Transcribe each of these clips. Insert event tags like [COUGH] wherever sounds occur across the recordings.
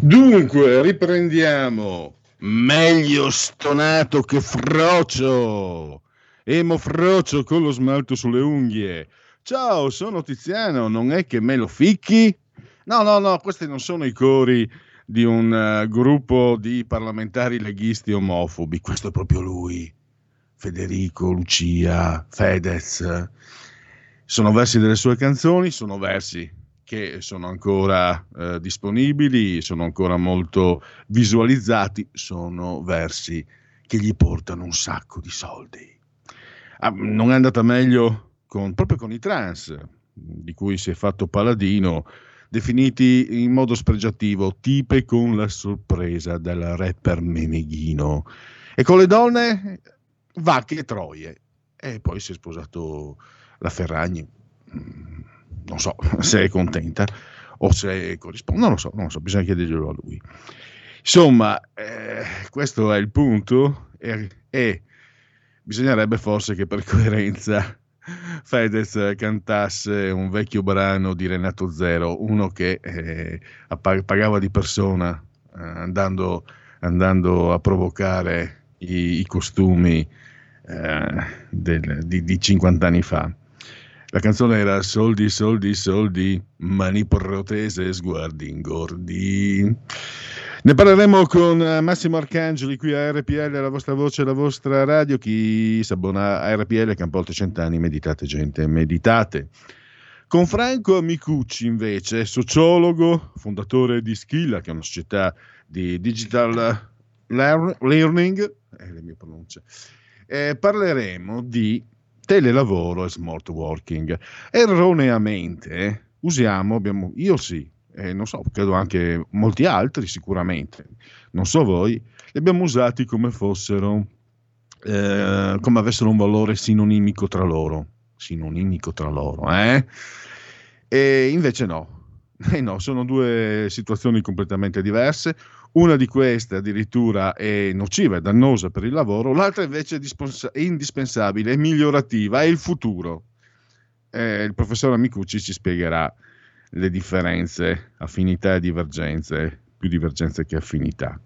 Dunque, riprendiamo. Meglio stonato che frocio. Emo frocio con lo smalto sulle unghie. Ciao, sono Tiziano, non è che me lo ficchi? No, no, no, questi non sono i cori di un uh, gruppo di parlamentari leghisti omofobi, questo è proprio lui. Federico, Lucia, Fedez. Sono versi delle sue canzoni, sono versi che sono ancora eh, disponibili, sono ancora molto visualizzati, sono versi che gli portano un sacco di soldi. Ah, non è andata meglio con, proprio con i trans, di cui si è fatto paladino, definiti in modo spregiativo tipe con la sorpresa del rapper Meneghino. E con le donne, vacche e troie. E poi si è sposato la Ferragni mm, non so [LAUGHS] se è contenta o se corrisponde, non lo so, non lo so, bisogna chiederglielo a lui. Insomma, eh, questo è il punto e, e, bisognerebbe forse che per coerenza [LAUGHS] Fedez cantasse un vecchio brano di Renato Zero, uno che eh, pagava di persona eh, andando, andando, a provocare i, i costumi eh, del, di, di 50 anni fa. La canzone era Soldi, soldi, soldi, mani protese, sguardi ingordi. Ne parleremo con Massimo Arcangeli qui a RPL, la vostra voce, la vostra radio. Chi si abbona a RPL Campolto Cent'anni, meditate gente, meditate. Con Franco Amicucci invece, sociologo, fondatore di Schilla, che è una società di digital learning, eh, le mie pronunce, eh, parleremo di telelavoro e smart working. Erroneamente usiamo, abbiamo, io sì, eh, non so, credo anche molti altri sicuramente, non so voi, li abbiamo usati come fossero, eh, come avessero un valore sinonimico tra loro, sinonimico tra loro, eh? E invece no, [LAUGHS] eh no, sono due situazioni completamente diverse. Una di queste addirittura è nociva, è dannosa per il lavoro, l'altra invece è indispensabile, è migliorativa, è il futuro. Eh, il professor Amicucci ci spiegherà le differenze, affinità e divergenze, più divergenze che affinità.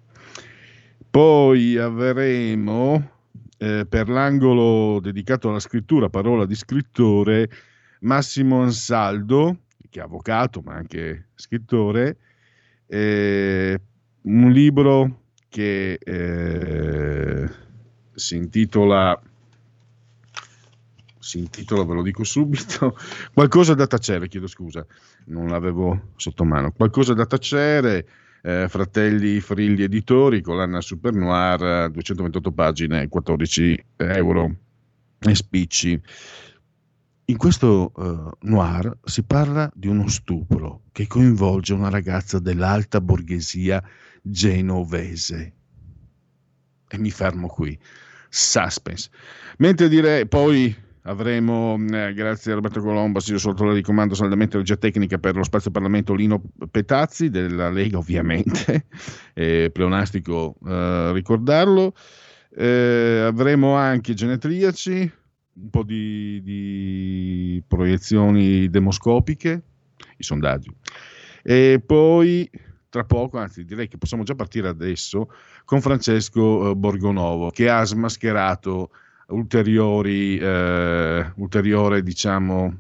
Poi avremo eh, per l'angolo dedicato alla scrittura, parola di scrittore, Massimo Ansaldo, che è avvocato ma anche scrittore, eh, un libro che eh, si intitola si intitola, ve lo dico subito, [LAUGHS] qualcosa da tacere, chiedo scusa, non l'avevo sotto mano, qualcosa da tacere, eh, Fratelli Frilli Editori, collana Super Noir, 228 pagine, 14 euro e spicci. In questo uh, noir si parla di uno stupro che coinvolge una ragazza dell'alta borghesia genovese. E mi fermo qui. Suspense. Mentre direi poi avremo, eh, grazie a Roberto Colombo, io sotto di comando saldamente regia tecnica per lo spazio Parlamento Lino Petazzi della Lega ovviamente, è [LAUGHS] pleonastico eh, ricordarlo. Eh, avremo anche genetriaci, un po' di, di proiezioni demoscopiche, i sondaggi. E poi tra poco, anzi direi che possiamo già partire adesso, con Francesco eh, Borgonovo, che ha smascherato ulteriori, eh, ulteriore, diciamo,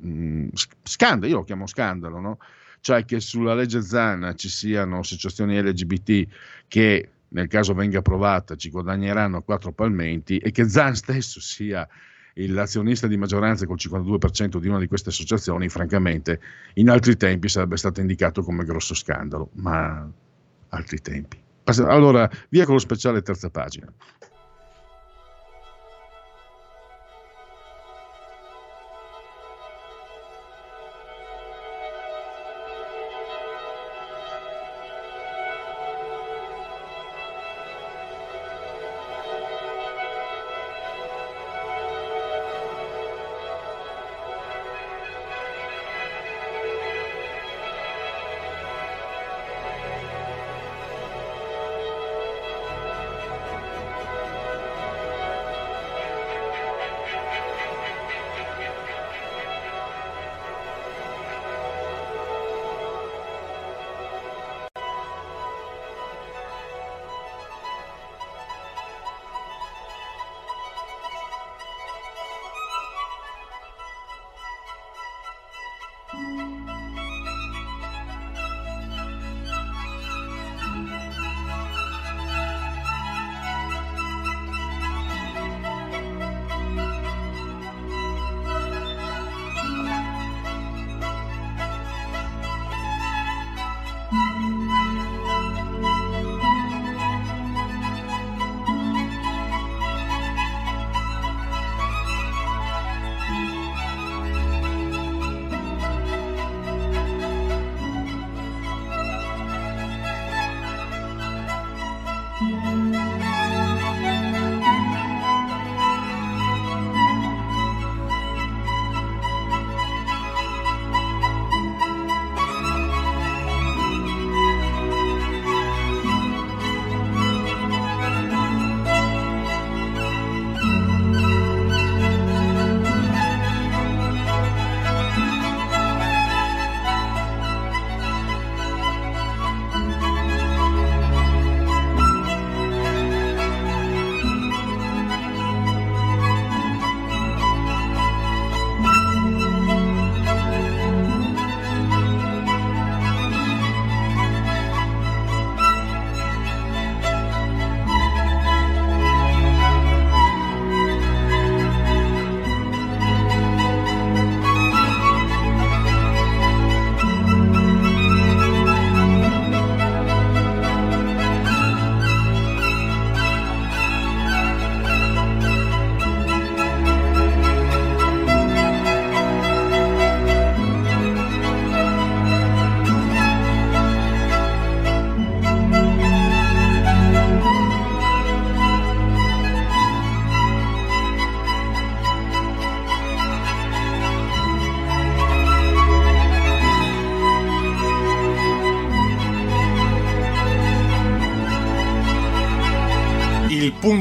mh, mm, scandalo, io lo chiamo scandalo, no? cioè che sulla legge Zana ci siano associazioni LGBT che nel caso venga approvata, ci guadagneranno quattro palmenti e che Zan stesso sia l'azionista di maggioranza col 52% di una di queste associazioni, francamente, in altri tempi sarebbe stato indicato come grosso scandalo, ma altri tempi. Allora, via con lo speciale terza pagina.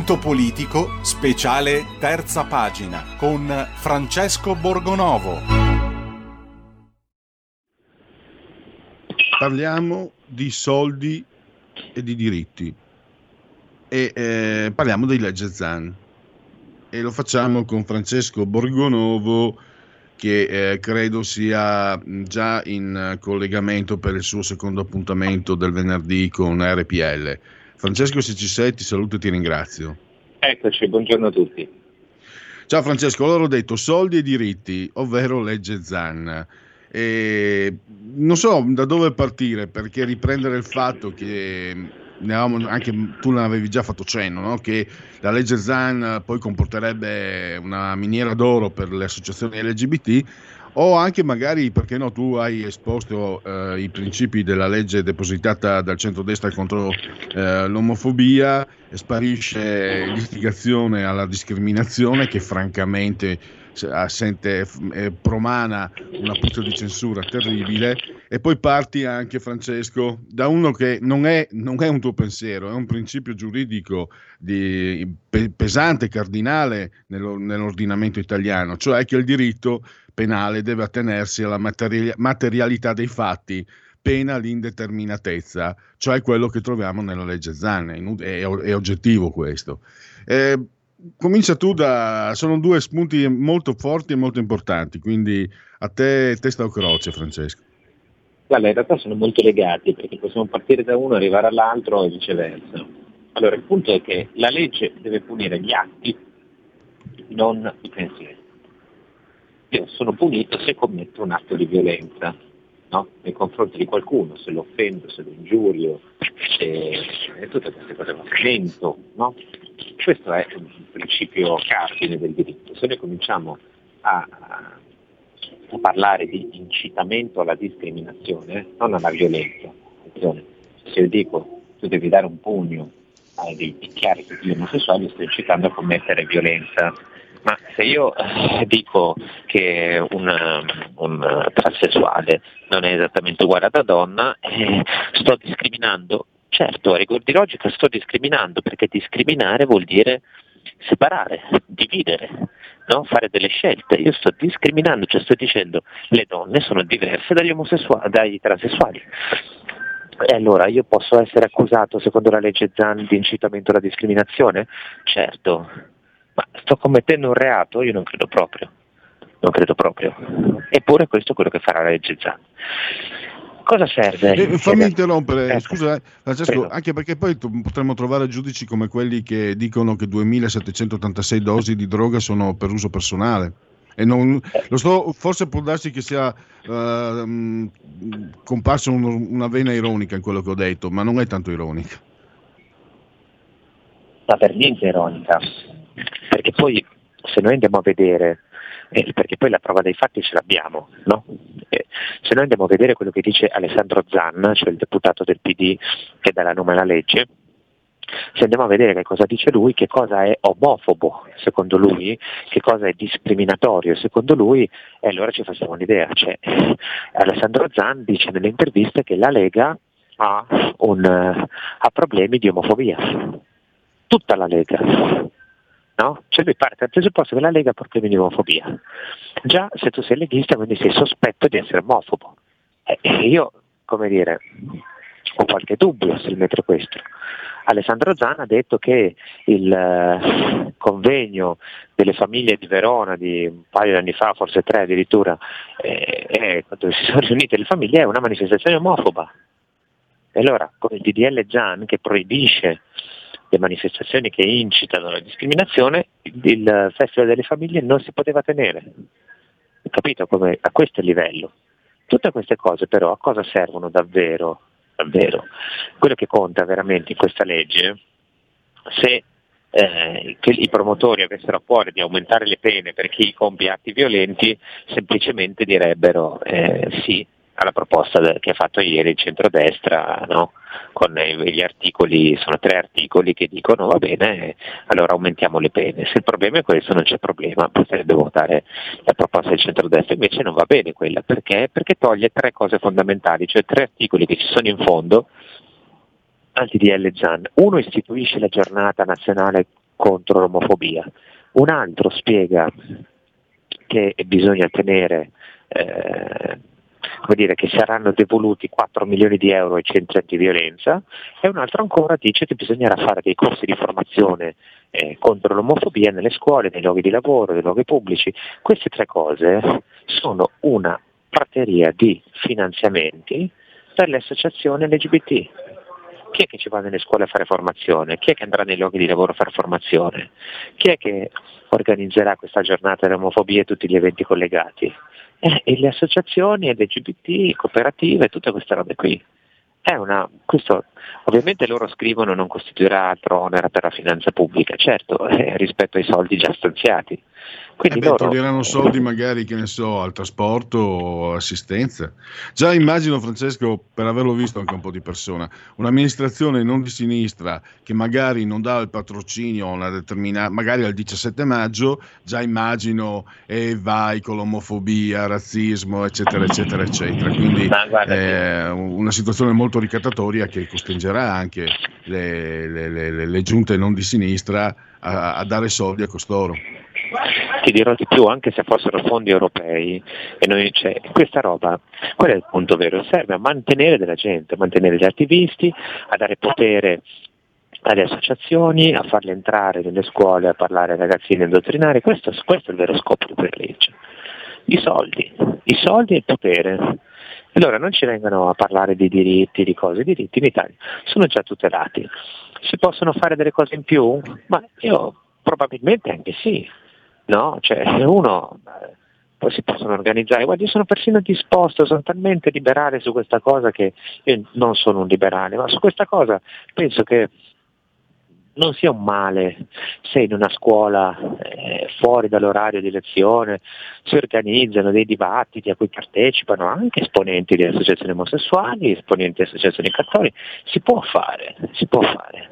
Punto politico, speciale terza pagina con Francesco Borgonovo. Parliamo di soldi e di diritti e eh, parliamo di legge Zan e lo facciamo con Francesco Borgonovo che eh, credo sia già in collegamento per il suo secondo appuntamento del venerdì con RPL. Francesco, se ci sei, ti saluto e ti ringrazio. Eccoci, buongiorno a tutti. Ciao Francesco, allora ho detto soldi e diritti, ovvero legge Zan. E non so da dove partire perché riprendere il fatto che anche tu ne avevi già fatto cenno, no? che la legge Zan poi comporterebbe una miniera d'oro per le associazioni LGBT o anche magari perché no, tu hai esposto eh, i principi della legge depositata dal centrodestra contro eh, l'omofobia, sparisce l'istigazione alla discriminazione che francamente sente eh, promana una puzza di censura terribile e poi parti anche Francesco da uno che non è, non è un tuo pensiero, è un principio giuridico di, pe, pesante, cardinale nello, nell'ordinamento italiano, cioè che il diritto penale deve attenersi alla materi- materialità dei fatti, pena l'indeterminatezza, cioè quello che troviamo nella legge Zanne, è, è oggettivo questo. Eh, comincia tu da... sono due spunti molto forti e molto importanti, quindi a te testa o croce Francesco. Guarda, in realtà sono molto legati perché possiamo partire da uno, arrivare all'altro e viceversa. Allora, il punto è che la legge deve punire gli atti, non i pensieri. Io sono punito se commetto un atto di violenza no? nei confronti di qualcuno, se lo offendo, se lo ingiurio, se tutte queste cose, lo mento. No? Questo è un principio cardine del diritto. Se noi cominciamo a, a parlare di incitamento alla discriminazione, non alla violenza, attenzione, se io dico tu devi dare un pugno a dei chiari tutti omosessuali, sto incitando a commettere violenza. Ma se io eh, dico che un, un transessuale non è esattamente uguale alla donna, eh, sto discriminando. Certo, a rigor di logica sto discriminando perché discriminare vuol dire separare, dividere, no? fare delle scelte. Io sto discriminando, cioè sto dicendo le donne sono diverse dagli, dagli transessuali. E allora io posso essere accusato, secondo la legge Zan, di incitamento alla discriminazione? Certo, ma sto commettendo un reato? Io non credo proprio. Non credo proprio. Eppure questo è quello che farà la legge Zan. Cosa serve? Eh, fammi interrompere, eh, scusa eh, Francesco, prego. anche perché poi potremmo trovare giudici come quelli che dicono che 2786 dosi di droga sono per uso personale. E non, sto, forse può darsi che sia uh, comparsa un, una vena ironica in quello che ho detto, ma non è tanto ironica. Ma per niente ironica, perché poi se noi andiamo a vedere, eh, perché poi la prova dei fatti ce l'abbiamo, no? eh, se noi andiamo a vedere quello che dice Alessandro Zanna, cioè il deputato del PD che dà la nome alla legge, se andiamo a vedere che cosa dice lui, che cosa è omofobo secondo lui, che cosa è discriminatorio secondo lui, e allora ci facciamo un'idea. Cioè, Alessandro Zan dice nelle interviste che la Lega ha, un, ha problemi di omofobia. Tutta la Lega. No? Cioè lui parte dal presupposto che la Lega problemi di omofobia. Già se tu sei leghista quindi sei sospetto di essere omofobo. E io, come dire, ho qualche dubbio sul mettere questo. Alessandro Zan ha detto che il eh, convegno delle famiglie di Verona di un paio di anni fa, forse tre addirittura, eh, eh, quando si sono [LAUGHS] riunite le famiglie, è una manifestazione omofoba. E allora con il DDL Zan che proibisce le manifestazioni che incitano alla discriminazione, il Festival delle Famiglie non si poteva tenere. Capito come a questo livello? Tutte queste cose però a cosa servono davvero? davvero. Quello che conta veramente in questa legge, se eh, che i promotori avessero a cuore di aumentare le pene per chi compie atti violenti, semplicemente direbbero eh, sì alla proposta che ha fatto ieri il centrodestra, no? con gli articoli, sono tre articoli che dicono va bene, allora aumentiamo le pene. Se il problema è questo non c'è problema, potrebbe votare la proposta del centrodestra, invece non va bene quella, perché? Perché toglie tre cose fondamentali, cioè tre articoli che ci sono in fondo, anti-DL Zan. Uno istituisce la giornata nazionale contro l'omofobia, un altro spiega che bisogna tenere eh, come dire, che saranno devoluti 4 milioni di euro ai centri antiviolenza e un altro ancora dice che bisognerà fare dei corsi di formazione eh, contro l'omofobia nelle scuole, nei luoghi di lavoro, nei luoghi pubblici. Queste tre cose sono una prateria di finanziamenti per le associazioni LGBT. Chi è che ci va nelle scuole a fare formazione? Chi è che andrà nei luoghi di lavoro a fare formazione? Chi è che organizzerà questa giornata dell'omofobia e tutti gli eventi collegati? Eh, e le associazioni LGBT, cooperative, tutte queste robe qui. Una, questo, ovviamente loro scrivono non costituirà altro onere per la finanza pubblica, certo, eh, rispetto ai soldi già stanziati. Quindi eh beh, loro... toglieranno soldi magari, che ne so, al trasporto o assistenza. Già immagino, Francesco, per averlo visto anche un po' di persona, un'amministrazione non di sinistra che magari non dà il patrocinio a una determinata, magari al 17 maggio, già immagino e vai con l'omofobia, razzismo, eccetera, eccetera, eccetera. Quindi è una situazione molto ricattatoria che costringerà anche le, le, le, le giunte non di sinistra a, a dare soldi a costoro ti dirò di più, anche se fossero fondi europei, e noi, cioè, questa roba, qual è il punto vero? Serve a mantenere della gente, a mantenere gli attivisti, a dare potere alle associazioni, a farle entrare nelle scuole, a parlare ai ragazzini indottrinari, questo, questo è il vero scopo di quella legge. I soldi, i soldi e il potere. Allora non ci vengano a parlare di diritti, di cose, i diritti in Italia sono già tutelati. Si possono fare delle cose in più? Ma io probabilmente anche sì, no? Cioè uno eh, poi si possono organizzare. Guarda, io sono persino disposto, sono talmente liberale su questa cosa che io non sono un liberale, ma su questa cosa penso che non sia un male se in una scuola eh, fuori dall'orario di lezione si organizzano dei dibattiti a cui partecipano anche esponenti di associazioni omosessuali, esponenti di associazioni cattoliche, si può fare, si può fare.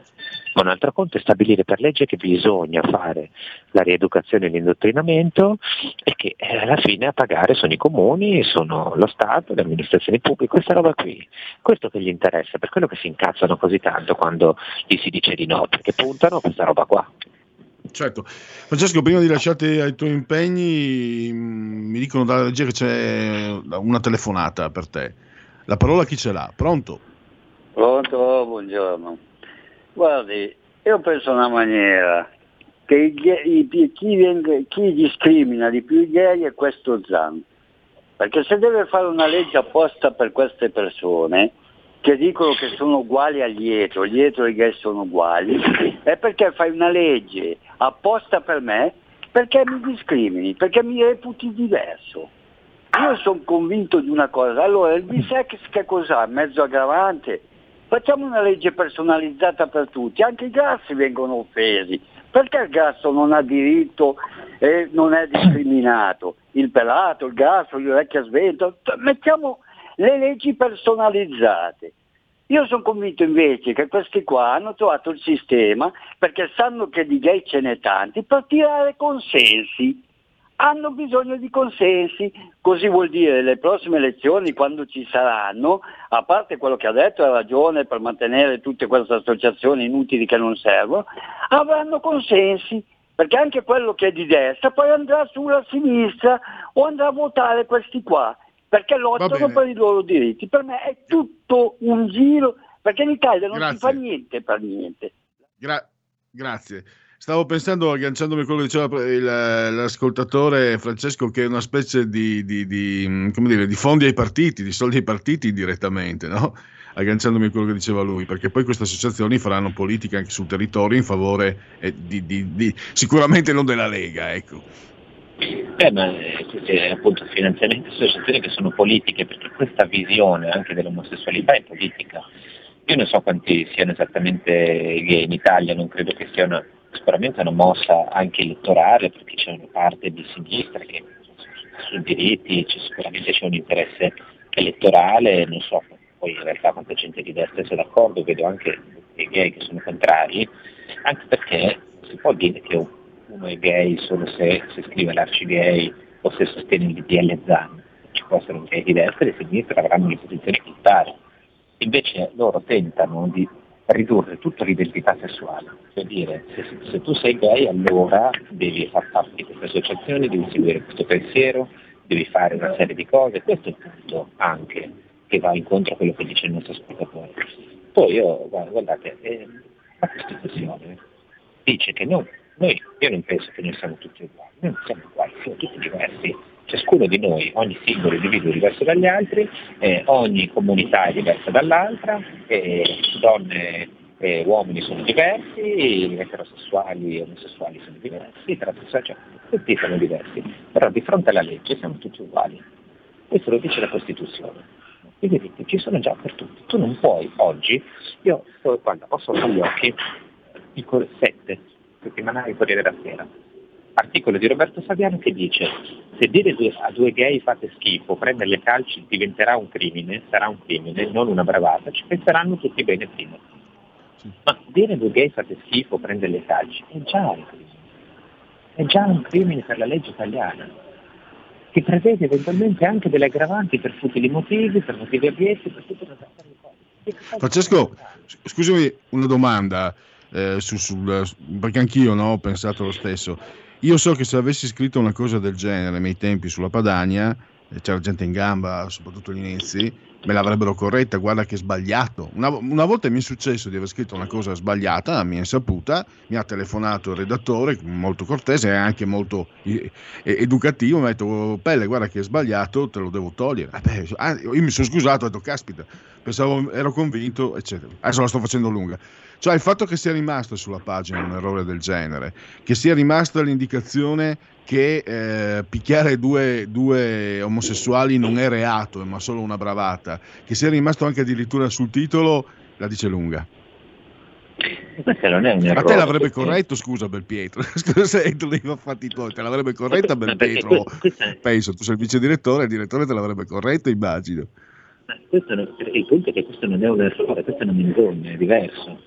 Ma un altro conto è stabilire per legge che bisogna fare la rieducazione e l'indottrinamento e che eh, alla fine a pagare sono i comuni, sono lo Stato, le amministrazioni pubbliche, questa roba qui. Questo che gli interessa, per quello che si incazzano così tanto quando gli si dice di no, perché puntano a questa roba qua. Certo. Francesco, prima di lasciarti ai tuoi impegni, mm, mi dicono dalla regia che c'è una telefonata per te. La parola chi ce l'ha? Pronto? Pronto, buongiorno. Guardi, io penso una maniera che i, chi, viene, chi, discrimina di più i gay è questo Zan. Perché se deve fare una legge apposta per queste persone, che dicono che sono uguali agli etro, gli etro e i gay sono uguali, è perché fai una legge apposta per me perché mi discrimini, perché mi reputi diverso. Io sono convinto di una cosa, allora il bisex che cos'ha? Mezzo aggravante? Facciamo una legge personalizzata per tutti, anche i grassi vengono offesi. Perché il grasso non ha diritto e non è discriminato? Il pelato, il grasso, il vecchio svento, mettiamo le leggi personalizzate. Io sono convinto invece che questi qua hanno trovato il sistema perché sanno che di gay ce n'è tanti per tirare consensi hanno bisogno di consensi, così vuol dire le prossime elezioni quando ci saranno, a parte quello che ha detto ha ragione per mantenere tutte queste associazioni inutili che non servono, avranno consensi, perché anche quello che è di destra poi andrà sulla sinistra o andrà a votare questi qua, perché lottano per i loro diritti. Per me è tutto un giro, perché in Italia non Grazie. si fa niente per niente. Gra- Grazie. Stavo pensando, agganciandomi a quello che diceva il, l'ascoltatore Francesco, che è una specie di, di, di, dire, di, fondi ai partiti, di soldi ai partiti direttamente, no? agganciandomi a quello che diceva lui, perché poi queste associazioni faranno politica anche sul territorio in favore eh, di, sicuramente non della Lega. Ecco. Eh, ma questi appunto finanziamenti associazioni che sono politiche, perché questa visione anche dell'omosessualità è politica. Io non so quanti siano esattamente gay in Italia, non credo che sia una sicuramente una mossa anche elettorale perché c'è una parte di sinistra che sui diritti c'è, sicuramente c'è un interesse elettorale, non so poi in realtà quanta gente di destra sia d'accordo, vedo anche dei gay che sono contrari, anche perché si può dire che uno è gay solo se, se scrive l'arcigay o se sostiene il DDL ZAN, ci può essere un gay di destra e di sinistra avranno le posizioni contrarie. Invece loro tentano di ridurre tutta l'identità sessuale, cioè dire se, se, tu sei gay allora devi far parte di queste associazioni, devi seguire questo pensiero, devi fare una serie di cose, questo è il punto anche che va incontro a quello che dice il nostro spettatore. Poi io, guardate, eh, la Costituzione dice che no, noi, io non penso che noi siamo tutti uguali, noi non siamo uguali, siamo tutti diversi, ciascuno di noi, ogni singolo individuo è diverso dagli altri, eh, ogni comunità è diversa dall'altra, eh, donne e uomini sono diversi, eterosessuali e omosessuali sono diversi, transessuali, cioè, tutti siamo diversi, però di fronte alla legge siamo tutti uguali. Questo lo dice la Costituzione. I diritti ci sono già per tutti. Tu non puoi oggi, io guarda, ho sotto gli occhi il 7 settimanale Corriere della Sera, articolo di Roberto Saviano che dice se dire a due gay fate schifo, prenderle calci diventerà un crimine, sarà un crimine, non una bravata, ci penseranno tutti bene prima. Ma dire a due gay fate schifo, prenderle calci, è già un crimine. È già un crimine per la legge italiana, che prevede eventualmente anche delle aggravanti per futili motivi, per motivi abiessi, per tutte le altre cose. Francesco, scusami una domanda, eh, su, su, perché anch'io no, ho pensato lo stesso. Io so che se avessi scritto una cosa del genere nei miei tempi sulla Padania, c'era gente in gamba, soprattutto agli inizi, me l'avrebbero corretta, guarda che sbagliato. Una, una, volta mi è successo di aver scritto una cosa sbagliata, a mia insaputa, mi ha telefonato il redattore, molto cortese e anche molto eh, educativo, mi ha detto, oh, Pelle, guarda che è sbagliato, te lo devo togliere. Eh beh, ah, io mi sono scusato, ho detto, caspita, pensavo, ero convinto, eccetera. Adesso la sto facendo lunga. Cioè il fatto che sia rimasto sulla pagina un errore del genere, che sia rimasta l'indicazione che eh, picchiare due, due, omosessuali non è reato, ma solo una bravata, che sia rimasto anche addirittura sul titolo, la dice lunga. Questo errore. A te l'avrebbe corretto, scusa Belpietro, [LAUGHS] scusa se tu devi fatti tuoi, te l'avrebbe corretta Belpietro, penso, tu sei il vice direttore, il direttore te l'avrebbe corretto, immagino. Non, il punto è che questo non è un errore, questa è una menzogna, è diverso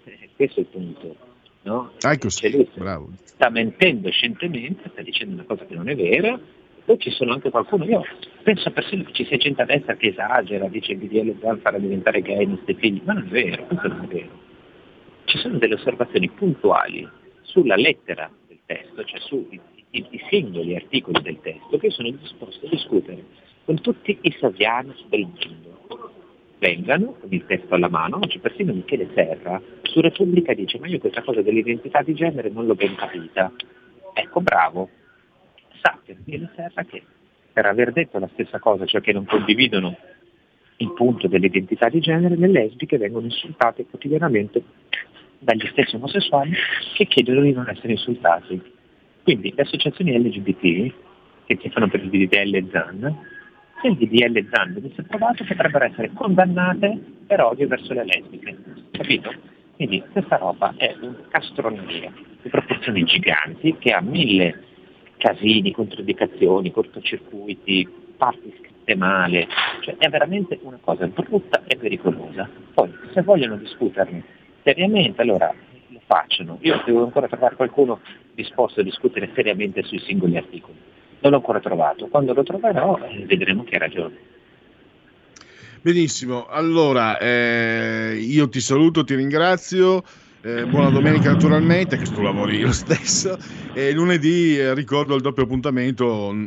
questo è il punto. No? Ah, così, cioè bravo. Sta mentendo scientemente, sta dicendo una cosa che non è vera, poi ci sono anche qualcuno, io penso persino che ci sia gente a destra che esagera, dice che DL Zan farà diventare gay i nostri figli, ma non è vero, questo non è vero. Ci sono delle osservazioni puntuali sulla lettera del testo, cioè sui i, i singoli articoli del testo, che sono disposto a discutere con tutti i savianos del mondo vengano con il testo alla mano, oggi persino Michele Serra su Repubblica dice ma io questa cosa dell'identità di genere non l'ho ben capita. Ecco, bravo. Sappia Michele Serra che per aver detto la stessa cosa, cioè che non condividono il punto dell'identità di genere, le lesbiche vengono insultate quotidianamente dagli stessi omosessuali che chiedono di non essere insultati. Quindi le associazioni LGBT che tifano per il DDL ZAN se il DDL Zan venisse approvato potrebbero essere condannate per odio verso le lesbiche, capito? Quindi questa roba è un castroneria di proporzioni giganti che ha mille casini, controindicazioni, cortocircuiti, parti scritte male, cioè è veramente una cosa brutta e pericolosa. Poi se vogliono discuterne seriamente allora lo facciano. Io devo ancora trovare qualcuno disposto a discutere seriamente sui singoli articoli non l'ho ancora trovato. Quando lo troverò eh, vedremo che ha ragione. Benissimo, allora eh, io ti saluto, ti ringrazio. Eh, buona domenica naturalmente, che tu lavori lo stesso. E lunedì eh, ricordo il doppio appuntamento mm,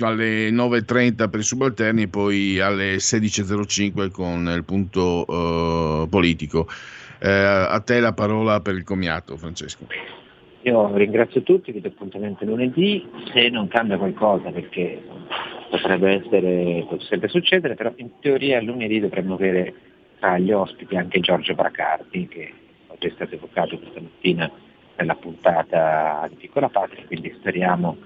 alle 9.30 per i subalterni e poi alle 16.05 con il punto uh, politico. Eh, a te la parola per il comiato, Francesco. Io ringrazio tutti, vi do appuntamento lunedì, se non cambia qualcosa perché potrebbe essere, potrebbe succedere, però in teoria lunedì dovremmo avere tra gli ospiti anche Giorgio Bracardi che oggi è stato evocato questa mattina nella puntata di Piccola Patria, quindi speriamo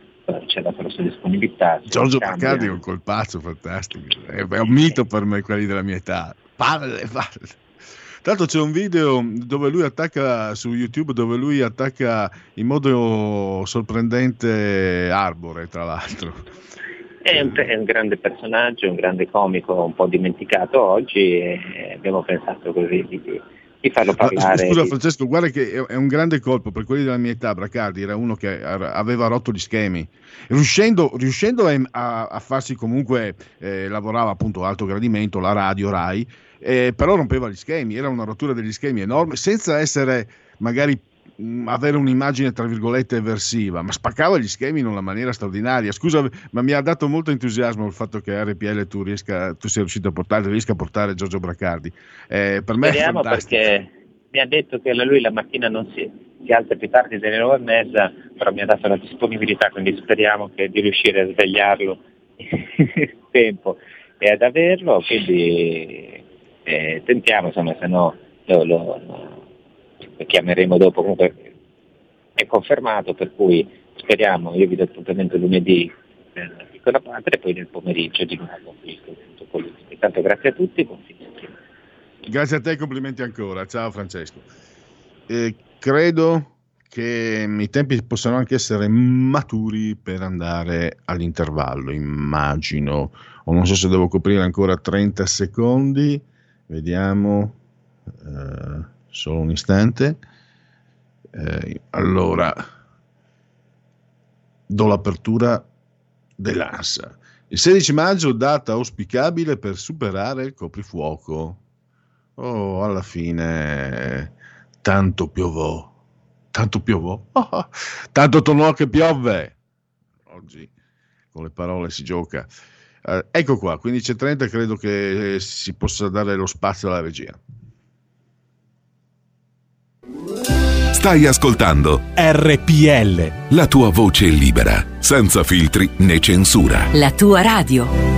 ci ha dato la sua disponibilità. Giorgio Bracardi è un colpazzo fantastico, è un mito per me quelli della mia età. Palle, palle. Tra l'altro c'è un video dove lui attacca su YouTube dove lui attacca in modo sorprendente Arbore, tra l'altro. È un, è un, grande personaggio, un grande comico un po' dimenticato oggi e abbiamo pensato così di, di farlo parlare. Scusa Francesco, guarda che è un grande colpo per quelli della mia età, Bracardi era uno che aveva rotto gli schemi, riuscendo, riuscendo a, a, farsi comunque, eh, lavorava appunto alto gradimento, la radio RAI, eh, però rompeva gli schemi, era una rottura degli schemi enorme, senza essere magari mh, avere un'immagine tra virgolette eversiva, ma spaccava gli schemi in una maniera straordinaria. Scusa, ma mi ha dato molto entusiasmo il fatto che RPL tu, riesca, tu sia riuscito a portare, riesca a portare Giorgio Bracardi. Eh, per me Speriamo perché mi ha detto che lui la mattina non si, si alza più tardi delle nove e mezza, però mi ha dato la disponibilità, quindi speriamo che, di riuscire a svegliarlo [LAUGHS] in tempo e ad averlo, quindi eh, tentiamo, insomma, se no lo, lo, lo, chiameremo dopo, comunque è confermato, per cui speriamo, io vi do appuntamento lunedì per piccola patria e poi nel pomeriggio di nuovo punto politico. Intanto grazie a tutti, buon. Grazie a te, complimenti ancora. Ciao Francesco. Eh, credo che i tempi possano anche essere maturi per andare all'intervallo, immagino. O non so se devo coprire ancora 30 secondi. Vediamo, eh, solo un istante. Eh, allora, do l'apertura dell'ANSA. Il 16 maggio, data auspicabile per superare il coprifuoco. Oh, alla fine, tanto piovò, tanto piovò, oh, [LAUGHS] tanto tornò che piove. Oggi con le parole si gioca. Eh, ecco qua, 15.30 credo che eh, si possa dare lo spazio alla regia. Stai ascoltando RPL. la tua voce libera, senza filtri né censura. La tua radio.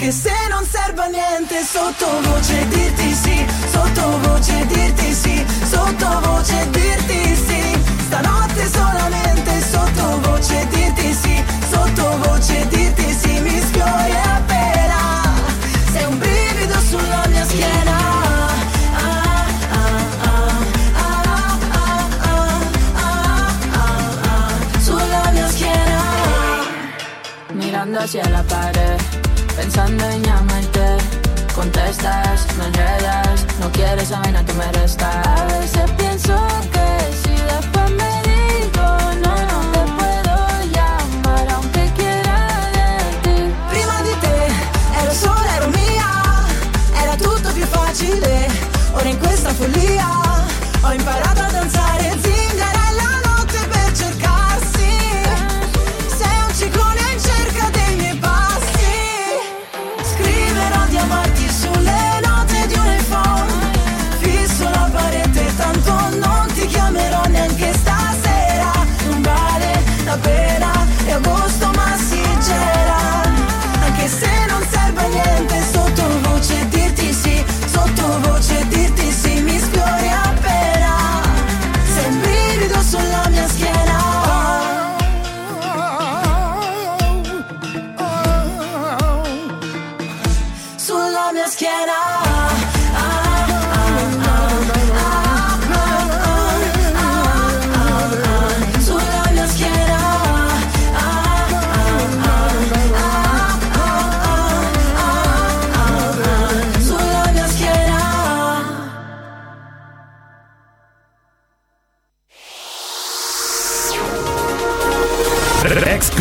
anche se non serve a niente sottovoce dirti sì sottovoce dirti sì sottovoce dirti sì. Stanotte solamente sottovoce dirti sì sottovoce dirti sì mi sfiori appena. Sei un brivido sulla mia schiena. Sulla mia schiena. Mirando alla la pared pensando en llamarte. Contestas, me enredas, no quieres esa vaina que me resta. A veces pienso que si después me digo no, no te puedo llamar, aunque quiera de ti. Prima di te ero sola, ero mia Era tutto più facile Ora in questa follia Ho imparato a danzare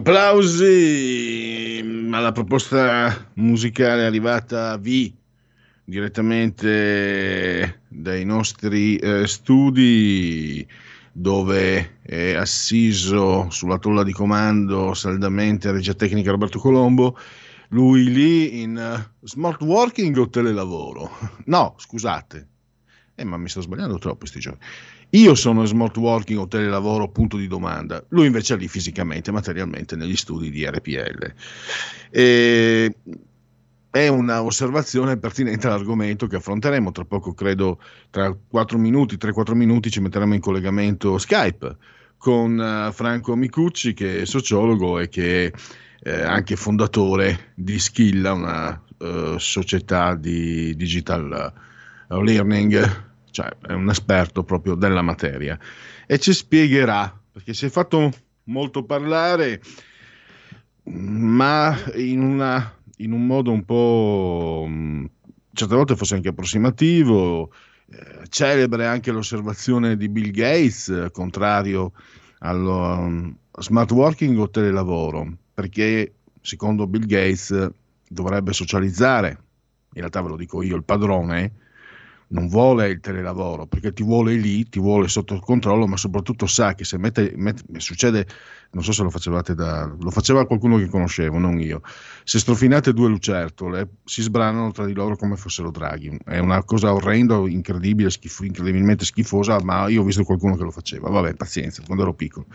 Applausi alla proposta musicale arrivata a V direttamente dai nostri eh, studi dove è assiso sulla tolla di comando saldamente regia tecnica Roberto Colombo. Lui lì in uh, smart working o telelavoro? [LAUGHS] No scusate. Eh, ma mi sto sbagliando troppo questi giorni io sono smart working o telelavoro, punto di domanda. Lui invece è lì fisicamente, materialmente, negli studi di RPL. E è una osservazione pertinente all'argomento che affronteremo tra poco, credo tra 4 minuti, 3-4 minuti ci metteremo in collegamento Skype con uh, Franco Micucci che è sociologo e che è anche fondatore di Skilla, una uh, società di digital learning cioè è un esperto proprio della materia. E ci spiegherà perché si è fatto molto parlare ma in, una, in un modo un po' certe volte forse anche approssimativo eh, celebre anche l'osservazione di Bill Gates contrario allo um, smart working o telelavoro perché secondo Bill Gates dovrebbe socializzare. In realtà ve lo dico io il padrone non vuole il telelavoro perché ti vuole lì, ti vuole sotto controllo, ma soprattutto sa che se mette, mette, succede, non so se lo facevate da, lo faceva qualcuno che conoscevo, non io, se strofinate due lucertole si sbranano tra di loro come fossero draghi, è una cosa orrenda, incredibile, schifo, incredibilmente schifosa, ma io ho visto qualcuno che lo faceva, vabbè, pazienza, quando ero piccolo.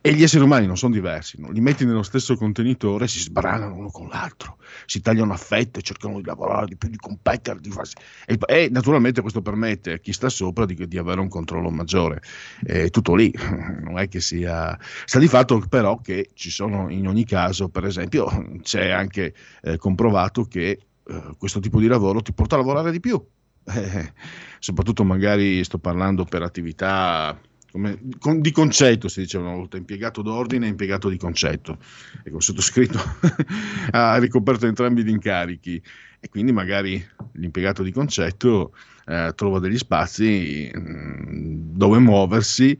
E gli esseri umani non sono diversi, no? li metti nello stesso contenitore, si sbranano uno con l'altro, si tagliano a fette, cercano di lavorare di più, di competere, di farsi... e, e, naturalmente questo permette a chi sta sopra di, di avere un controllo maggiore. È tutto lì, [LAUGHS] non è che sia... Sta di fatto però che ci sono in ogni caso, per esempio, c'è anche eh, comprovato che eh, questo tipo di lavoro ti porta a lavorare di più. [LAUGHS] Eh, soprattutto magari sto parlando per attività come, con, di concetto si diceva una volta, impiegato d'ordine e impiegato di concetto. Ecco, sottoscritto [LAUGHS] ha ricoperto entrambi gli incarichi e quindi magari l'impiegato di concetto eh, trova degli spazi mh, mm, dove muoversi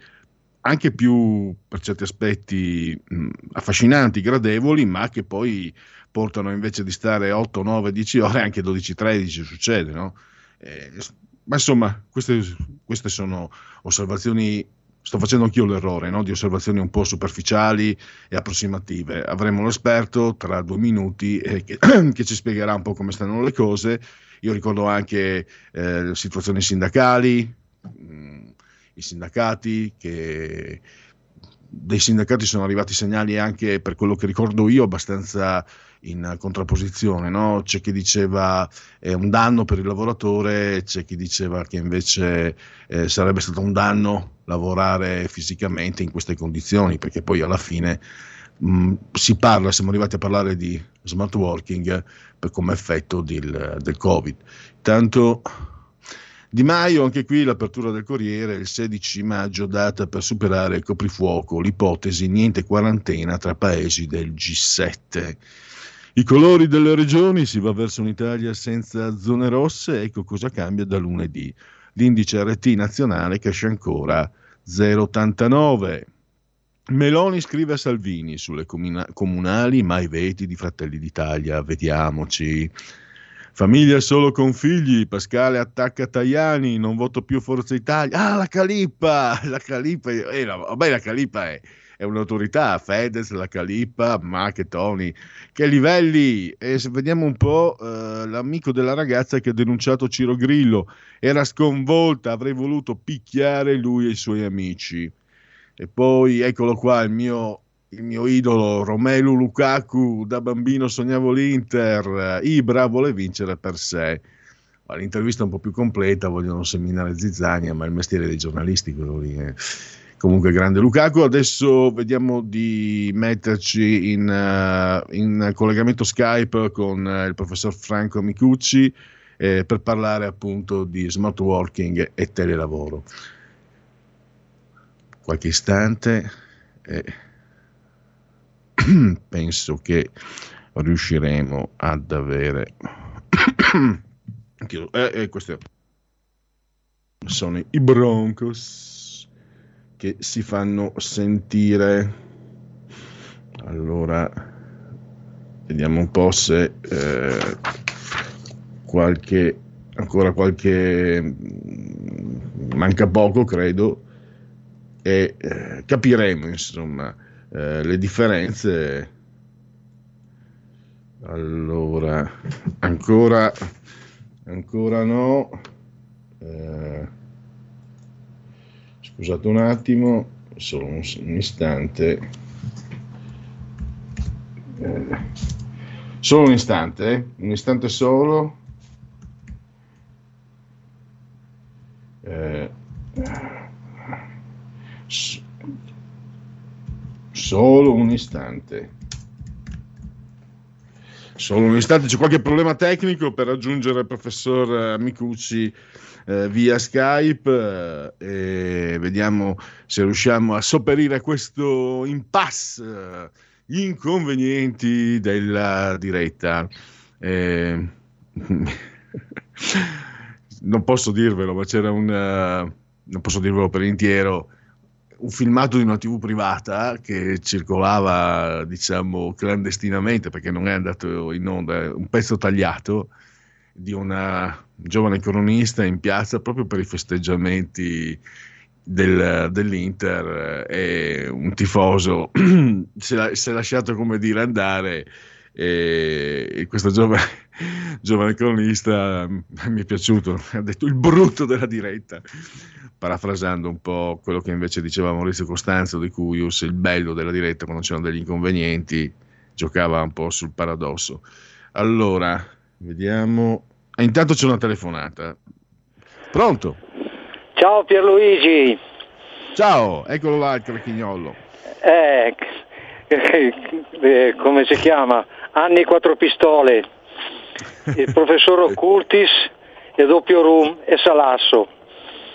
anche più per certi aspetti mh, affascinanti, gradevoli, ma che poi portano invece di stare 8, 9, 10 ore anche 12, 13 succede, no? Eh, ma insomma, queste, queste sono osservazioni sto facendo anch'io l'errore no? di osservazioni un po' superficiali e approssimative. Avremo l'esperto tra due minuti eh, che, [CLEARS THROAT] che, ci spiegherà un po' come stanno le cose. Io ricordo anche eh, situazioni sindacali, mh, mm, i sindacati che dei sindacati sono arrivati segnali anche per quello che ricordo io abbastanza in contrapposizione, no? c'è chi diceva è un danno per il lavoratore, c'è chi diceva che invece eh, sarebbe stato un danno lavorare fisicamente in queste condizioni, perché poi alla fine mh, si parla, siamo arrivati a parlare di smart working per, come effetto del, del Covid. Tanto di Maio, anche qui l'apertura del Corriere, il 16 maggio, data per superare il coprifuoco, l'ipotesi niente quarantena tra paesi del G7. I colori delle regioni si va verso un'Italia senza zone rosse, ecco cosa cambia da lunedì. L'indice RT nazionale cresce ancora 0,89. Meloni scrive a Salvini sulle comuna- comunali mai veti di Fratelli d'Italia, vediamoci. Famiglia solo con figli, Pascale attacca Tajani, non voto più Forza Italia. Ah, la Calippa! [LAUGHS] La Calippa, eh, vabbè, la Calippa è è un'autorità, Fedez, la Calippa, Tony. Che livelli! E vediamo un po' eh, l'amico della ragazza che ha denunciato Ciro Grillo, era sconvolta, avrei voluto picchiare lui e i suoi amici. E poi eccolo qua, il mio il mio idolo Romelu Lukaku, da bambino sognavo l'Inter, Ibra vuole vincere per sé. l'intervista un po' più completa, vogliono seminare zizzania, ma il mestiere dei giornalisti quello lì è comunque grande Lukaku. Adesso vediamo di metterci in, uh, in collegamento Skype con uh, il professor Franco Micucci eh, per parlare appunto di smart working e telelavoro. Qualche istante e [CLEARS THROAT] penso che riusciremo ad avere [CLEARS THROAT] eh, eh, questi sono i Broncos che si fanno sentire. Allora vediamo un po' se eh, qualche ancora qualche manca poco credo e eh, capiremo insomma eh, le differenze. Allora ancora ancora no. Eh, scusate un attimo solo un, un istante. Eh, solo un istante eh? un istante solo. Eh, solo un istante Solo un istante, c'è qualche problema tecnico per raggiungere il professor eh, Micucci eh, via Skype eh, e vediamo se riusciamo a sopperire questo impasse, eh, gli inconvenienti della diretta. Eh, [LAUGHS] non posso dirvelo, ma c'era un... Uh, non posso dirvelo per intero, un filmato di una TV privata che circolava, diciamo, clandestinamente perché non è andato in onda, un pezzo tagliato di una giovane cronista in piazza proprio per i festeggiamenti del, dell'Inter e un tifoso [CLEARS THROAT] si è lasciato come dire andare e questo giovane, giovane cronista mi è piaciuto, ha detto il brutto della diretta parafrasando un po' quello che invece diceva Maurizio Costanzo di Cuius, il bello della diretta quando c'erano degli inconvenienti, giocava un po' sul paradosso. Allora, vediamo. Ah, intanto c'è una telefonata. Pronto? Ciao Pierluigi. Ciao, eccolo là il cracchignolo. Eh, [LAUGHS] eh, come si chiama? Anni quattro pistole. Il professor Occultis e Doppio Room e Salasso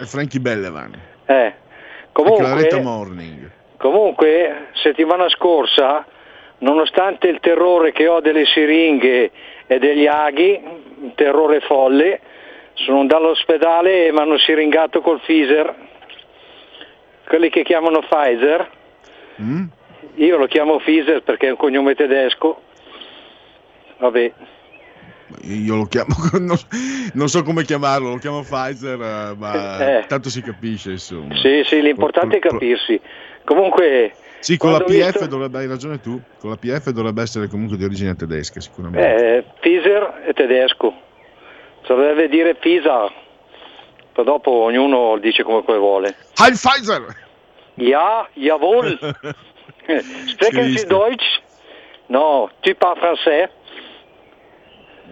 e Frankie Bellevan. Eh, comunque, Morning. comunque, settimana scorsa, nonostante il terrore che ho delle siringhe e degli aghi, un terrore folle, sono andato all'ospedale e mi hanno siringato col Pfizer, quelli che chiamano Pfizer. Mm? Io lo chiamo Pfizer perché è un cognome tedesco. Vabbè, io lo chiamo, [LAUGHS] non, non, so come chiamarlo, lo chiamo Pfizer, eh, ma eh. tanto si capisce insomma. Sì, sì, l'importante pro, pro, è capirsi. Comunque... Sì, con la PF visto... dovrebbe, hai ragione tu, con la PF dovrebbe essere comunque di origine tedesca sicuramente. Eh, Pfizer è tedesco, deve dire Pisa, poi dopo ognuno dice come vuole. Heil Pfizer! Ja, jawohl. [LAUGHS] Sprechen Sie Deutsch? No, tu parles français?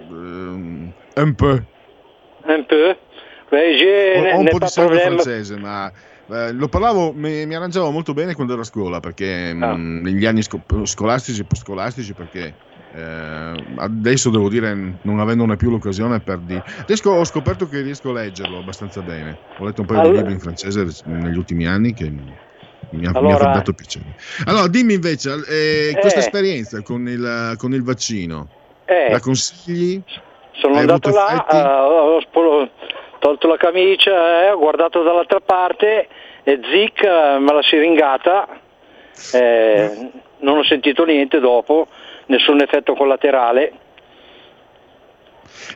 Um, un peu. Un peu. Beh, je, ho, ho un po' di sangue francese, ma eh, lo parlavo, mi, mi, arrangiavo molto bene quando ero a scuola, perché ah. mh, mm, negli anni sco- scolastici e post-scolastici, perché eh, adesso devo dire, non avendone più l'occasione, per di... adesso ho scoperto che riesco a leggerlo abbastanza bene. Ho letto un paio allora... di libri in francese negli ultimi anni che mi ha, allora... mi ha dato piacere. Allora, dimmi invece, eh, questa eh. esperienza con il, con il vaccino, eh, la consigli? Sono Hai andato là, uh, ho spolo, tolto la camicia, eh, ho guardato dall'altra parte e zic uh, me l'ha siringata, eh, non ho sentito niente dopo, nessun effetto collaterale.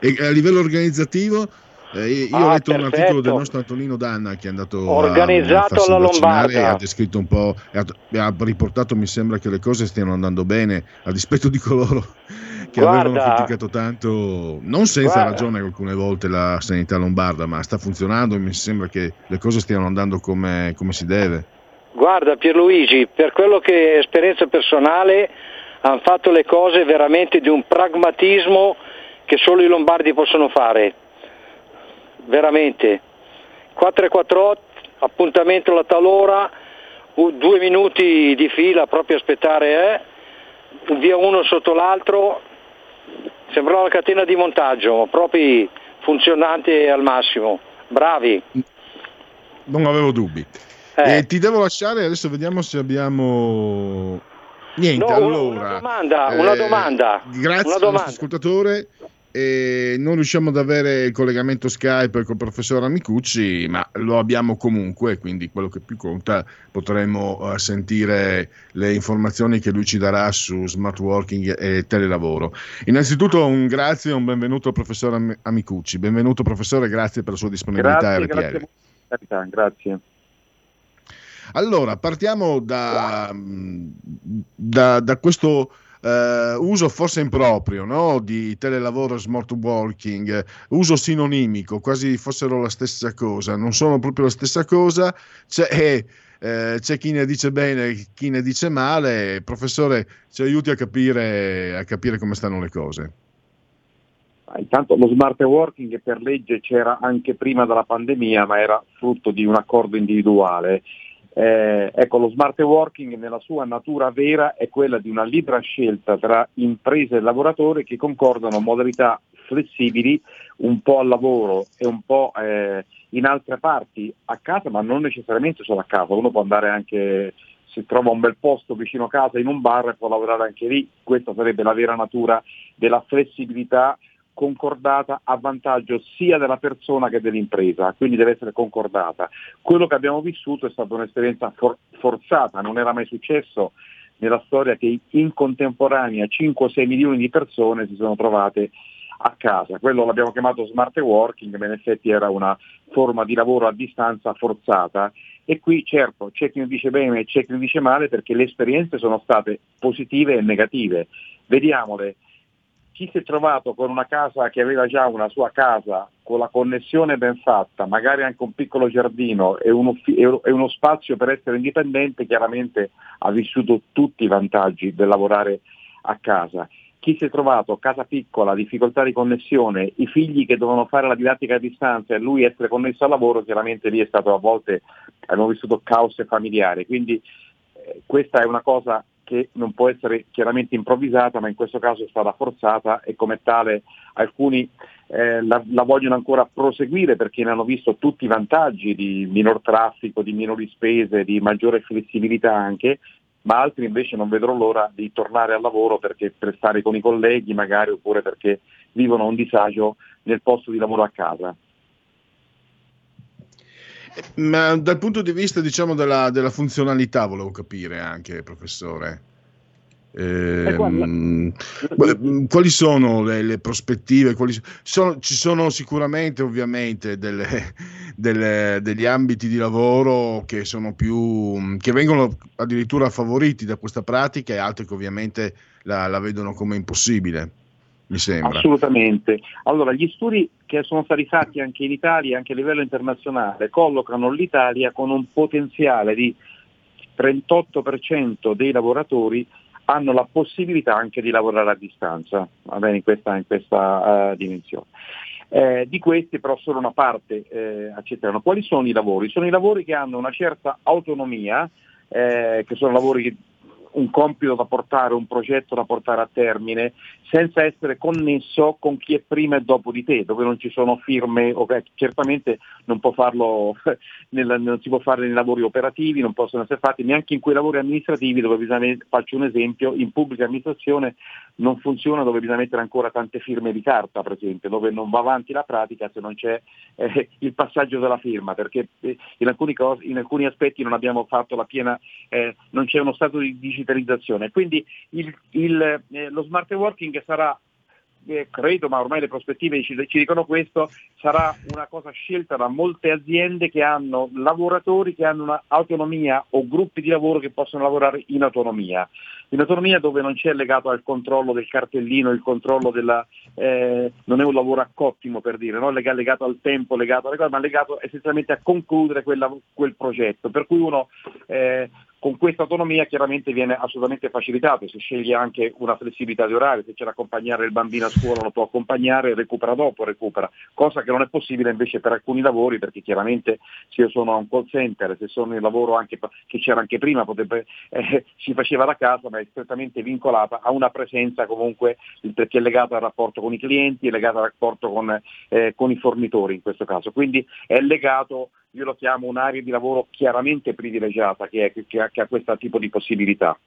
E a livello organizzativo? Eh, io ah, ho letto perfetto. un articolo del nostro Antonino Danna che è andato organizzato a, alla Lombardia ha descritto un po' ha, ha riportato mi sembra che le cose stiano andando bene a dispetto di coloro [LAUGHS] che Guarda, avevano criticato tanto, non senza Guarda. ragione alcune volte la sanità lombarda, ma sta funzionando e mi sembra che le cose stiano andando come, come si deve. Guarda Pierluigi, per quello che è esperienza personale hanno fatto le cose veramente di un pragmatismo che solo i lombardi possono fare. Veramente. 448, appuntamento alla talora, due minuti di fila proprio aspettare, eh? un via uno sotto l'altro, sembrava una catena di montaggio, proprio funzionante al massimo, bravi. Non avevo dubbi. Eh. E ti devo lasciare, adesso vediamo se abbiamo... Niente, No, allora... una domanda, una eh, domanda, Grazie una domanda. ascoltatore. Eh, non riusciamo ad avere il collegamento Skype col professor Amicucci, ma lo abbiamo comunque, quindi quello che più conta potremo eh, sentire le informazioni che lui ci darà su smart working e telelavoro. Innanzitutto un grazie e un benvenuto al professor Am- Amicucci. Benvenuto professore, grazie per la sua disponibilità Grazie, RPL. grazie, grazie. Allora, partiamo da, da- da questo eh, uso forse improprio no? di telelavoro e smart working, uso sinonimico, quasi fossero la stessa cosa, non sono proprio la stessa cosa, c'è, eh, eh, c'è chi ne dice bene e chi ne dice male, professore ci aiuti a capire, a capire come stanno le cose. Intanto lo smart working per legge c'era anche prima della pandemia, ma era frutto di un accordo individuale. Eh, ecco, lo smart working nella sua natura vera è quella di una libera scelta tra imprese e lavoratori che concordano modalità flessibili un po' al lavoro e un po' eh, in altre parti a casa, ma non necessariamente solo a casa. Uno può andare anche, se trova un bel posto vicino a casa in un bar e può lavorare anche lì. Questa sarebbe la vera natura della flessibilità concordata a vantaggio sia della persona che dell'impresa, quindi deve essere concordata. Quello che abbiamo vissuto è stata un'esperienza for- forzata, non era mai successo nella storia che in contemporanea 5 o 6 milioni di persone si sono trovate a casa. Quello l'abbiamo chiamato smart working, ma in effetti era una forma di lavoro a distanza forzata e qui certo c'è chi ne dice bene e c'è chi ne dice male perché le esperienze sono state positive e negative. Vediamole, chi si è trovato con una casa che aveva già una sua casa con la connessione ben fatta, magari anche un piccolo giardino e uno, e uno spazio per essere indipendente, chiaramente ha vissuto tutti i vantaggi del lavorare a casa. Chi si è trovato casa piccola, difficoltà di connessione, i figli che dovevano fare la didattica a distanza e lui essere connesso al lavoro, chiaramente lì è stato a volte, abbiamo vissuto caos familiari. Quindi eh, questa è una cosa che non può essere chiaramente improvvisata, ma in questo caso è stata forzata e come tale alcuni eh, la, la, vogliono ancora proseguire perché ne hanno visto tutti i vantaggi di minor traffico, di minori spese, di maggiore flessibilità anche, ma altri invece non vedrò l'ora di tornare al lavoro perché per stare con i colleghi magari oppure perché vivono un disagio nel posto di lavoro a casa. Ma dal punto di vista diciamo, della, della funzionalità volevo capire anche, professore. Eh, quali sono le, le prospettive? Quali sono, ci sono sicuramente ovviamente delle, [LAUGHS] delle, degli ambiti di lavoro che sono più che vengono addirittura favoriti da questa pratica e altri che ovviamente la, la vedono come impossibile. Mi sembra. Assolutamente. Allora, gli studi che sono stati fatti anche in Italia anche a livello internazionale collocano l'Italia con un potenziale di 38% dei lavoratori hanno la possibilità anche di lavorare a distanza, in questa, in questa uh, dimensione. Eh, di questi però solo una parte eh, accettano. Quali sono i lavori? Sono i lavori che hanno una certa autonomia, eh, che sono lavori che un compito da portare, un progetto da portare a termine, senza essere connesso con chi è prima e dopo di te, dove non ci sono firme, okay, certamente non, può farlo [LAUGHS] nel, non si può fare nei lavori operativi, non possono essere fatti neanche in quei lavori amministrativi dove bisogna, faccio un esempio, in pubblica amministrazione non funziona dove bisogna mettere ancora tante firme di carta, per esempio, dove non va avanti la pratica se non c'è eh, il passaggio della firma, perché in alcuni, cose, in alcuni aspetti non abbiamo fatto la piena, eh, non c'è uno stato di digitalizzazione quindi il, il, eh, lo smart working sarà, eh, credo, ma ormai le prospettive ci, ci, dicono questo, sarà una cosa scelta da molte aziende che hanno lavoratori che hanno un'autonomia o gruppi di lavoro che possono lavorare in autonomia. In autonomia dove non c'è legato al controllo del cartellino, il controllo della... Eh, non è un lavoro a cottimo per dire, no? legato al tempo, legato alle cose, ma legato essenzialmente a concludere quella, quel progetto. Per cui uno eh, con questa autonomia chiaramente viene assolutamente facilitato, se sceglie anche una flessibilità di orario, se c'è da accompagnare il bambino a scuola lo può accompagnare, recupera dopo, recupera, cosa che non è possibile invece per alcuni lavori perché chiaramente se io sono a un call center, se sono in lavoro anche, che c'era anche prima, potrebbe, eh, [LAUGHS] si faceva da casa ma è strettamente vincolata a una presenza comunque perché è legata al rapporto con i clienti, è legata al rapporto con, eh, con i fornitori in questo caso, quindi è legato io lo chiamo un'area di lavoro chiaramente privilegiata che, è, che, ha, che ha questo tipo di possibilità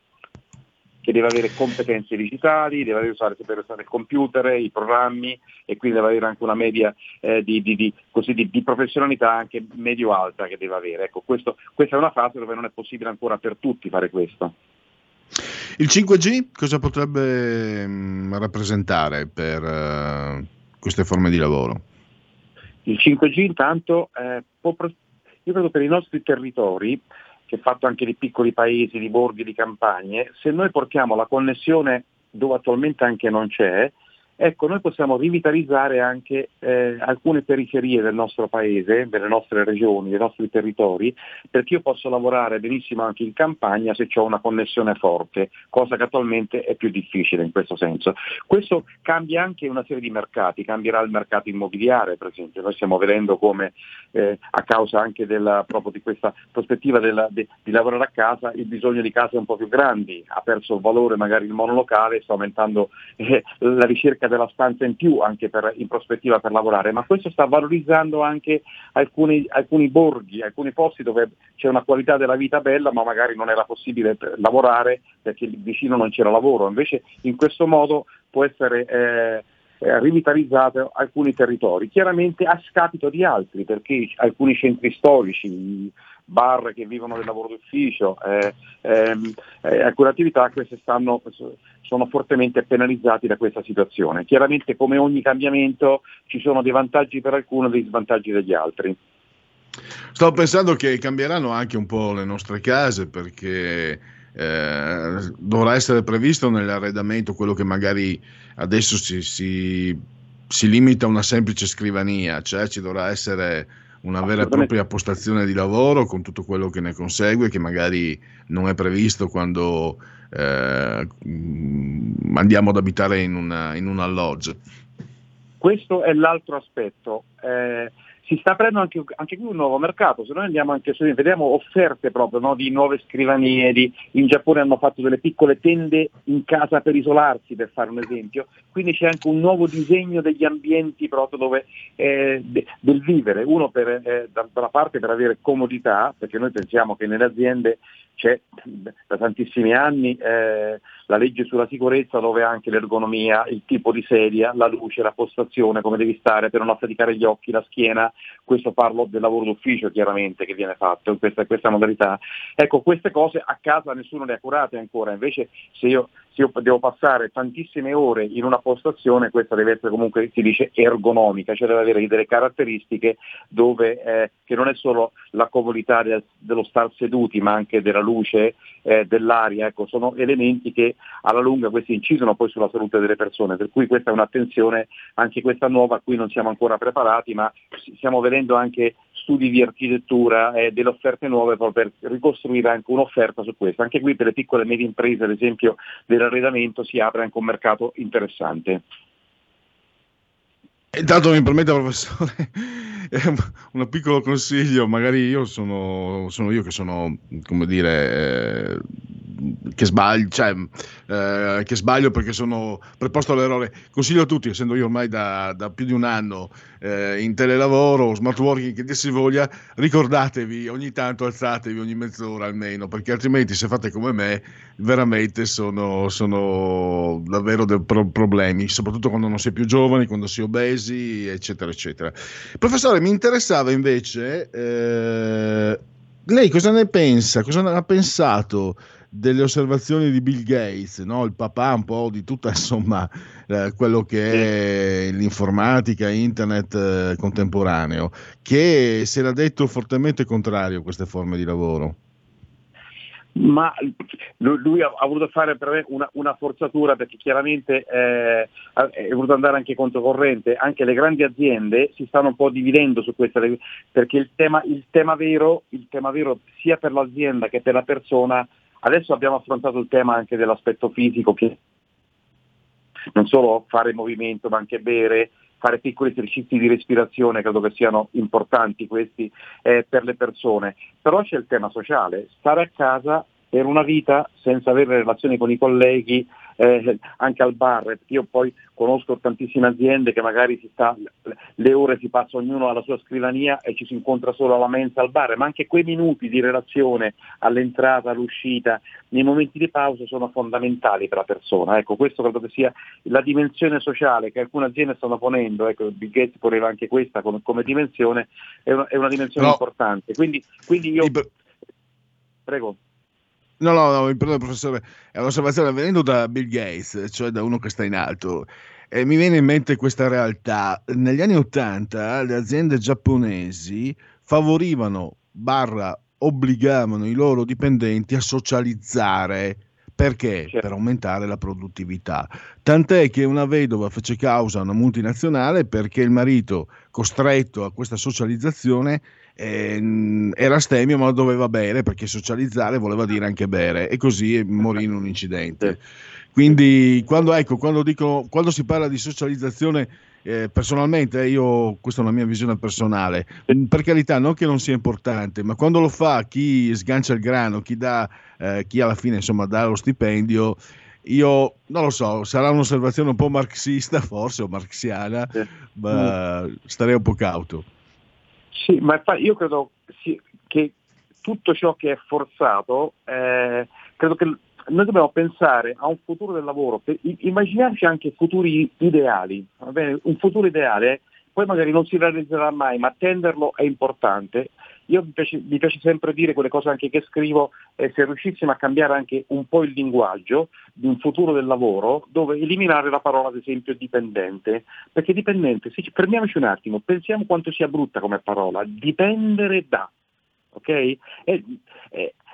che deve avere competenze digitali, deve avere usare, saper usare il computer, i programmi e quindi deve avere anche una media eh, di, di, di, così, di, professionalità anche medio-alta che deve avere. Ecco, questo, questa è una fase dove non è possibile ancora per tutti fare questo. Il 5G cosa potrebbe mh, mm, rappresentare per uh, queste forme di lavoro? Il 5G intanto, eh, può, io credo per i nostri territori, che è fatto anche di piccoli paesi, di borghi, di campagne, se noi portiamo la connessione dove attualmente anche non c'è, Ecco, noi possiamo rivitalizzare anche eh, alcune periferie del nostro paese, delle nostre regioni, dei nostri territori, perché io posso lavorare benissimo anche in campagna se ho una connessione forte, cosa che attualmente è più difficile in questo senso. Questo cambia anche una serie di mercati, cambierà il mercato immobiliare, per esempio. Noi stiamo vedendo come eh, a causa anche della, proprio di questa prospettiva della, di, di, lavorare a casa, il bisogno di case un po' più grandi, ha perso il valore magari il monolocale, sta aumentando eh, la ricerca della stanza in più anche per, in prospettiva per lavorare, ma questo sta valorizzando anche alcuni, alcuni borghi, alcuni posti dove c'è una qualità della vita bella ma magari non era possibile lavorare perché vicino non c'era lavoro, invece in questo modo può essere eh, eh, rivitalizzato alcuni territori, chiaramente a scapito di altri, perché alcuni centri storici, bar che vivono del lavoro d'ufficio, eh, ehm, eh, alcune attività queste stanno, sono fortemente penalizzati da questa situazione. Chiaramente come ogni cambiamento ci sono dei vantaggi per alcuni e dei svantaggi degli altri. Stavo pensando che cambieranno anche un po' le nostre case perché eh, dovrà essere previsto nell'arredamento quello che magari adesso si, si, si limita a una semplice scrivania, cioè ci dovrà essere una vera e propria postazione di lavoro con tutto quello che ne consegue, che magari non è previsto quando eh, andiamo ad abitare in, una, in un alloggio. Questo è l'altro aspetto. Eh, si sta aprendo anche, anche, qui un nuovo mercato, se noi andiamo anche su, vediamo offerte proprio no, di nuove scrivanie, di, in Giappone hanno fatto delle piccole tende in casa per isolarsi, per fare un esempio, quindi c'è anche un nuovo disegno degli ambienti proprio dove, eh, de, del vivere, uno per, eh, da, da una parte per avere comodità, perché noi pensiamo che nelle aziende c'è da tantissimi anni eh, la legge sulla sicurezza dove anche l'ergonomia, il tipo di sedia, la luce, la postazione, come devi stare per non affaticare gli occhi, la schiena, questo parlo del lavoro d'ufficio chiaramente che viene fatto in questa, questa modalità. Ecco, queste cose a casa nessuno le ha curate ancora, invece se io se io devo passare tantissime ore in una postazione, questa deve essere comunque, si dice, ergonomica, cioè deve avere delle caratteristiche dove, eh, che non è solo la comodità del, dello star seduti, ma anche della luce, eh, dell'aria, ecco, sono elementi che alla lunga questi incidono poi sulla salute delle persone, per cui questa è un'attenzione anche questa nuova a cui non siamo ancora preparati, ma stiamo vedendo anche studi di architettura e delle offerte nuove proprio per ricostruire anche un'offerta su questo. Anche qui per le piccole e medie imprese, ad esempio dell'arredamento, si apre anche un mercato interessante. Intanto mi permetta, professore, [LAUGHS] un piccolo consiglio, magari io sono, sono io che sono, come dire, eh, che sbaglio, cioè, eh, che sbaglio perché sono preposto all'errore. Consiglio a tutti, essendo io ormai da, da più di un anno eh, in telelavoro, smart working, che dir si voglia, ricordatevi ogni tanto alzatevi ogni mezz'ora almeno, perché altrimenti se fate come me, veramente sono, sono davvero dei pro- problemi, soprattutto quando non si è più giovani, quando si è obesi, eccetera, eccetera. Professore, mi interessava invece... Eh, lei cosa ne pensa? Cosa ne ha pensato delle osservazioni di Bill Gates, no? il papà un po' di tutta [LAUGHS] insomma eh, quello che è l'informatica, internet eh, contemporaneo, che si era detto fortemente contrario a queste forme di lavoro. ma lui, ha, ha voluto fare per me una, una forzatura perché chiaramente eh, è voluto andare anche controcorrente, anche le grandi aziende si stanno un po' dividendo su questa, perché il tema, il tema vero, il tema vero sia per l'azienda che per la persona, adesso abbiamo affrontato il tema anche dell'aspetto fisico che non solo fare movimento ma anche bere, fare piccoli esercizi di respirazione, credo che siano importanti questi eh, per le persone. Però c'è il tema sociale, stare a casa per una vita senza avere relazioni con i colleghi, eh, anche al bar, perché io poi conosco tantissime aziende che magari si sta, le ore si passa ognuno alla sua scrivania e ci si incontra solo alla mensa al bar, ma anche quei minuti di relazione all'entrata, all'uscita, nei momenti di pausa sono fondamentali per la persona. Ecco, questo credo che sia la dimensione sociale che alcune aziende stanno ponendo, ecco, Bill Gates poneva anche questa come, come dimensione, è una, è una dimensione No. importante. Quindi, quindi io... Prego. No, no, no, mi perdono professore, è un'osservazione venendo da Bill Gates, cioè da uno che sta in alto. E mi viene in mente questa realtà. Negli anni Ottanta le aziende giapponesi favorivano, barra, obbligavano i loro dipendenti a socializzare. Perché? Per aumentare la produttività. Tant'è che una vedova fece causa a una multinazionale perché il marito, costretto a questa socializzazione, ehm, era astemio ma doveva bere perché socializzare voleva dire anche bere e così morì in un incidente. Quindi quando, ecco, quando, dico, quando si parla di socializzazione, eh, personalmente io, questa è una mia visione personale, mh, per carità non che non sia importante, ma quando lo fa chi sgancia il grano, chi, dà, eh, chi alla fine insomma dà lo stipendio, io non lo so, sarà un'osservazione un po' marxista forse o marxiana, ma starei un po' cauto. Sì, ma io credo che tutto ciò che è forzato, eh, credo che noi dobbiamo pensare a un futuro del lavoro, per- i- immaginiamoci anche futuri ideali, un futuro ideale, poi magari non si realizzerà mai, ma attenderlo è importante. Io mi piace, mi piace sempre dire quelle cose anche che scrivo, eh, se riuscissimo a cambiare anche un po' il linguaggio di un futuro del lavoro, dove eliminare la parola ad esempio dipendente, perché dipendente, sì, fermiamoci un attimo, pensiamo quanto sia brutta come parola, dipendere da, ok? E- e-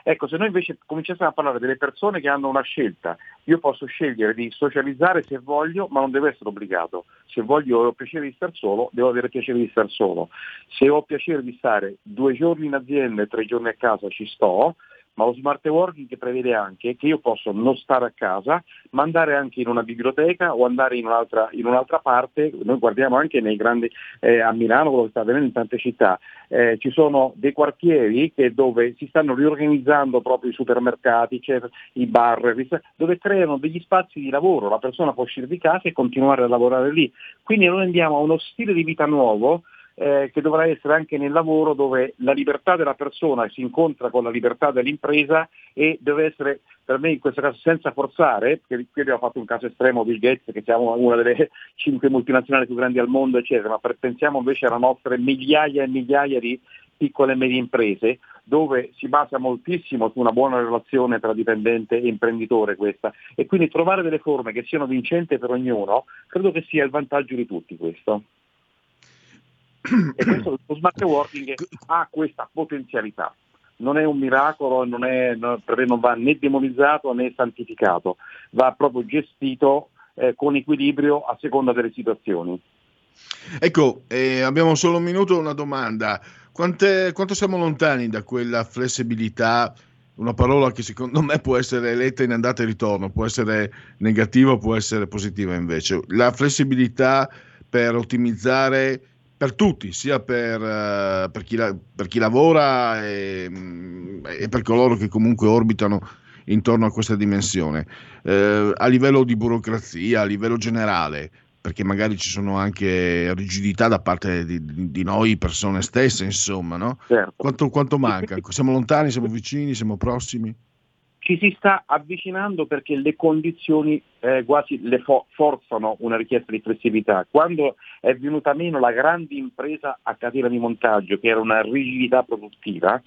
ecco, se noi invece cominciassimo a parlare delle persone che hanno una scelta, io posso scegliere di socializzare se voglio, ma non devo essere obbligato. Se voglio ho piacere di star solo, devo avere piacere di star solo. Se ho piacere di stare due giorni in azienda e tre giorni a casa, ci sto, ma lo smart working prevede anche che io posso non stare a casa, ma andare anche in una biblioteca o andare in un'altra, in un'altra parte, noi guardiamo anche nei grandi, eh, a Milano, quello che sta avvenendo in tante città, eh, ci sono dei quartieri che dove si stanno riorganizzando proprio i supermercati, i bar, dove creano degli spazi di lavoro, la persona può uscire di casa e continuare a lavorare lì. Quindi noi andiamo a uno stile di vita nuovo eh, che dovrà essere anche nel lavoro dove la libertà della persona si incontra con la libertà dell'impresa e deve essere per me in questo caso senza forzare, perché qui abbiamo fatto un caso estremo Bill Gates che siamo una delle [LAUGHS] cinque multinazionali più grandi al mondo eccetera, ma pensiamo invece alle nostre migliaia e migliaia di piccole e medie imprese dove si basa moltissimo su una buona relazione tra dipendente e imprenditore questa e quindi trovare delle forme che siano vincenti per ognuno credo che sia il vantaggio di tutti questo. E questo lo smart working ha questa potenzialità. Non è un miracolo, non è, non va né demonizzato né santificato, va proprio gestito eh, con equilibrio a seconda delle situazioni. Ecco, eh, abbiamo solo un minuto, una domanda. Quante- quanto siamo lontani da quella flessibilità? Una parola che secondo me può essere letta in andata e ritorno, può essere negativa, può essere positiva invece. La flessibilità per ottimizzare per tutti, sia per, eh, per chi, la- per chi lavora e, mm, e per coloro che comunque orbitano intorno a questa dimensione. Eh, a livello di burocrazia, a livello generale, perché magari ci sono anche rigidità da parte di, di- noi persone stesse, insomma, no? Quanto, quanto manca? Siamo lontani, siamo vicini, siamo prossimi? Ci si sta avvicinando perché le condizioni eh, quasi le fo- forzano una richiesta di flessibilità. Quando è venuta meno la grande impresa a catena di montaggio, che era una rigidità produttiva,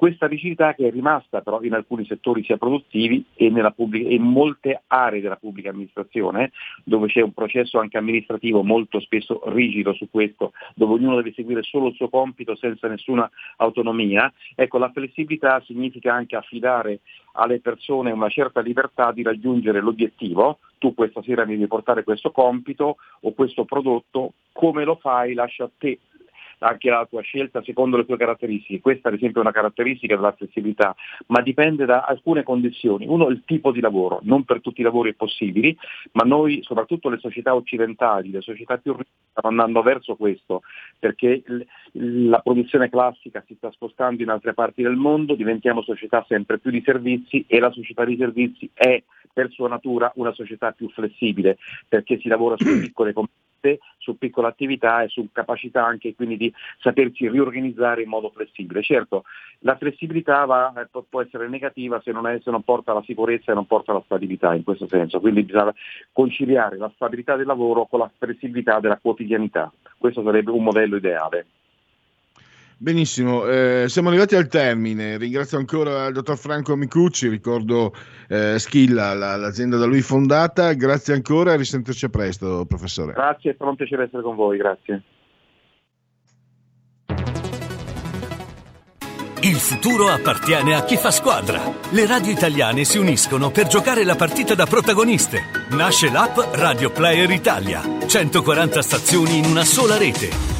Questa rigidità che è rimasta però in alcuni settori sia produttivi e, pubblica, in molte aree della pubblica amministrazione, dove c'è un processo anche amministrativo molto spesso rigido su questo, dove ognuno deve seguire solo il suo compito senza nessuna autonomia, ecco la flessibilità significa anche affidare alle persone una certa libertà di raggiungere l'obiettivo, tu questa sera mi devi portare questo compito o questo prodotto, come lo fai lascia a te anche la tua scelta secondo le tue caratteristiche. Questa ad esempio è una caratteristica della flessibilità, ma dipende da alcune condizioni. Uno è il tipo di lavoro, non per tutti i lavori è possibile, ma noi, soprattutto le società occidentali, le società più ricche, stanno andando verso questo, perché la produzione classica si sta spostando in altre parti del mondo, diventiamo società sempre più di servizi e la società di servizi è per sua natura una società più flessibile, perché si lavora su piccole competenze su piccole attività e su capacità anche quindi di sapersi riorganizzare in modo flessibile. Certo, la flessibilità va, eh, può essere negativa se non, è, se non porta alla sicurezza e non porta alla stabilità in questo senso, quindi bisogna conciliare la stabilità del lavoro con la flessibilità della quotidianità. Questo sarebbe un modello ideale. Benissimo, eh, siamo arrivati al termine. Ringrazio ancora il dottor Franco Micucci, ricordo eh, Schilla, la, l'azienda da lui fondata. Grazie ancora e risentirci a presto, professore. Grazie, è stato un piacere essere con voi, grazie. Il futuro appartiene a chi fa squadra. Le radio italiane si uniscono per giocare la partita da protagoniste. Nasce l'app Radio Player Italia. 140 stazioni in una sola rete.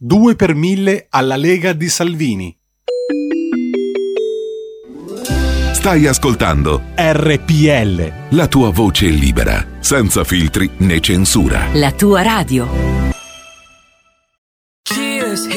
2 per 1000 alla Lega di Salvini. Stai ascoltando RPL. la tua voce libera, senza filtri né censura. La tua radio. Cheers,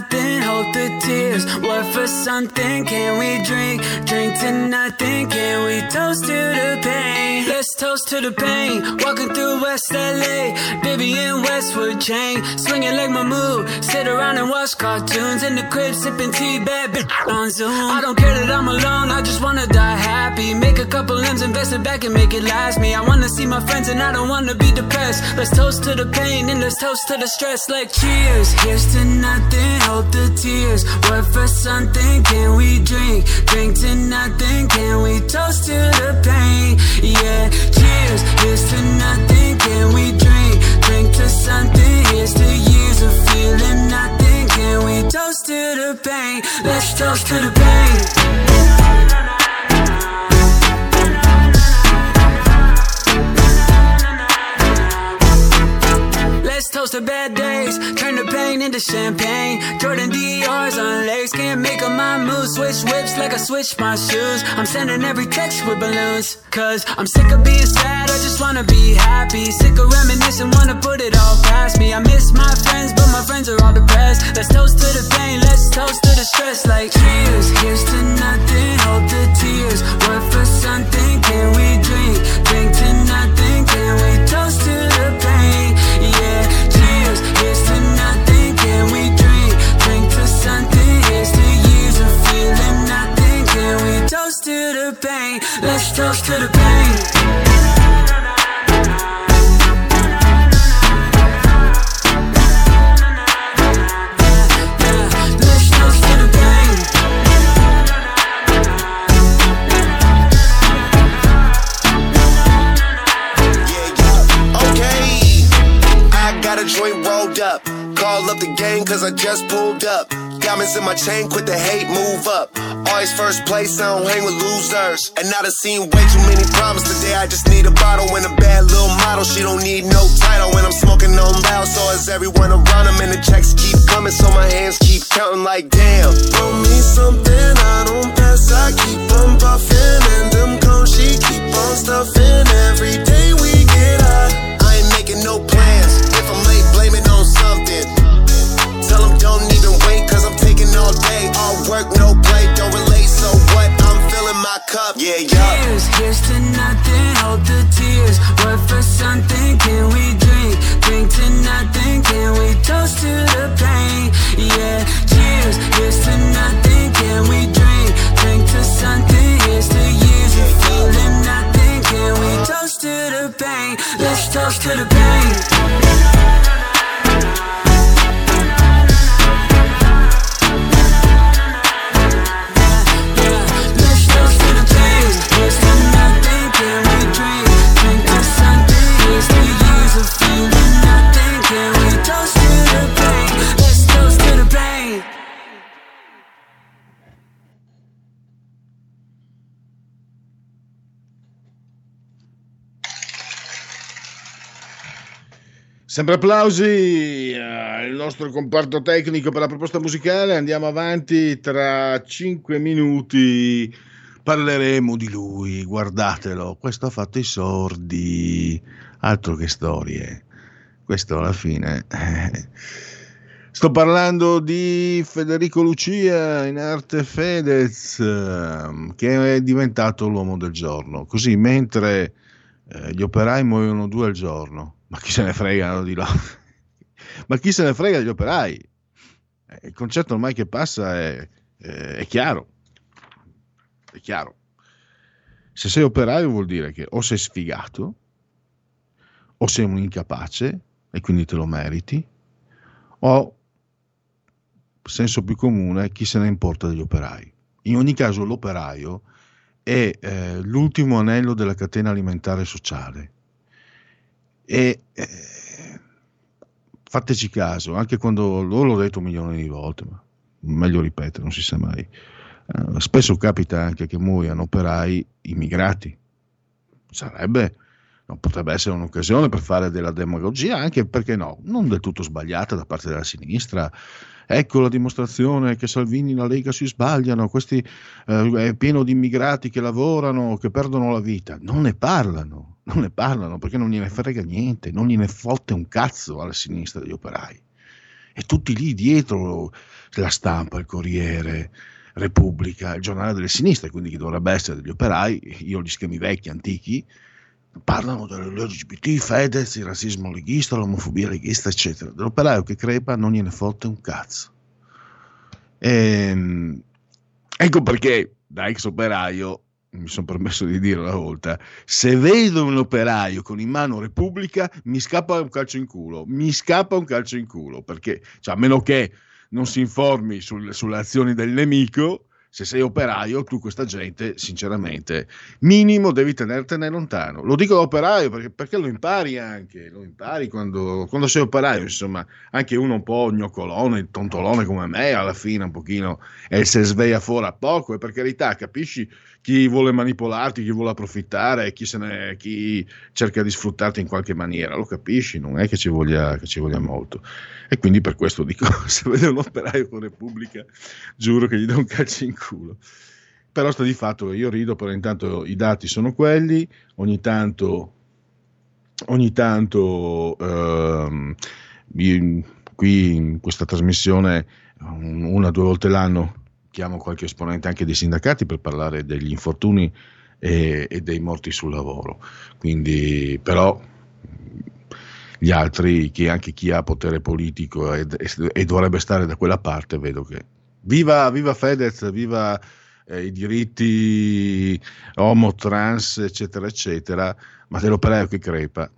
nothing, hold the tears. What for something can we drink? Drink to nothing, can we toast to the pain? Let's toast to the pain. Walking through West LA, baby in Westwood chain. Swinging like my move, sit around and watch cartoons. In the crib, sipping tea, bad bitch on Zoom. I don't care that I'm alone, I just wanna die happy. Make a couple M's, invest it back and make it last me. I wanna see my friends and I don't wanna be depressed. Let's toast to the pain and let's toast to the stress. Like cheers, here's to nothing, hold the tears. What for something can we drink? Drink to nothing, can we toast to the pain? Yeah, cheers, here's to nothing, can we drink? Drink to something, here's to years of feeling nothing, can we toast to the pain? Let's toast to the pain. Toast to bad days, turn the pain into champagne. Jordan DR's on legs, can't make up my mood. Switch whips like I switch my shoes. I'm sending every text with balloons, cause I'm sick of being sad, I just wanna be happy. Sick of reminiscing, wanna put it all past me. I miss my friends, but my friends are all depressed. Let's toast to the pain, let's toast to the stress. Like cheers, here's to nothing, hold the tears. What for something can we drink? Drink to nothing, can we toast touch to the beat. Joint rolled up, call up the gang cause I just pulled up. Diamonds in my chain, quit the hate, move up. Always first place, I don't hang with losers. And I done seen way too many problems today. I just need a bottle and a bad little model. She don't need no title when I'm smoking on loud. So is everyone around them, and the checks keep coming. So my hands keep counting like damn. Throw me something, I don't pass. I keep on puffing, and them cones she keep on stuffing. Every day we get high. I ain't making no plans. All day. All work, no play, don't relate. So what? I'm filling my cup. Yeah, yeah. Cheers, here's to nothing, hold the tears. Work for something, can we drink? Drink to nothing, can we toast to the pain? Yeah, cheers, here's to nothing, can we drink? Drink to something, here's to years of feeling nothing, can we toast to the pain? Let's toast to the pain. Sempre applausi al nostro comparto tecnico per la proposta musicale. Andiamo avanti tra cinque minuti. Parleremo di lui, guardatelo, questo ha fatto i sordi, altro che storie. Questo alla fine. eh. Sto parlando di Federico Lucia in arte Fedez, ehm, che è diventato l'uomo del giorno. Così mentre eh, gli operai muoiono due al giorno, ma chi se ne frega di là? [LAUGHS] ma chi se ne frega degli operai? Eh, Il concetto ormai che passa è, è- è chiaro. È chiaro. Se sei operaio vuol dire che o sei sfigato, o sei un incapace e quindi te lo meriti, o senso più comune, chi se ne importa degli operai. In ogni caso l'operaio è eh, l'ultimo anello della catena alimentare sociale e eh, fateci caso, anche quando l'ho detto milioni di volte, ma meglio ripetere, non si sa mai. Eh, spesso capita anche che muoiano operai immigrati. Sarebbe, non potrebbe essere un'occasione per fare della demagogia, anche perché no, non del tutto sbagliata da parte della sinistra. Ecco la dimostrazione che Salvini e la Lega si sbagliano, questi eh, è pieno di immigrati che lavorano, che perdono la vita. Non ne parlano, non ne parlano perché non gliene frega niente, non gliene fotte un cazzo alla sinistra degli operai. E tutti lì dietro la stampa, il Corriere, Repubblica, il giornale delle sinistre, quindi che dovrebbe essere degli operai, io gli schemi vecchi, antichi, parlano dell'LGBT, Fedez, il razzismo leghista, l'omofobia leghista, eccetera. Dell'operaio che crepa non gliene fotte un cazzo. Ehm, ecco perché da ex operaio mi sono permesso di dire una volta, se vedo un operaio con in mano Repubblica, mi scappa un calcio in culo, mi scappa un calcio in culo, perché cioè, a meno che non si informi sul- sulle azioni del nemico, se sei operaio, tu questa gente, sinceramente, minimo devi tenertene lontano. Lo dico da operaio perché, perché lo impari anche, lo impari quando, quando sei operaio, insomma, anche uno un po' gnoccolone, tontolone come me, alla fine un pochino, e se sveglia fuori a poco, e per carità, capisci chi vuole manipolarti, chi vuole approfittare, chi, ne, chi cerca di sfruttarti in qualche maniera, lo capisci, non è che ci voglia, che ci voglia molto. E quindi per questo dico, [LAUGHS] se vede un operaio con Repubblica, giuro che gli do un calcio in culo. Però sta di fatto, io rido, però intanto i dati sono quelli, ogni tanto, ogni tanto ehm, qui in questa trasmissione un- una o due volte l'anno chiamo qualche esponente anche dei sindacati per parlare degli infortuni e, e dei morti sul lavoro. Quindi, però, gli altri, che anche chi ha potere politico e, e- e dovrebbe stare da quella parte, vedo che viva, viva Fedez, viva eh, i diritti homo, trans, eccetera, eccetera, ma dell'operaio che crepa.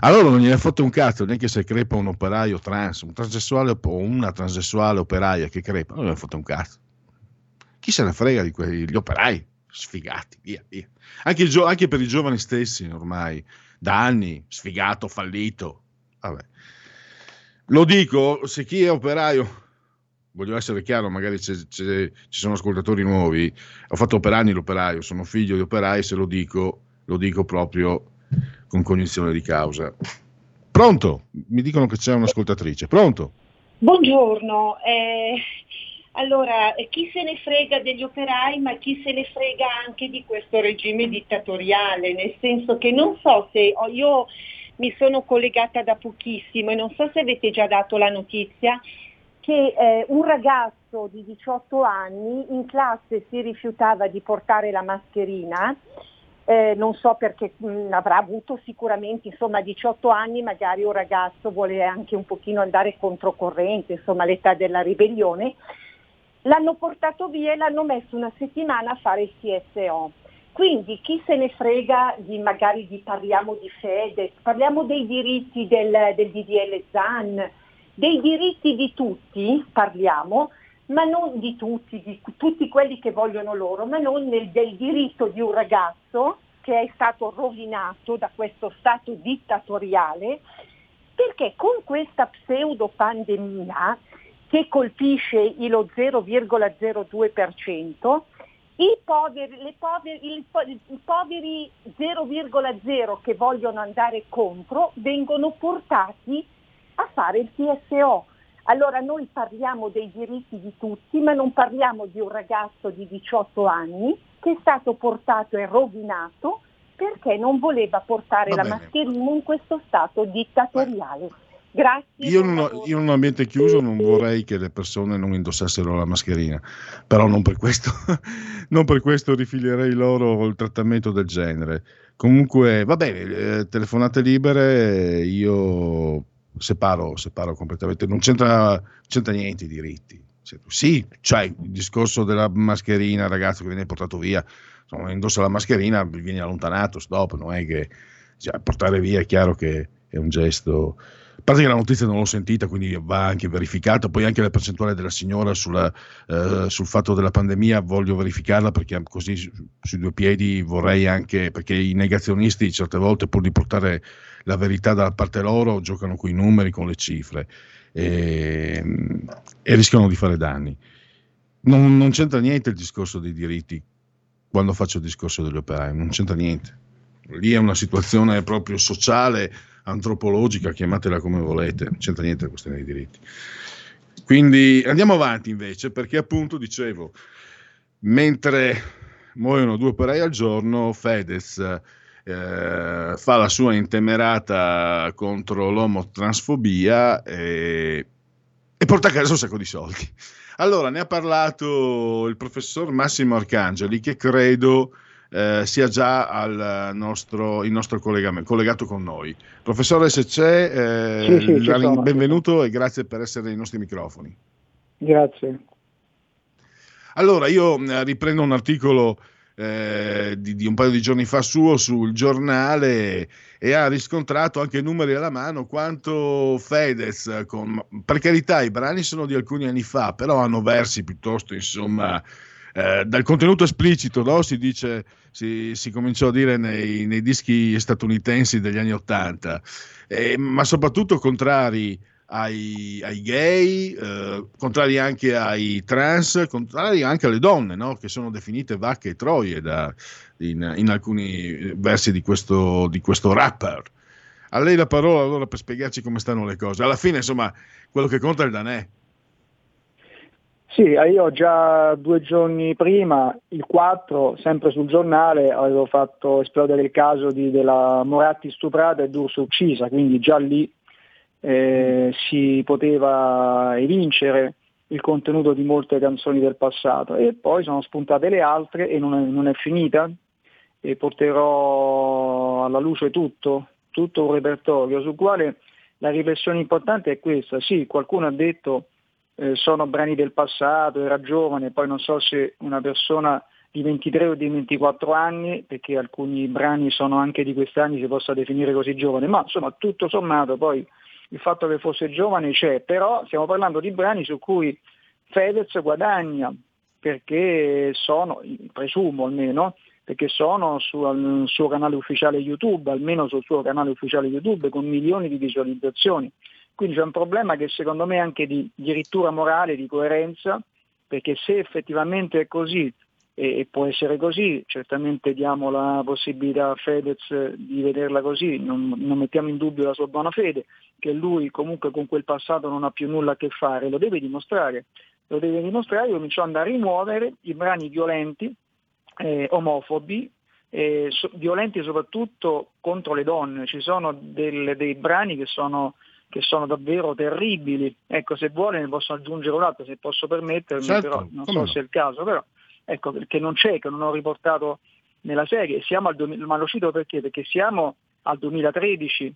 Allora non gliene fotte un cazzo, neanche se crepa un operaio trans, un transessuale o una transessuale operaia che crepa, non gliene fotte un cazzo. Chi se ne frega di quegli operai? Sfigati, via, via. Anche, gio- anche per i giovani stessi ormai, da anni, sfigato, fallito. Vabbè. Lo dico, se chi è operaio, voglio essere chiaro, magari c'è- c'è- ci sono ascoltatori nuovi, ho fatto per anni l'operaio, sono figlio di operai, se lo dico, lo dico proprio con cognizione di causa. Pronto? Mi dicono che c'è un'ascoltatrice. Pronto? Buongiorno, eh, allora chi se ne frega degli operai ma chi se ne frega anche di questo regime dittatoriale, nel senso che non so se oh, io mi sono collegata da pochissimo e non so se avete già dato la notizia che eh, un ragazzo di 18 anni in classe si rifiutava di portare la mascherina eh, non so perché mh, avrà avuto sicuramente insomma 18 anni, magari un ragazzo vuole anche un pochino andare controcorrente, insomma l'età della ribellione, l'hanno portato via e l'hanno messo una settimana a fare il TSO. Quindi chi se ne frega di magari di parliamo di fede, parliamo dei diritti del, del DDL ZAN, dei diritti di tutti parliamo, ma non di tutti, di tutti quelli che vogliono loro, ma non nel- del diritto di un ragazzo che è stato rovinato da questo stato dittatoriale, perché con questa pseudo pandemia che colpisce lo 0,02%, i poveri, poveri- i poveri 0,0 che vogliono andare contro vengono portati a fare il TSO. Allora noi parliamo dei diritti di tutti, ma non parliamo di un ragazzo di 18 anni che è stato portato e rovinato perché non voleva portare Va la bene. mascherina in questo stato dittatoriale. Grazie. Io in, uno- io in un ambiente chiuso non vorrei che le persone non indossassero la mascherina, però non per questo, [LAUGHS] non per questo rifilerei loro il trattamento del genere. Comunque, va bene, eh, telefonate libere, io separo, separo completamente, non c'entra, c'entra niente i diritti. Sì, c'è il discorso della mascherina, ragazzo che viene portato via, insomma, indossa la mascherina, viene allontanato, stop, non è che cioè, portare via è chiaro che è un gesto. Parte che la notizia non l'ho sentita, quindi va anche verificata. Poi anche la percentuale della signora sulla, eh, sul fatto della pandemia voglio verificarla perché così su- sui due piedi vorrei anche, perché i negazionisti certe volte pur di portare la verità dalla parte loro giocano con i numeri, con le cifre e, e rischiano di fare danni. Non, non c'entra niente il discorso dei diritti quando faccio il discorso degli operai, non c'entra niente. Lì è una situazione proprio sociale, antropologica, chiamatela come volete, non c'entra niente la questione dei diritti. Quindi andiamo avanti invece, perché appunto dicevo, mentre muoiono due operai al giorno, Fedez eh, fa la sua intemerata contro l'omotransfobia e, e porta a casa un sacco di soldi. Allora, ne ha parlato il professor Massimo Arcangeli, che credo eh, sia già al nostro, il nostro collegamento, collegato con noi. Professore, se c'è, eh, Sì, sì, sono. benvenuto e grazie per essere nei nostri microfoni. Grazie. Allora, io eh, riprendo un articolo eh, di, di un paio di giorni fa suo sul giornale e ha riscontrato anche numeri alla mano quanto Fedez, con, per carità i brani sono di alcuni anni fa, però hanno versi piuttosto, insomma, eh, dal contenuto esplicito, no? si dice, si, si cominciò a dire nei, nei dischi statunitensi degli anni Ottanta, eh, ma soprattutto contrari ai, ai gay, eh, contrari anche ai trans, contrari anche alle donne, no? che sono definite vacche e troie da- in, in alcuni versi di questo, di questo rapper. A lei la parola allora per spiegarci come stanno le cose. Alla fine, insomma, quello che conta è il danè. Sì, eh, io già due giorni prima, il 4, sempre sul giornale, avevo fatto esplodere il caso di- della Moratti stuprata e D'Urso uccisa, quindi già lì eh, si poteva evincere il contenuto di molte canzoni del passato. E poi sono spuntate le altre e non è, non è finita. E porterò alla luce tutto, tutto un repertorio sul quale la riflessione importante è questa, sì, qualcuno ha detto eh, sono brani del passato, era giovane, poi non so se una persona di 23 o di 24 anni, perché alcuni brani sono anche di questi anni, si possa definire così giovane, ma insomma tutto sommato poi il fatto che fosse giovane c'è, però stiamo parlando di brani su cui Fedez guadagna, perché sono, presumo almeno, perché sono sul suo canale ufficiale YouTube, almeno sul suo canale ufficiale YouTube, con milioni di visualizzazioni. Quindi c'è un problema che secondo me è anche di dirittura morale, di coerenza, perché se effettivamente è così, e può essere così, certamente diamo la possibilità a Fedez di vederla così, non, non, mettiamo in dubbio la sua buona fede, che lui comunque con quel passato non ha più nulla a che fare, lo deve dimostrare, lo deve dimostrare cominciando a rimuovere i brani violenti, eh, omofobi, eh, so, violenti soprattutto contro le donne, ci sono del, dei brani che sono che sono davvero terribili. Ecco, se vuole ne posso aggiungere un altro, se posso permettermi, certo, però non so no. se è il caso, però ecco, che non c'è, che non ho riportato nella serie, siamo al 2000, ma lo cito perché? Perché siamo al 2013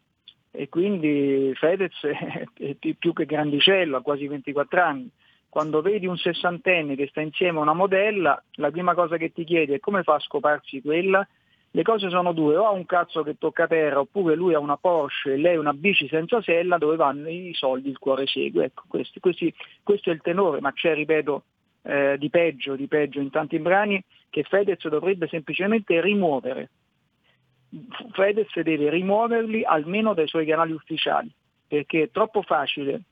e quindi Fedez [LAUGHS] è più che grandicello, ha quasi 24 anni. Quando vedi un sessantenne che sta insieme a una modella, la prima cosa che ti chiedi è come fa a scoparsi quella? Le cose sono due, o ha un cazzo che tocca terra, oppure lui ha una Porsche e lei una bici senza sella dove vanno i soldi, il cuore segue. Ecco, questi, questi, questo è il tenore, ma c'è, ripeto, eh, di peggio, di peggio in tanti brani che Fedez dovrebbe semplicemente rimuovere. Fedez deve rimuoverli almeno dai suoi canali ufficiali, perché è troppo facile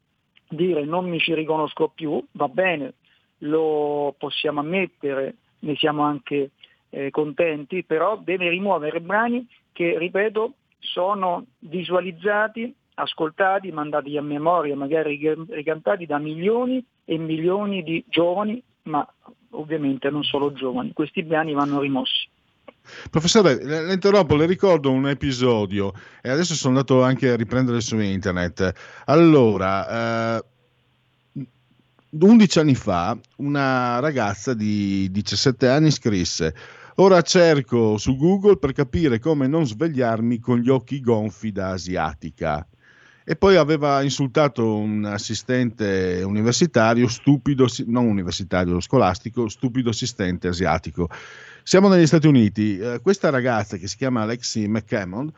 dire non mi ci riconosco più, va bene, lo possiamo ammettere, ne siamo anche eh, contenti, però deve rimuovere brani che, ripeto, sono visualizzati, ascoltati, mandati a memoria, magari ricantati da milioni e milioni di giovani, ma ovviamente non solo giovani. Questi brani vanno rimossi. Professore, le interrompo, le ricordo un episodio e adesso sono andato anche a riprendere su internet. Allora, eh, 11 anni fa una ragazza di 17 anni scrisse Ora cerco su Google per capire come non svegliarmi con gli occhi gonfi da asiatica. E poi aveva insultato un assistente universitario, stupido, non universitario, scolastico, stupido assistente asiatico. Siamo negli Stati Uniti. Eh, questa ragazza che si chiama Alexi McCammon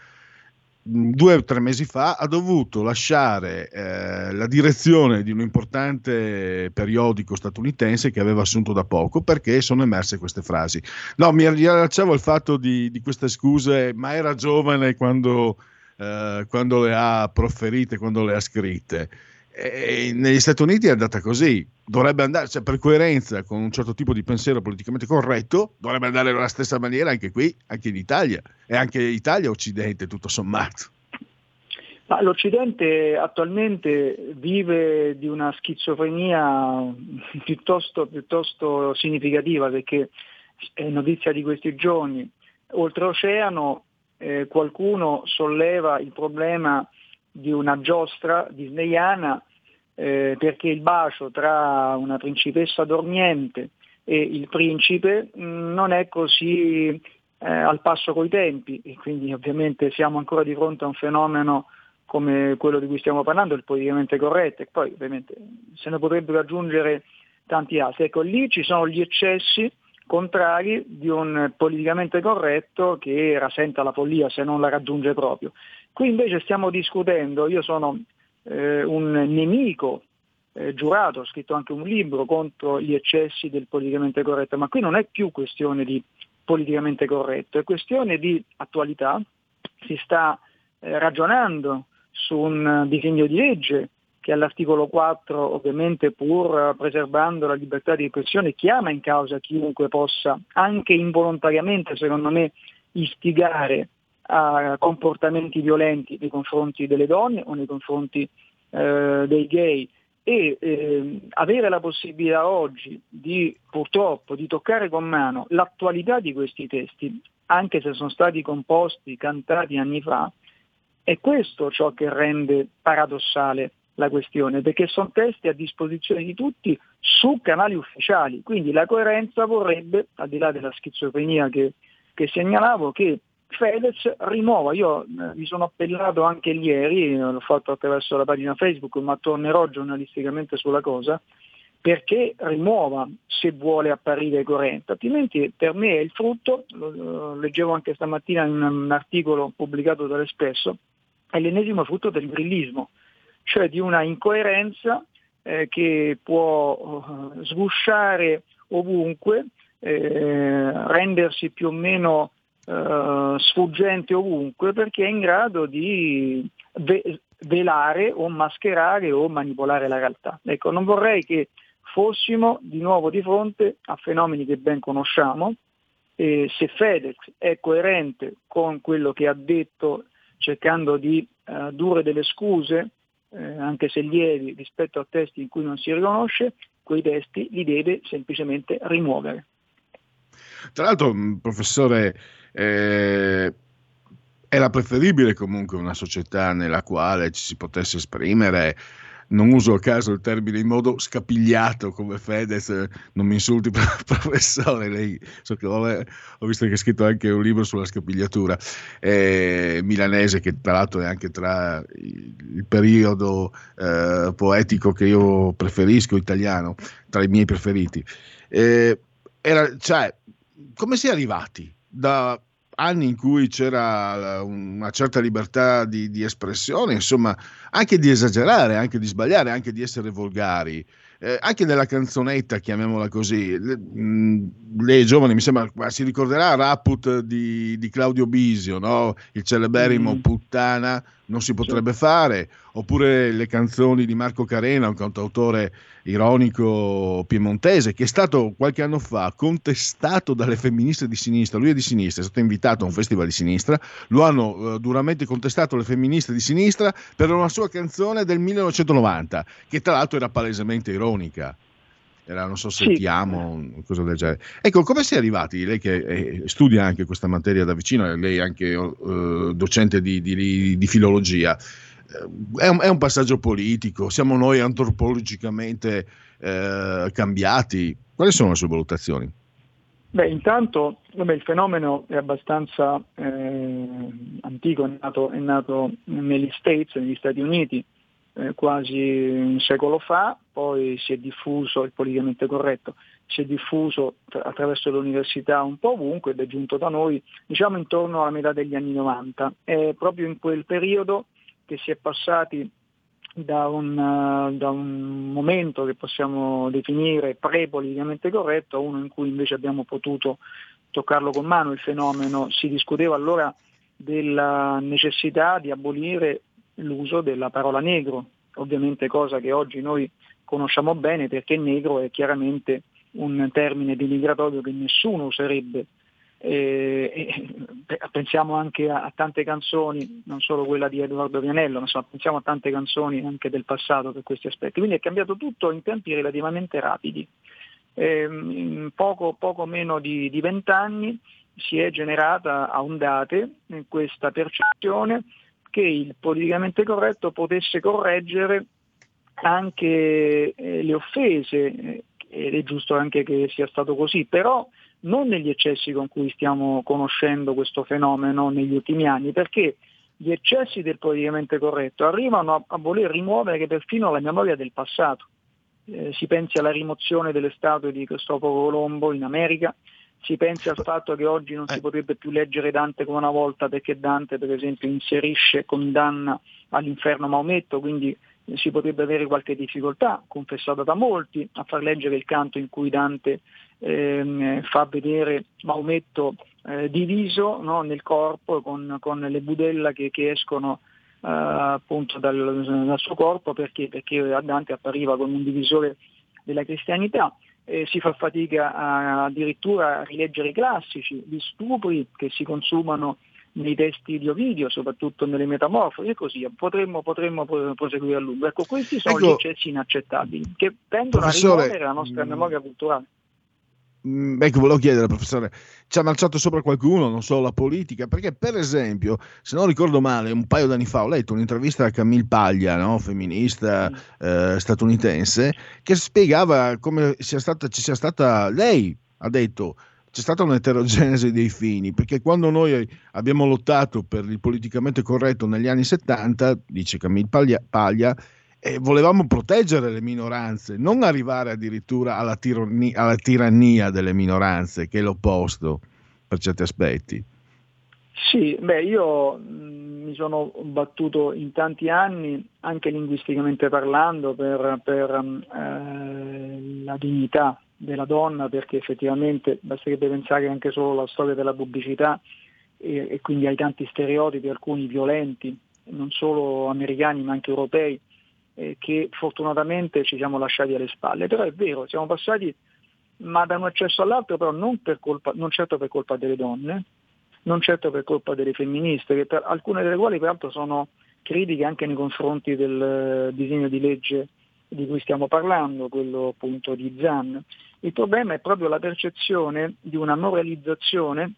due o tre mesi fa ha dovuto lasciare eh, la direzione di un importante periodico statunitense che aveva assunto da poco perché sono emerse queste frasi. No, mi riallacciavo al fatto di, di queste scuse, ma era giovane quando, eh, quando le ha proferite, quando le ha scritte. E negli Stati Uniti è andata così, dovrebbe andare, cioè per coerenza con un certo tipo di pensiero politicamente corretto, dovrebbe andare alla stessa maniera anche qui, anche in Italia, e anche Italia Occidente tutto sommato. Ma l'Occidente attualmente vive di una schizofrenia piuttosto, piuttosto significativa perché è notizia di questi giorni. Oltreoceano eh, qualcuno solleva il problema di una giostra disneyana eh, perché il bacio tra una principessa dormiente e il principe mh, mm, non è così eh, al passo coi tempi e quindi ovviamente siamo ancora di fronte a un fenomeno come quello di cui stiamo parlando, il politicamente corretto e poi ovviamente se ne potrebbero aggiungere tanti altri. Ecco, lì ci sono gli eccessi contrari di un politicamente corretto che rasenta la follia se non la raggiunge proprio. Qui invece stiamo discutendo, io sono eh, un nemico eh, giurato, ho scritto anche un libro contro gli eccessi del politicamente corretto, ma qui non è più questione di politicamente corretto, è questione di attualità, si sta eh, ragionando su un disegno di legge che all'articolo 4 ovviamente pur preservando la libertà di espressione chiama in causa chiunque possa anche involontariamente secondo me istigare a comportamenti violenti nei confronti delle donne o nei confronti eh, dei gay. E eh, avere la possibilità oggi di purtroppo di toccare con mano l'attualità di questi testi, anche se sono stati composti, cantati anni fa, è questo ciò che rende paradossale la questione, perché sono testi a disposizione di tutti su canali ufficiali, quindi la coerenza vorrebbe, al di là della schizofrenia che, che segnalavo, che Fedez rimuova, io eh, mi sono appellato anche ieri, l'ho fatto attraverso la pagina Facebook, ma tornerò giornalisticamente sulla cosa, perché rimuova se vuole apparire coerente, altrimenti per me è il frutto, lo, lo leggevo anche stamattina in un articolo pubblicato dall'Espresso, è l'ennesimo frutto del grillismo, cioè di una incoerenza eh, che può uh, sgusciare ovunque, eh, rendersi più o meno uh, sfuggente ovunque perché è in grado di ve- velare o mascherare o manipolare la realtà. Ecco, non vorrei che fossimo di nuovo di fronte a fenomeni che ben conosciamo. E se Fedez è coerente con quello che ha detto cercando di eh, dure delle scuse, eh, anche se lievi, rispetto a testi in cui non si riconosce, quei testi li deve semplicemente rimuovere. Tra l'altro, professore, eh, era preferibile comunque una società nella quale ci si potesse esprimere non uso a caso il termine in modo scapigliato come Fedez, non mi insulti [LAUGHS] professore, lei, so che ho, visto che ha scritto anche un libro sulla scapigliatura eh, milanese che tra l'altro è anche tra il periodo eh, poetico che io preferisco, italiano, tra i miei preferiti. Eh, era, cioè, come si è arrivati da anni in cui c'era una certa libertà di, di, espressione, insomma, anche di esagerare, anche di sbagliare, anche di essere volgari. Eh, anche nella canzonetta, chiamiamola così, lei è giovane, mi sembra, si ricorderà Raput di, di Claudio Bisio, no? il celeberrimo mm. Puttana, non si potrebbe fare, oppure le canzoni di Marco Carena, un cantautore ironico piemontese, che è stato qualche anno fa contestato dalle femministe di sinistra, lui è di sinistra, è stato invitato a un festival di sinistra, lo hanno eh, duramente contestato le femministe di sinistra per una sua canzone del 1990, che tra l'altro era palesemente ironica. Era, non so se sì. ti amo, cosa del genere. Ecco, come è arrivati? Lei che eh, studia anche questa materia da vicino, lei è anche eh, docente di, di, di filologia, è un, è un, passaggio politico, siamo noi antropologicamente eh, cambiati. Quali sono le sue valutazioni? Beh, intanto vabbè, il fenomeno è abbastanza eh, antico, è nato, è nato, negli States, negli Stati Uniti, eh, quasi un secolo fa, poi si è diffuso, il politicamente corretto, si è diffuso attraverso le università un po' ovunque ed è giunto da noi, diciamo intorno alla metà degli anni 90. È proprio in quel periodo che si è passati da un, uh, da un, momento che possiamo definire pre-politicamente corretto a uno in cui invece abbiamo potuto toccarlo con mano il fenomeno. Si discuteva allora della necessità di abolire l'uso della parola negro, ovviamente cosa che oggi noi conosciamo bene perché negro è chiaramente un termine denigratorio che nessuno userebbe e, e, pensiamo anche a, a, tante canzoni, non solo quella di Edoardo Vianello, ma insomma, pensiamo a tante canzoni anche del passato per questi aspetti. Quindi è cambiato tutto in tempi relativamente rapidi. Eh, in poco, poco, meno di vent'anni si è generata a ondate questa percezione che il politicamente corretto potesse correggere anche eh, le offese, eh, ed è giusto anche che sia stato così, però non negli eccessi con cui stiamo conoscendo questo fenomeno negli ultimi anni, perché gli eccessi del politicamente corretto arrivano a, a voler rimuovere perfino la memoria del passato. Eh, si pensi alla rimozione delle statue di Cristoforo Colombo in America, si pensi al fatto che oggi non si eh. potrebbe più leggere Dante come una volta perché Dante per esempio inserisce condanna all'inferno Maometto, quindi si potrebbe avere qualche difficoltà, confessata da molti, a far leggere il canto in cui Dante ehm, fa vedere Maometto eh, diviso no, nel corpo con, con, le budella che, che escono eh, appunto dal, dal, suo corpo perché, perché a Dante appariva come un divisore della cristianità. Eh, si fa fatica a, addirittura a rileggere i classici, gli stupri che si consumano nei testi di Ovidio, soprattutto nelle metamorfosi e così potremmo, potremmo proseguire a lungo. Ecco, questi sono ecco, gli eccessi inaccettabili che tendono a rimuovere la nostra mm, memoria culturale. Ecco, volevo chiedere, professore, ci ha marciato sopra qualcuno, non solo la politica? Perché, per esempio, se non ricordo male, un paio d'anni fa ho letto un'intervista a Camille Paglia, no? femminista mm. eh, statunitense, che spiegava come sia stata, ci sia stata, lei ha detto, c'è stata un'eterogenesi dei fini, perché quando noi abbiamo lottato per il politicamente corretto negli anni 70, dice Camille Paglia, Paglia eh, volevamo proteggere le minoranze, non arrivare addirittura alla, tironni- alla tirannia delle minoranze, che è l'opposto per certi aspetti. Sì, beh, io mi sono battuto in tanti anni, anche linguisticamente parlando, per, per eh, la dignità della donna perché effettivamente basterebbe pensare anche solo alla storia della pubblicità e, e quindi ai tanti stereotipi, alcuni violenti non solo americani ma anche europei, eh, che fortunatamente ci siamo lasciati alle spalle. Però è vero, siamo passati ma da un accesso all'altro però non, colpa, non certo per colpa delle donne, non certo per colpa delle femministe, che per, alcune delle quali peraltro sono critiche anche nei confronti del eh, disegno di legge di cui stiamo parlando, quello appunto di Zan. Il problema è proprio la percezione di una moralizzazione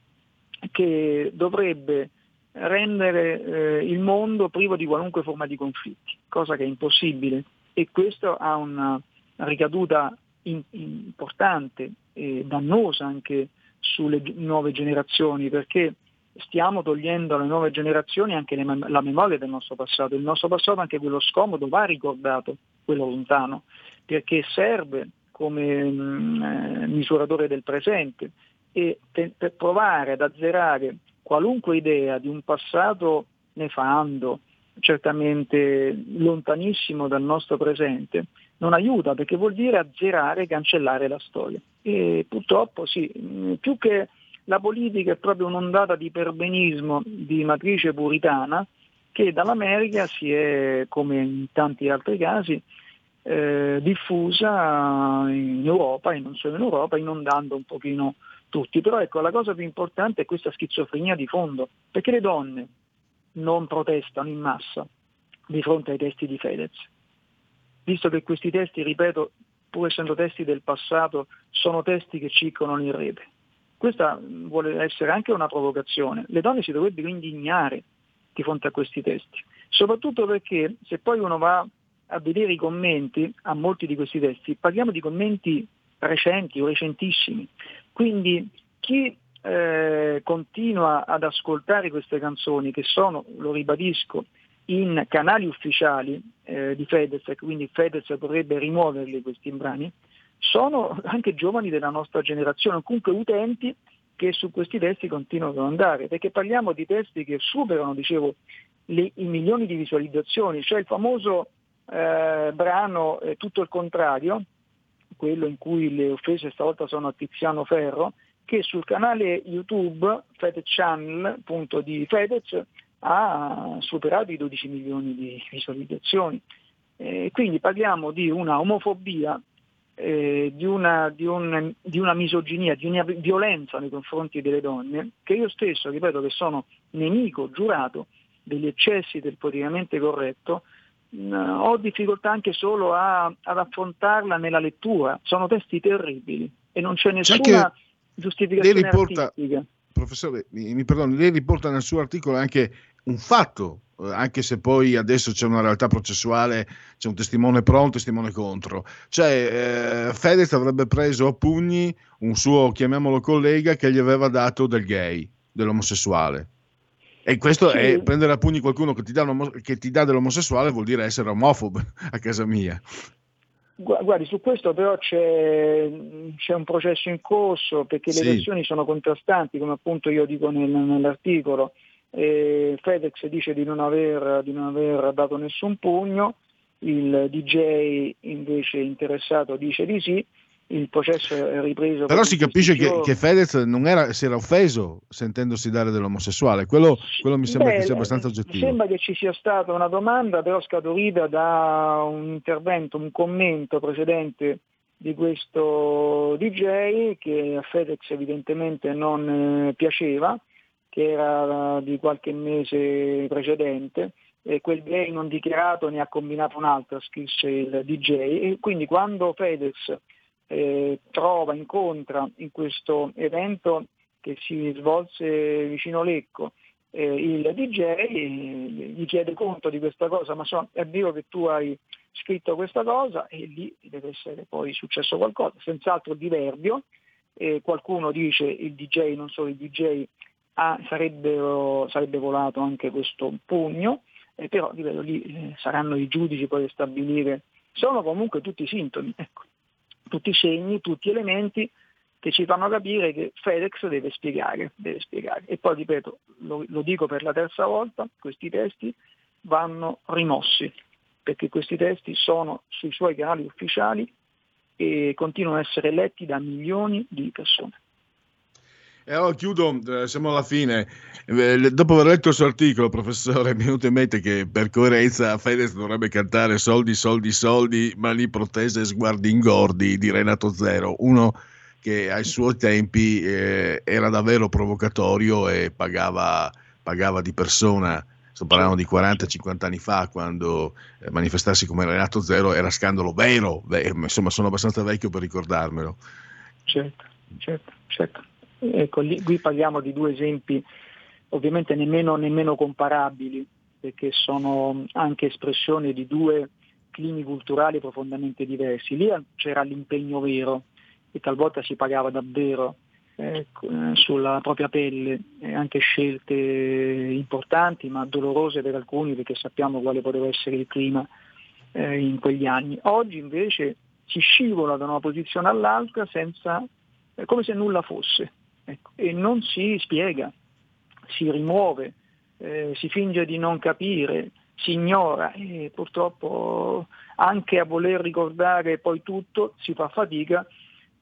che dovrebbe rendere eh, il mondo privo di qualunque forma di conflitti, cosa che è impossibile e questo ha una ricaduta in, importante e dannosa anche sulle nuove generazioni perché stiamo togliendo alle nuove generazioni anche le, la memoria del nostro passato. Il nostro passato, anche quello scomodo, va ricordato, quello lontano, perché serve come mh, mm, eh, misuratore del presente e per, per provare ad azzerare qualunque idea di un passato nefando, certamente lontanissimo dal nostro presente, non aiuta perché vuol dire azzerare e cancellare la storia. E purtroppo sì, più che la politica è proprio un'ondata di perbenismo di matrice puritana che dall'America si è, come in tanti altri casi, eh, diffusa in Europa e non solo in Europa, inondando un pochino tutti. Però ecco, la cosa più importante è questa schizofrenia di fondo, perché le donne non protestano in massa di fronte ai testi di Fedez, visto che questi testi, ripeto, pur essendo testi del passato, sono testi che circolano in rete. Questa vuole essere anche una provocazione. Le donne si dovrebbero indignare di fronte a questi testi, soprattutto perché se poi uno va a vedere i commenti a molti di questi testi, parliamo di commenti recenti o recentissimi. Quindi chi eh, continua ad ascoltare queste canzoni, che sono, lo ribadisco, in canali ufficiali eh, di Fedez, quindi Fedez potrebbe rimuoverli questi brani, sono anche giovani della nostra generazione, comunque utenti che su questi testi continuano ad andare, perché parliamo di testi che superano, dicevo, le, i milioni di visualizzazioni, cioè il famoso eh, brano eh, Tutto il contrario, quello in cui le offese stavolta sono a Tiziano Ferro, che sul canale YouTube Fedez Channel appunto, di Fedez ha superato i 12 milioni di visualizzazioni. Eh, quindi parliamo di una omofobia eh, di, una, di, un, di, una, misoginia, di una violenza nei confronti delle donne, che io stesso, ripeto, che sono nemico giurato degli eccessi del politicamente corretto, ho difficoltà anche solo a, ad affrontarla nella lettura. Sono testi terribili e non c'è nessuna giustificazione riporta, artistica. Professore, mi, mi perdoni, lei riporta nel suo articolo anche un fatto eh, anche se poi adesso c'è una realtà processuale, c'è un testimone pro, un testimone contro. Cioè, eh, Fedez avrebbe preso a pugni un suo, chiamiamolo collega, che gli aveva dato del gay, dell'omosessuale. E questo sì. è prendere a pugni qualcuno che ti, dà che ti dà dell'omosessuale vuol dire essere omofobo a casa mia. Guardi, su questo però c'è, c'è, un processo in corso perché le sì. versioni sono contrastanti, come appunto io dico nel, nell'articolo eh, Fedex dice di non, aver, di non aver dato nessun pugno, il DJ invece interessato dice di sì, il processo è ripreso. Però si capisce che, che, Fedez non era, si era offeso sentendosi dare dell'omosessuale, quello, quello mi sembra Beh, che sia abbastanza oggettivo. Mi sembra che ci sia stata una domanda, però scaturita da un intervento, un commento precedente di questo DJ che a Fedez evidentemente non eh, piaceva che era di qualche mese precedente, e quel gay non dichiarato ne ha combinato un'altra, scrisse il DJ, e quindi quando Fedez eh, trova, incontra in questo evento che si svolse vicino Lecco, eh, il DJ gli chiede conto di questa cosa, ma so, è vero che tu hai scritto questa cosa e lì deve essere poi successo qualcosa, senz'altro diverbio, eh, qualcuno dice il DJ, non solo il DJ, ah, sarebbe volato anche questo pugno, eh, però ripeto, lì eh, saranno i giudici poi a stabilire, sono comunque tutti sintomi, ecco, tutti i segni, tutti elementi che ci fanno capire che FedEx deve spiegare, deve spiegare. E poi ripeto, lo, lo dico per la terza volta, questi testi vanno rimossi, perché questi testi sono sui suoi canali ufficiali e continuano a essere letti da milioni di persone. E allora chiudo, eh, siamo alla fine. Eh, dopo aver letto il suo articolo, professore, mi è venuto in mente che per coerenza Fedez dovrebbe cantare Soldi, soldi, soldi, mani protese e sguardi ingordi di Renato Zero, uno che ai suoi tempi eh, era davvero provocatorio e pagava, pagava di persona. Sto parlando di 40-50 anni fa, quando eh, manifestarsi come Renato Zero era scandalo vero. Beh, insomma, sono abbastanza vecchio per ricordarmelo. Certo, certo, certo. Ecco, lì, qui parliamo di due esempi ovviamente nemmeno, nemmeno comparabili, perché sono anche espressioni di due climi culturali profondamente diversi. Lì c'era l'impegno vero e talvolta si pagava davvero eh, sulla propria pelle eh, anche scelte importanti ma dolorose per alcuni perché sappiamo quale poteva essere il clima eh, in quegli anni. Oggi invece si scivola da una posizione all'altra senza, eh, come se nulla fosse e non si spiega, si rimuove, eh, si finge di non capire, si ignora e purtroppo anche a voler ricordare poi tutto si fa fatica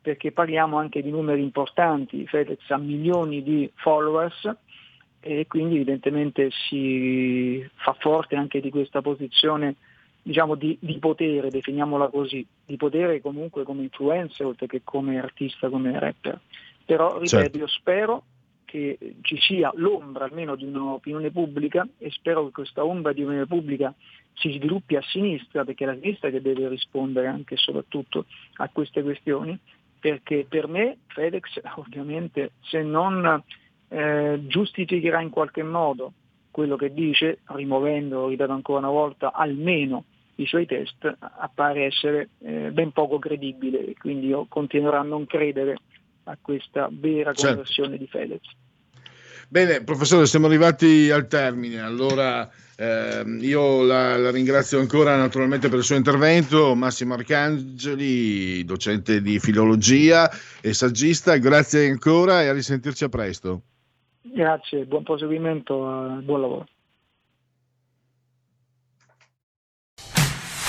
perché parliamo anche di numeri importanti, Fedez ha milioni di followers e quindi evidentemente si fa forte anche di questa posizione diciamo, di, di, potere, definiamola così, di potere comunque come influencer oltre che come artista, come rapper. Però ripeto, certo. io spero che ci sia l'ombra almeno di un'opinione pubblica e spero che questa ombra di opinione pubblica si sviluppi a sinistra, perché è la sinistra che deve rispondere anche e soprattutto a queste questioni, perché per me Fedex ovviamente se non eh, giustificherà in qualche modo quello che dice, rimuovendo, ripeto ancora una volta, almeno i suoi test, appare essere eh, ben poco credibile, quindi io continuerò a non credere a questa vera certo. conversione certo. di Fedez. Bene, professore, siamo arrivati al termine, allora eh, io la, la, ringrazio ancora naturalmente per il suo intervento, Massimo Arcangeli, docente di filologia e saggista, grazie ancora e a risentirci a presto. Grazie, buon proseguimento, e buon lavoro.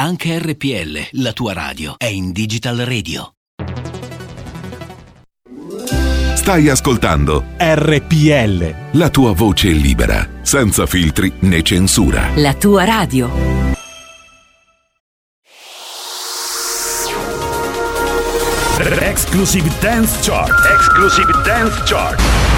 Anche RPL, la tua radio, è in Digital Radio. Stai ascoltando RPL. La tua voce libera, senza filtri né censura. La tua radio. Exclusive Dance Chart. Exclusive Dance Chart.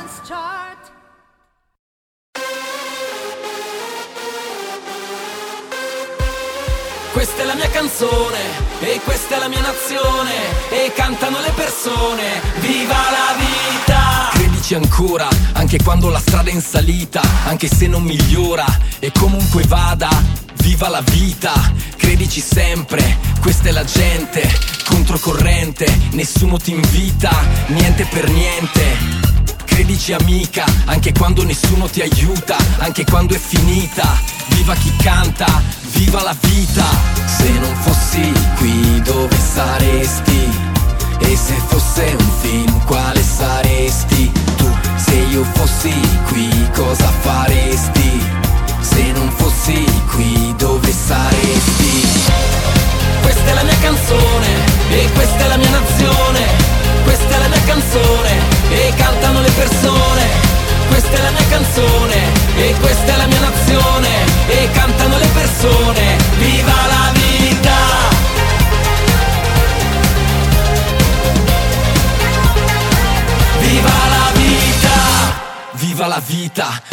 Questa è la mia canzone e questa è la mia nazione e cantano le persone. Viva la vita! Credici ancora, anche quando la strada è in salita, anche se non migliora e comunque vada. Viva la vita, credici sempre, questa è la gente, controcorrente, nessuno ti invita, niente per niente. Credici amica, anche quando nessuno ti aiuta, anche quando è finita. Viva chi canta, viva la vita. Se non fossi qui dove saresti? E se fosse un film quale saresti? Tu, se io fossi qui cosa faresti? Se non fossi qui dove saresti? Questa è la mia canzone e questa è la mia nazione. Questa è la mia canzone e cantano le persone, questa è la mia canzone e questa è la mia nazione e cantano le persone, viva la vita!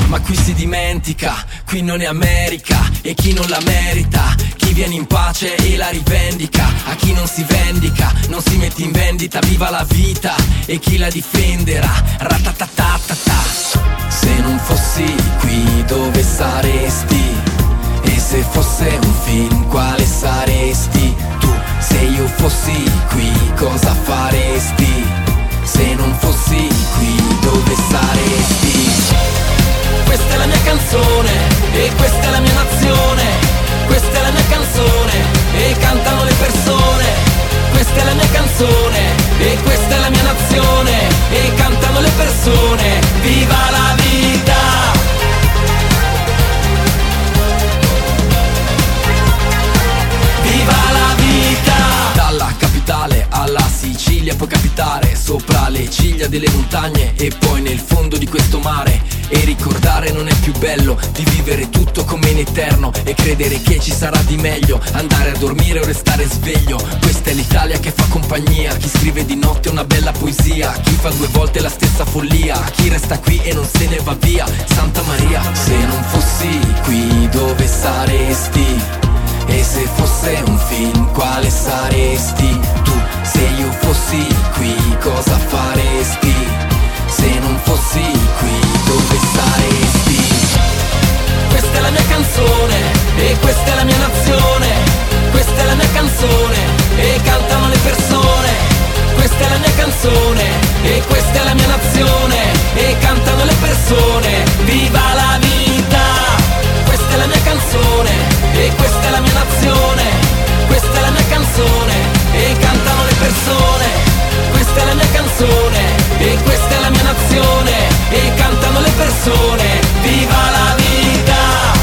Ma qui si dimentica, qui non è America e chi non la merita, chi viene in pace e la rivendica, a chi non si vendica, non si mette in vendita, viva la vita e chi la difenderà, ratatatatata. Se non fossi qui dove saresti? E se fosse un film quale saresti? Tu, se io fossi qui cosa faresti? Se non fossi qui dove saresti? Questa è la mia canzone e questa è la mia nazione Questa è la mia canzone e cantano le persone Questa è la mia canzone e questa è la mia nazione E cantano le persone Viva la vita! Capitale alla Sicilia puoi capitare. Sopra le ciglia delle montagne e poi nel fondo di questo mare. E ricordare non è più bello di vivere tutto come in eterno E credere che ci sarà di meglio. Andare a dormire o restare sveglio. Questa è l'Italia che fa compagnia. Chi scrive di notte una bella poesia. Chi fa due volte la stessa follia. Chi resta qui e non se ne va via. Santa Maria Se non fossi qui dove saresti? E se fosse un film quale saresti tu? Se io fossi qui cosa faresti? Se non fossi qui dove saresti? Questa è la mia canzone e questa è la mia nazione Questa è la mia canzone e cantano le persone Questa è la mia canzone e questa è la mia nazione E cantano le persone Viva la vita! Questa è la mia canzone e questa è la mia nazione, questa è la mia canzone e cantano le persone. Questa è la mia canzone e questa è la mia nazione e cantano le persone. Viva la vita!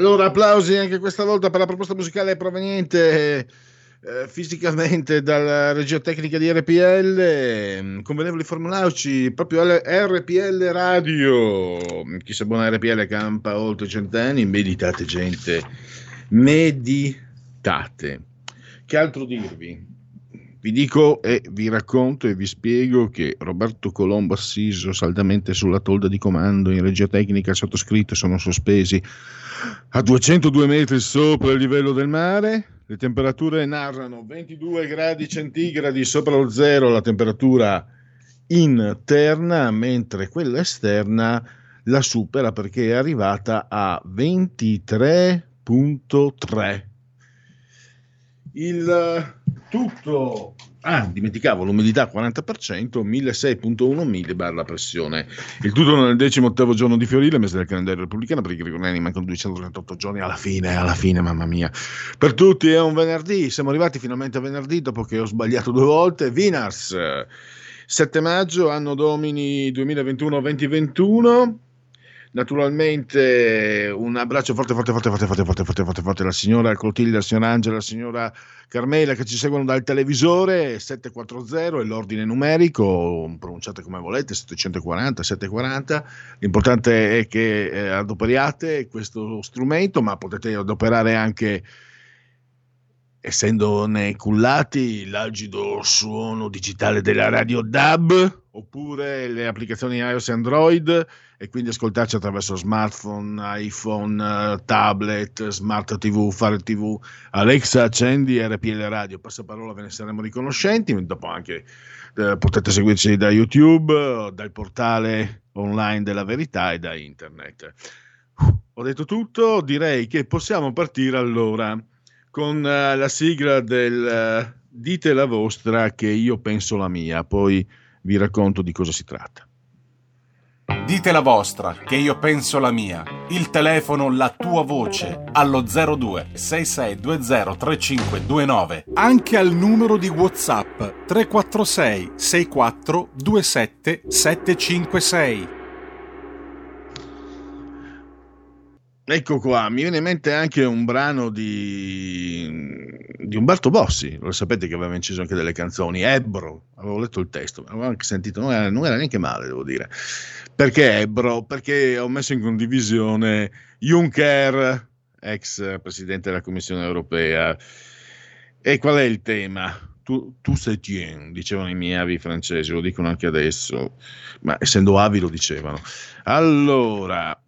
Allora, applausi anche questa volta per la proposta musicale proveniente eh, fisicamente dalla regia tecnica di RPL, eh, convenevoli formulauci, proprio al- RPL Radio. Chi sa buona RPL campa oltre cent'anni, meditate gente, meditate. Che altro dirvi? Vi dico e vi racconto e vi spiego che Roberto Colombo assiso saldamente sulla tolda di comando in regia tecnica sottoscritto sono sospesi a 202 metri sopra il livello del mare. Le temperature narrano 22 gradi centigradi sopra lo zero la temperatura interna, mentre quella esterna la supera perché è arrivata a 23.3. Il eh, tutto, ah, dimenticavo, l'umidità 40%, 1600.1 millibar la pressione. Il tutto nel decimo ottavo giorno di Fiorile, mese del calendario repubblicano, per i gregoriani mancano 238 giorni alla fine, alla fine, mamma mia. Per tutti è un venerdì, siamo arrivati finalmente a venerdì dopo che ho sbagliato due volte. Vinars, 7 maggio, anno domini 2021-2021. Naturalmente un abbraccio forte, forte, forte, forte, forte, forte, forte, forte, forte alla signora Clotilde, alla signora Angela, alla signora Carmela che ci seguono dal televisore 740 è l'ordine numerico, pronunciate come volete, 740, 740. L'importante è che eh, adoperiate questo strumento, ma potete adoperare anche essendone cullati l'algido suono digitale della radio DAB oppure le applicazioni iOS e Android e quindi ascoltarci attraverso smartphone, iPhone, eh, tablet, smart TV, Fire TV, Alexa, accendi RPL Radio, passaparola ve ne saremo riconoscenti, dopo anche eh, potete seguirci da YouTube, dal portale online della verità e da internet. Ho detto tutto, direi che possiamo partire allora con uh, la sigla del uh, Dite la vostra che io penso la mia, poi vi racconto di cosa si tratta. Dite la vostra, che io penso la mia. Il telefono, la tua voce, allo 02 6620 3529. Anche al numero di WhatsApp 346 64 27 756. Ecco qua, mi viene in mente anche un brano di, di Umberto Bossi, lo sapete che aveva inciso anche delle canzoni, Ebbro, avevo letto il testo, avevo anche sentito, non era, non era neanche male devo dire, perché Ebbro? Perché ho messo in condivisione Juncker, ex presidente della Commissione europea, e qual è il tema? Tu, tu sei tien, dicevano i miei avi francesi, lo dicono anche adesso, ma essendo avi lo dicevano. Allora,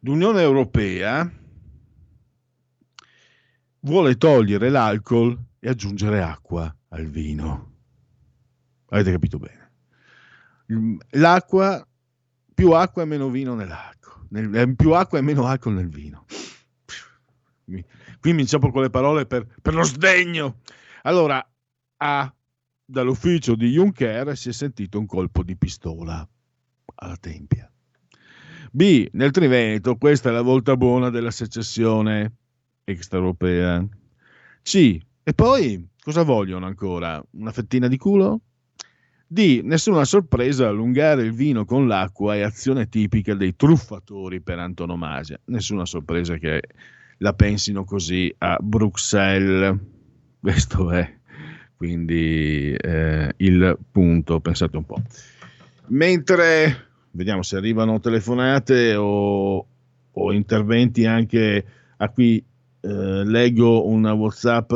l'Unione Europea vuole togliere l'alcol e aggiungere acqua al vino. Avete capito bene. L'acqua, più acqua e meno vino nell'acqua. Nel, eh, più acqua e meno alcol nel vino. Qui mi inciampo con le parole per, per lo sdegno. Allora, A, dall'ufficio di Juncker si è sentito un colpo di pistola alla tempia. B, nel Triveneto, questa è la volta buona della secessione extraeuropea. C. E poi cosa vogliono ancora? Una fettina di culo? D. Nessuna sorpresa, allungare il vino con l'acqua è azione tipica dei truffatori per antonomasia. Nessuna sorpresa che la pensino così a Bruxelles. Questo è quindi eh, il punto, pensate un po'. Mentre vediamo se arrivano telefonate o, o interventi anche a qui eh, leggo una WhatsApp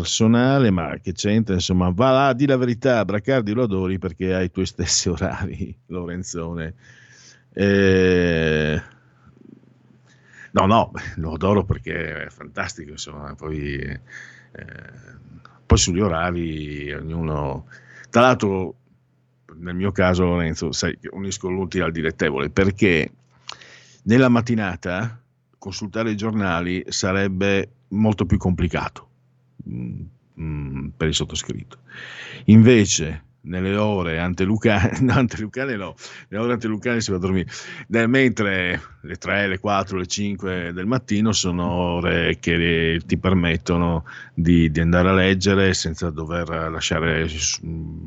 personale, ma che c'entra, insomma, va là, di la verità, Bracardi lo adori perché hai i tuoi stessi [LAUGHS] orari, Lorenzone. Eh, no, no, lo adoro perché è fantastico, insomma, poi, eh, poi sugli orari ognuno... Tra l'altro, nel mio caso, Lorenzo, sai, unisco l'utile al dilettevole, perché nella mattinata consultare i giornali sarebbe molto più complicato mm, mm, per il sottoscritto. Invece, nelle ore antelucane, [LAUGHS] no, antelucane no, nelle ore antelucane si va a dormire, mentre le 3, le 4, le 5 del mattino sono ore che ti permettono di, di andare a leggere senza dover lasciare,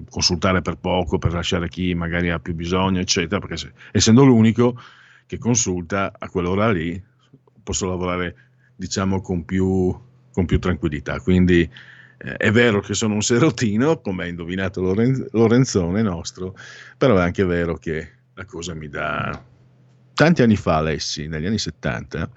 consultare per poco, per lasciare chi magari ha più bisogno, eccetera, perché se, essendo l'unico che consulta a quell'ora lì posso lavorare diciamo con più, con più tranquillità. Quindi eh, è vero che sono un serotino, come ha indovinato Loren- Lorenzone nostro, però è anche vero che la cosa mi dà... Tanti anni fa, Alessi, negli anni 70,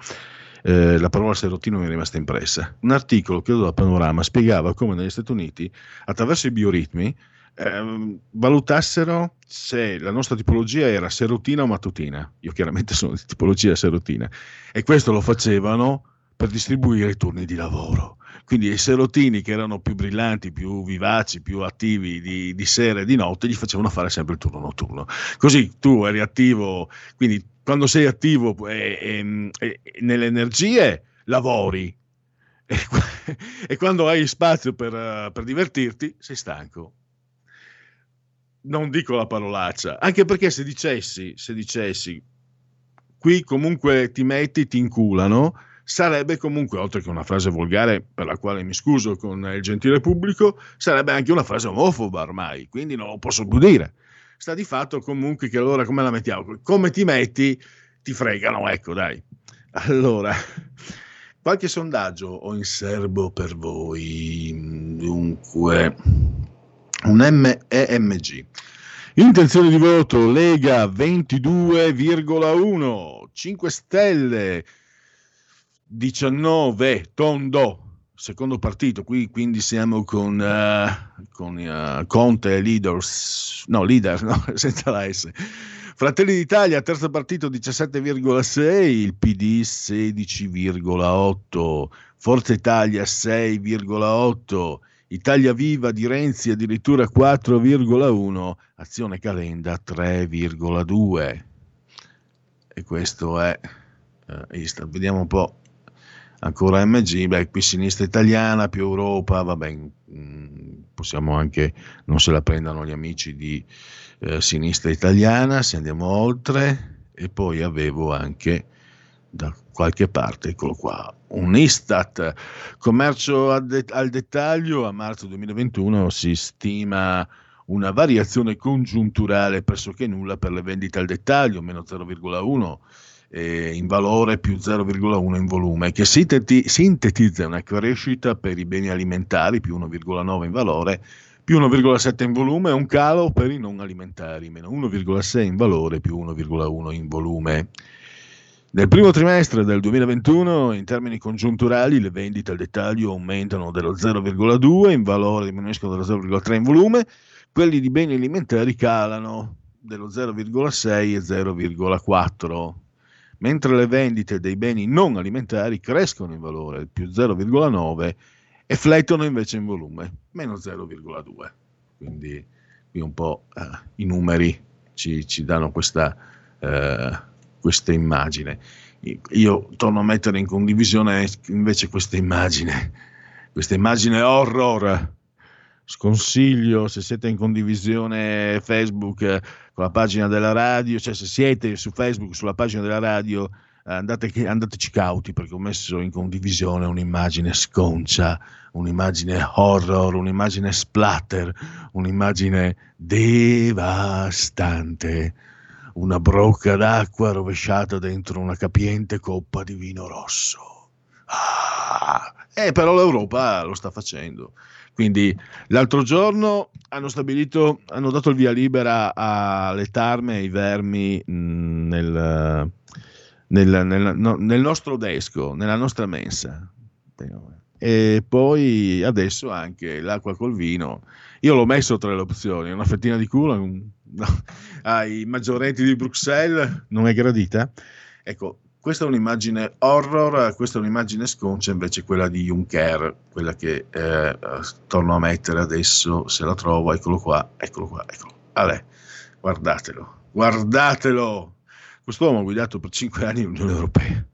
eh, la parola serotino mi è rimasta impressa. Un articolo, credo da Panorama, spiegava come negli Stati Uniti, attraverso i bioritmi, eh, valutassero se la nostra tipologia era serotina o mattutina. Io chiaramente sono di tipologia serotina e questo lo facevano per distribuire i turni di lavoro. Quindi i serotini che erano più brillanti, più vivaci, più attivi di, di sera e di notte, gli facevano fare sempre il turno notturno. Così tu eri attivo, quindi quando sei attivo e, e, e nelle energie lavori e, e, quando hai spazio per, per divertirti sei stanco non dico la parolaccia, anche perché se dicessi, se dicessi, qui comunque ti metti, ti inculano, sarebbe comunque, oltre che una frase volgare per la quale mi scuso con il gentile pubblico, sarebbe anche una frase omofoba ormai, quindi non lo posso più dire. Sta di fatto comunque che allora come la mettiamo? Come ti metti, ti fregano, ecco dai. Allora, [LAUGHS] qualche sondaggio ho in serbo per voi, dunque un MEMG. Intenzione di voto Lega 22,1, 5 Stelle 19, Tondo, secondo partito, qui quindi siamo con, uh, con uh, Conte, leaders, no, leader, no, [LAUGHS] senza la S. Fratelli d'Italia, terzo partito 17,6, il PD 16,8, Forza Italia 6,8, Italia Viva di Renzi addirittura 4,1, Azione Calenda 3,2. E questo è Istat. Vediamo un po'. Ancora MG, beh, qui sinistra italiana, più Europa, va bene, mm, possiamo anche, non se la prendano gli amici di eh, sinistra italiana, se andiamo oltre, e poi avevo anche da qualche parte, eccolo qua, un Istat, commercio de- al dettaglio a marzo 2021 si stima una variazione congiunturale pressoché nulla per le vendite al dettaglio, meno 0,1 eh, in valore più 0,1 in volume, che sinteti- sintetizza una crescita per i beni alimentari più 1,9 in valore, più 1,7 in volume e un calo per i non alimentari, meno 1,6 in valore più 1,1 in volume. Nel primo trimestre del 2021, in termini congiunturali, le vendite al dettaglio aumentano dello 0,2, in valore diminuiscono dello 0,3 in volume, quelli di beni alimentari calano dello 0,6 e 0,4, mentre le vendite dei beni non alimentari crescono in valore più 0,9 e flettono invece in volume meno 0,2. Quindi qui un po' eh, i numeri ci, ci danno questa, eh, questa immagine. Io torno a mettere in condivisione invece questa immagine, questa immagine horror sconsiglio se siete in condivisione Facebook con la pagina della radio, cioè se siete su Facebook sulla pagina della radio andate, andateci cauti perché ho messo in condivisione un'immagine sconcia, un'immagine horror, un'immagine splatter, un'immagine devastante, una brocca d'acqua rovesciata dentro una capiente coppa di vino rosso. Ah, eh, però l'Europa lo sta facendo. Quindi l'altro giorno hanno stabilito, hanno dato il via libera alle tarme e ai vermi mh, nel, nel, nel, no, nel, nostro desco, nella nostra mensa. E poi adesso anche l'acqua col vino. Io l'ho messo tra le opzioni, una fettina di culo un, no, [LAUGHS] ai maggiorenti di Bruxelles non è gradita. Ecco, questa è un'immagine horror, questa è un'immagine sconcia invece quella di Juncker, quella che eh, torno a mettere adesso, se la trovo, eccolo qua, eccolo qua, eccolo. Allè, guardatelo, guardatelo! Quest'uomo ha guidato per cinque anni l'Unione Europea.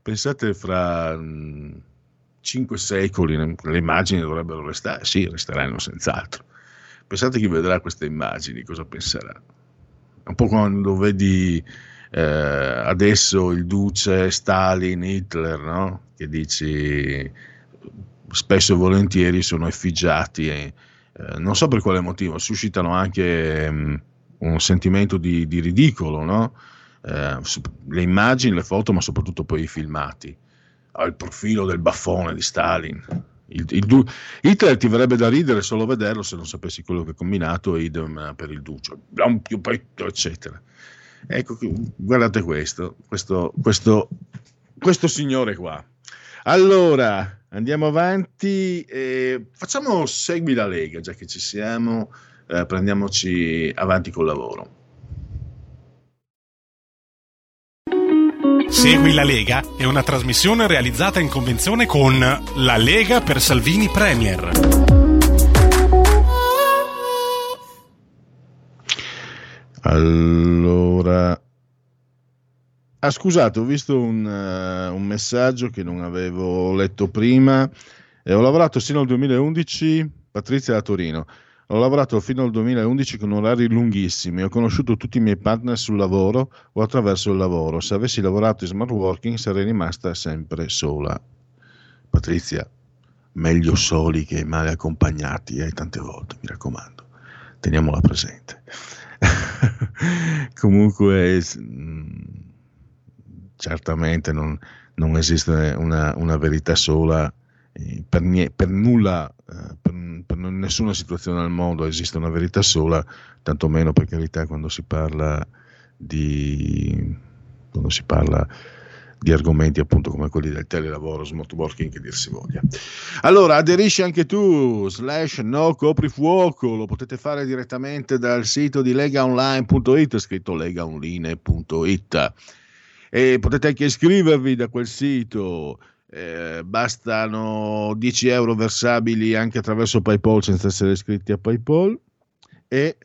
Pensate fra mh, cinque secoli le immagini dovrebbero restare, sì, resteranno senz'altro. Pensate chi vedrà queste immagini, cosa penserà? Un po' quando vedi eh, adesso il duce Stalin, Hitler, no? che dici spesso e volentieri sono effigiati eh, non so per quale motivo, suscitano anche mh, mm, un sentimento di, di ridicolo, no? eh, le immagini, le foto, ma soprattutto poi i filmati. Ha il profilo del baffone di Stalin. Il, il, Hitler ti verrebbe da ridere solo vederlo se non sapessi quello che ha combinato, idem per il duce, un più petto, eccetera. Ecco, guardate questo, questo, questo, questo signore qua. Allora, andiamo avanti. Eh, facciamo Segui la Lega, già che ci siamo, eh, prendiamoci avanti col lavoro. Segui la Lega è una trasmissione realizzata in convenzione con La Lega per Salvini Premier. Allora, ah, scusate, ho visto un, uh, un, messaggio che non avevo letto prima. Eh, ho lavorato sino al 2011, Patrizia da Torino. Ho lavorato fino al 2011 con orari lunghissimi, ho conosciuto tutti i miei partner sul lavoro o attraverso il lavoro. Se avessi lavorato in smart working sarei rimasta sempre sola. Patrizia, meglio soli che male accompagnati, eh, tante volte, mi raccomando. Teniamola presente. [LAUGHS] Comunque, mm, certamente non, non esiste una, una, verità sola eh, per, nie, per, nulla, eh, per, per, nessuna situazione al mondo esiste una verità sola, tantomeno per carità quando si parla di, quando si parla di argomenti appunto come quelli del telelavoro, smart working che dir si voglia. Allora, aderisci anche tu, slash no coprifuoco, lo potete fare direttamente dal sito di legaonline.it, scritto legaonline.it e potete anche iscrivervi da quel sito. Eh, bastano 10 euro versabili anche attraverso PayPal senza essere iscritti a PayPal e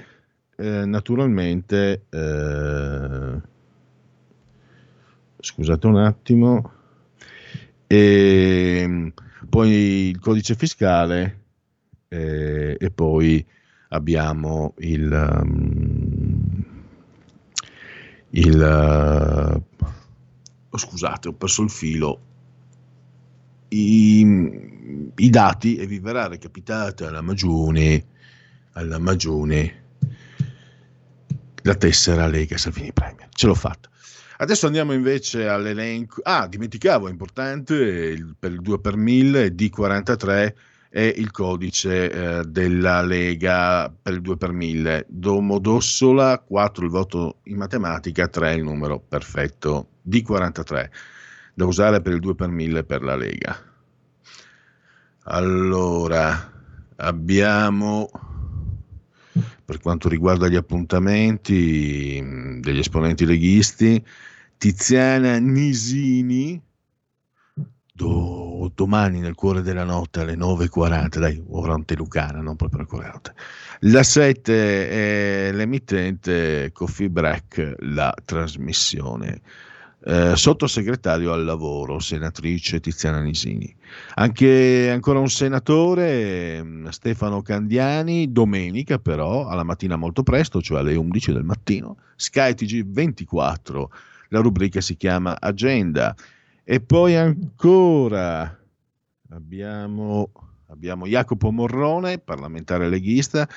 eh, naturalmente eh, scusate un attimo, e ehm, poi il codice fiscale eh, e poi abbiamo il, um, il uh, scusate ho perso il filo. I, i dati e vi verrà recapitata alla Magione alla Magione la tessera Lega Salvini Premier. Ce l'ho fatta Adesso andiamo invece all'elenco. Ah, dimenticavo, è importante, il, per il 2 per 1000 D43 è il codice eh, della Lega per il 2 per 1000. Domodossola 4 il voto in matematica, 3 il numero perfetto. D43 da usare per il 2 per 1000 per la Lega. Allora, abbiamo per quanto riguarda gli appuntamenti mm, degli esponenti leghisti, Tiziana Nisini, do, domani nel cuore della notte alle 9.40, dai, ora un Telucana, non proprio della notte. La 7 è l'emittente Coffee Break, la trasmissione. Eh, sottosegretario al lavoro, senatrice Tiziana Nisini. Anche ancora un senatore, mm, Stefano Candiani, domenica però, alla mattina molto presto, cioè alle 11 del mattino, Sky TG 24, la rubrica si chiama Agenda. E poi ancora abbiamo, abbiamo Jacopo Morrone, parlamentare leghista,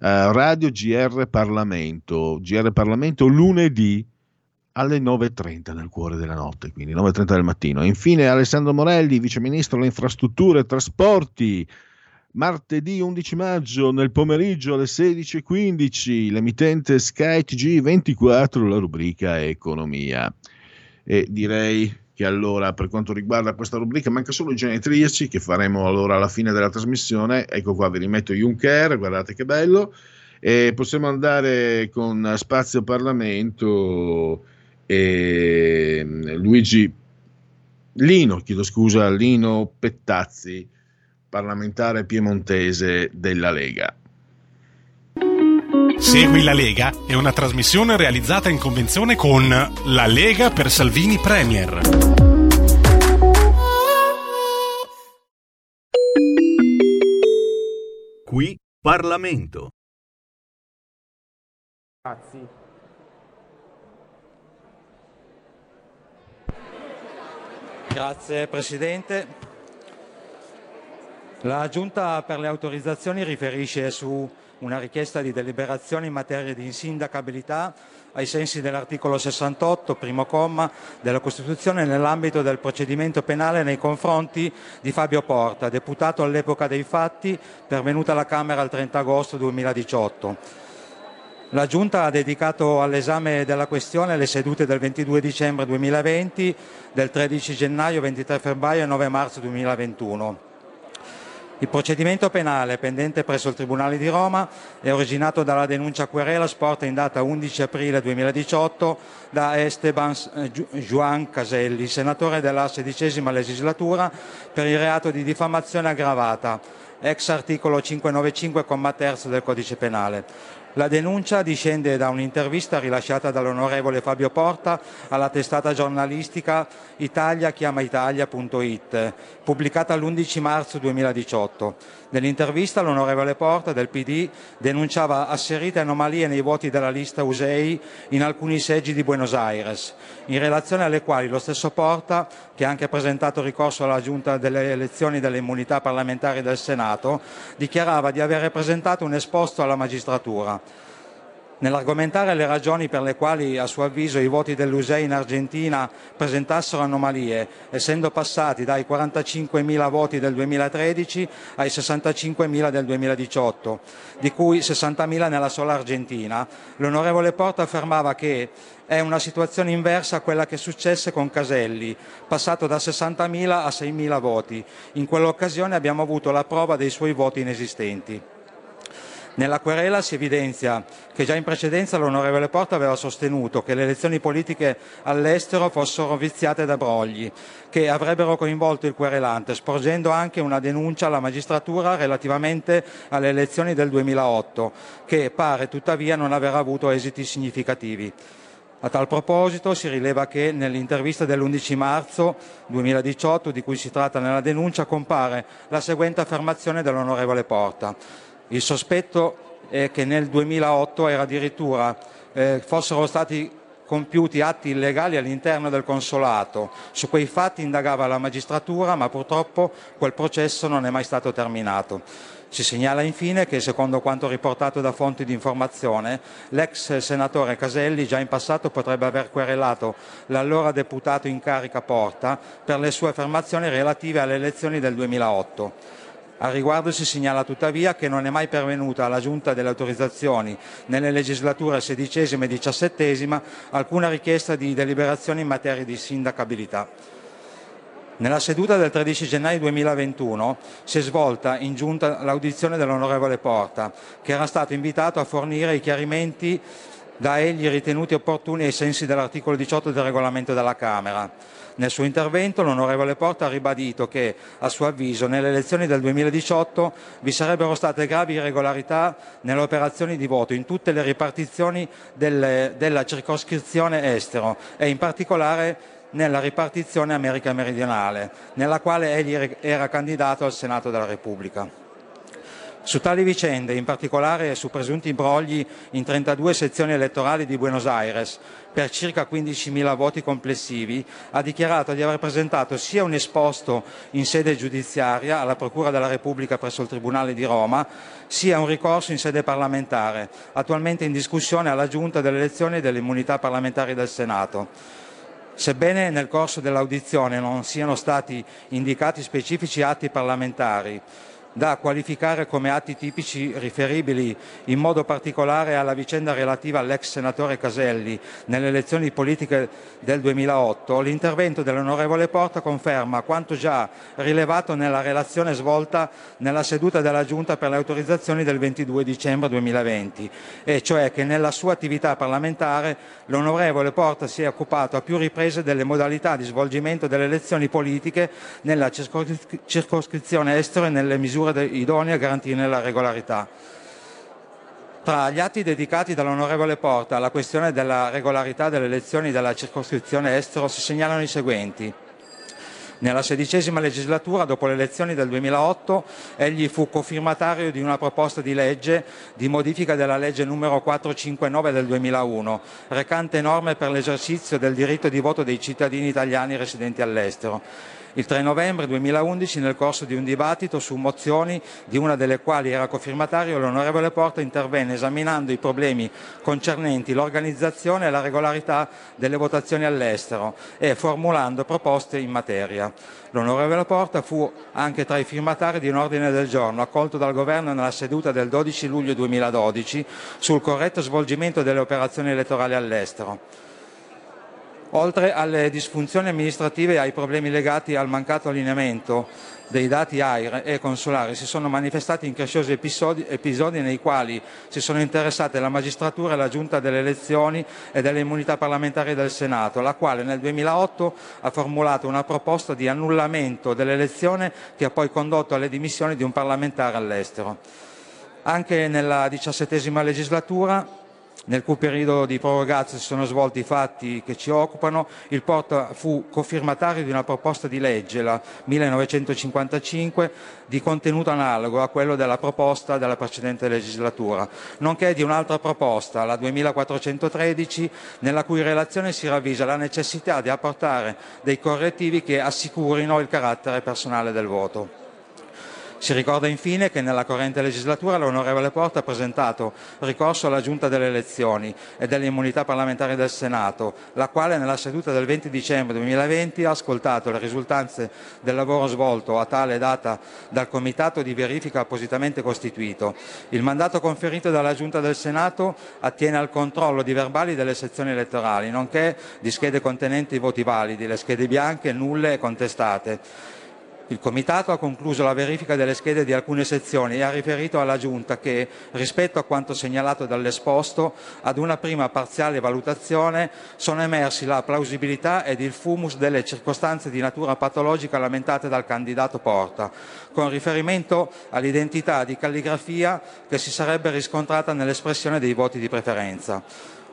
eh, Radio GR Parlamento, GR Parlamento lunedì alle 9.30 nel cuore della notte, quindi 9.30 del mattino. E infine Alessandro Morelli, Vice Ministro delle Infrastrutture e Trasporti, martedì 11 maggio nel pomeriggio alle 16.15, l'emittente Sky TG24, la rubrica Economia. E direi che allora per quanto riguarda questa rubrica manca solo i genetriaci che faremo allora alla fine della trasmissione. Ecco qua vi rimetto Juncker, guardate che bello. E possiamo andare con Spazio Parlamento e mm, Luigi Lino, chiedo scusa, Lino Pettazzi, parlamentare piemontese della Lega. Segui la Lega è una trasmissione realizzata in convenzione con La Lega per Salvini Premier. Qui Parlamento. Grazie. Grazie Presidente. La Giunta per le autorizzazioni riferisce su una richiesta di deliberazione in materia di insindacabilità ai sensi dell'articolo 68, primo comma, della Costituzione nell'ambito del procedimento penale nei confronti di Fabio Porta, deputato all'epoca dei fatti, pervenuta alla Camera il 30 agosto 2018. La Giunta ha dedicato all'esame della questione le sedute del 22 dicembre 2020, del 13 gennaio, 23 febbraio e 9 marzo 2021. Il procedimento penale pendente presso il Tribunale di Roma è originato dalla denuncia querela sporta in data 11 aprile 2018 da Esteban Juan Caselli, senatore della sedicesima legislatura, per il reato di diffamazione aggravata, ex articolo 595, comma terzo del Codice Penale. La denuncia discende da un'intervista rilasciata dall'onorevole Fabio Porta alla testata giornalistica italiachiamaitalia.it, pubblicata l'11 marzo 2018. Nell'intervista l'onorevole Porta del PD denunciava asserite anomalie nei voti della lista USEI in alcuni seggi di Buenos Aires, in relazione alle quali lo stesso Porta, che ha anche presentato ricorso alla Giunta delle elezioni delle immunità parlamentari del Senato, dichiarava di aver presentato un esposto alla magistratura. Nell'argomentare le ragioni per le quali, a suo avviso, i voti dell'USEI in Argentina presentassero anomalie, essendo passati dai 45.000 voti del 2013 ai 65.000 del 2018, di cui 60.000 nella sola Argentina, l'onorevole Porta affermava che è una situazione inversa a quella che successe con Caselli, passato da 60.000 a 6.000 voti. In quell'occasione abbiamo avuto la prova dei suoi voti inesistenti. Nella querela si evidenzia che già in precedenza l'onorevole Porta aveva sostenuto che le elezioni politiche all'estero fossero viziate da brogli che avrebbero coinvolto il querelante, sporgendo anche una denuncia alla magistratura relativamente alle elezioni del 2008, che pare tuttavia non aver avuto esiti significativi. A tal proposito si rileva che nell'intervista dell'11 marzo 2018, di cui si tratta nella denuncia, compare la seguente affermazione dell'onorevole Porta. Il sospetto è che nel 2008 era addirittura, eh, fossero stati compiuti atti illegali all'interno del consolato. Su quei fatti indagava la magistratura, ma purtroppo quel processo non è mai stato terminato. Si segnala infine che, secondo quanto riportato da fonti di informazione, l'ex senatore Caselli già in passato potrebbe aver querelato l'allora deputato in carica Porta per le sue affermazioni relative alle elezioni del 2008. Al riguardo si segnala tuttavia che non è mai pervenuta alla Giunta delle autorizzazioni nelle legislature XVI e XVII alcuna richiesta di deliberazione in materia di sindacabilità. Nella seduta del 13 gennaio 2021 si è svolta in giunta l'audizione dell'onorevole Porta, che era stato invitato a fornire i chiarimenti da egli ritenuti opportuni ai sensi dell'articolo 18 del regolamento della Camera. Nel suo intervento l'onorevole Porta ha ribadito che, a suo avviso, nelle elezioni del 2018 vi sarebbero state gravi irregolarità nelle operazioni di voto in tutte le ripartizioni delle, della circoscrizione estero e in particolare nella ripartizione America meridionale, nella quale egli era candidato al Senato della Repubblica. Su tali vicende, in particolare su presunti imbrogli in 32 sezioni elettorali di Buenos Aires per circa 15.000 voti complessivi, ha dichiarato di aver presentato sia un esposto in sede giudiziaria alla Procura della Repubblica presso il Tribunale di Roma, sia un ricorso in sede parlamentare, attualmente in discussione alla Giunta delle elezioni e delle immunità parlamentari del Senato. Sebbene nel corso dell'audizione non siano stati indicati specifici atti parlamentari, da qualificare come atti tipici riferibili in modo particolare alla vicenda relativa all'ex senatore Caselli. Nelle elezioni politiche del 2008, l'intervento dell'onorevole Porta conferma quanto già rilevato nella relazione svolta nella seduta della Giunta per le autorizzazioni del 22 dicembre 2020, e cioè che nella sua attività parlamentare l'onorevole Porta si è occupato a più riprese delle modalità di svolgimento delle elezioni politiche nella circoscrizione estero e nelle misure misure idonee a garantirne la regolarità. Tra gli atti dedicati dall'onorevole Porta alla questione della regolarità delle elezioni della circoscrizione estero si segnalano i seguenti. Nella sedicesima legislatura, dopo le elezioni del 2008, egli fu cofirmatario di una proposta di legge di modifica della legge numero 459 del 2001, recante norme per l'esercizio del diritto di voto dei cittadini italiani residenti all'estero il 3 novembre 2011 nel corso di un dibattito su mozioni di una delle quali era cofirmatario l'onorevole Porta intervenne esaminando i problemi concernenti l'organizzazione e la regolarità delle votazioni all'estero e formulando proposte in materia. L'onorevole Porta fu anche tra i firmatari di un ordine del giorno accolto dal governo nella seduta del 12 luglio 2012 sul corretto svolgimento delle operazioni elettorali all'estero. Oltre alle disfunzioni amministrative e ai problemi legati al mancato allineamento dei dati AIR e consolari si sono manifestati incresciosi episodi, episodi nei quali si sono interessate la magistratura e la giunta delle elezioni e delle immunità parlamentari del Senato, la quale nel 2008 ha formulato una proposta di annullamento dell'elezione che ha poi condotto alle dimissioni di un parlamentare all'estero. Anche nella diciassettesima legislatura nel cui periodo di prorogazio si sono svolti i fatti che ci occupano, il Porta fu cofirmatario di una proposta di legge, la 1955, di contenuto analogo a quello della proposta della precedente legislatura, nonché di un'altra proposta, la 2413, nella cui relazione si ravvisa la necessità di apportare dei correttivi che assicurino il carattere personale del voto. Si ricorda infine che nella corrente legislatura l'onorevole Porta ha presentato ricorso alla Giunta delle elezioni e delle immunità parlamentari del Senato, la quale nella seduta del 20 dicembre 2020 ha ascoltato le risultanze del lavoro svolto a tale data dal Comitato di verifica appositamente costituito. Il mandato conferito dalla Giunta del Senato attiene al controllo di verbali delle sezioni elettorali, nonché di schede contenenti voti validi, le schede bianche, nulle e contestate il Comitato ha concluso la verifica delle schede di alcune sezioni e ha riferito alla Giunta che, rispetto a quanto segnalato dall'esposto, ad una prima parziale valutazione sono emersi la plausibilità ed il fumus delle circostanze di natura patologica lamentate dal candidato Porta, con riferimento all'identità di calligrafia che si sarebbe riscontrata nell'espressione dei voti di preferenza.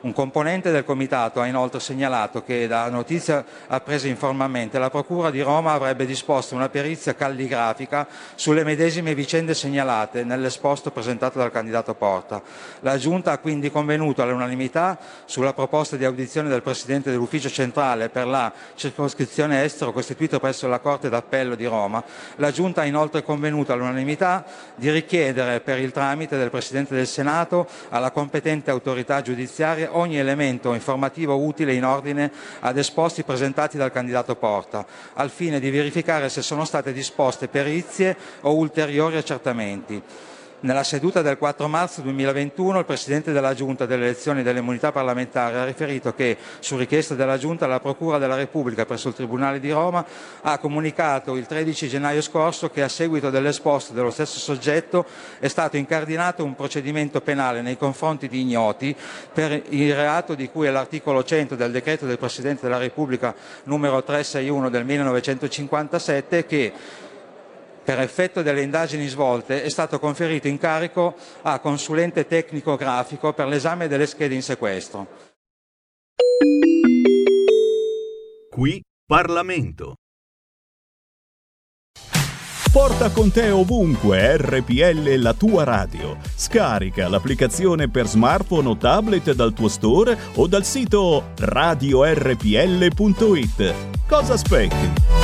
Un componente del comitato ha inoltre segnalato che, da notizia appresa informalmente, la Procura di Roma avrebbe disposto una perizia calligrafica sulle medesime vicende segnalate nell'esposto presentato dal candidato Porta. La Giunta ha quindi convenuto all'unanimità sulla proposta di audizione del Presidente dell'Ufficio Centrale per la circoscrizione estero costituito presso la Corte d'Appello di Roma. La Giunta ha inoltre convenuto all'unanimità di richiedere per il tramite del Presidente del Senato alla competente autorità giudiziaria ogni elemento informativo utile in ordine ad esposti presentati dal candidato Porta, al fine di verificare se sono state disposte perizie o ulteriori accertamenti. Nella seduta del 4 marzo 2021 il Presidente della Giunta delle elezioni e delle immunità parlamentari ha riferito che, su richiesta della Giunta, la Procura della Repubblica presso il Tribunale di Roma ha comunicato il 13 gennaio scorso che a seguito dell'esposto dello stesso soggetto è stato incardinato un procedimento penale nei confronti di ignoti per il reato di cui è l'articolo 100 del decreto del Presidente della Repubblica numero 361 del 1957 che per effetto delle indagini svolte è stato conferito incarico a consulente tecnico grafico per l'esame delle schede in sequestro. Qui Parlamento. Porta con te ovunque RPL la tua radio. Scarica l'applicazione per smartphone o tablet dal tuo store o dal sito radiorpl.it. Cosa aspetti?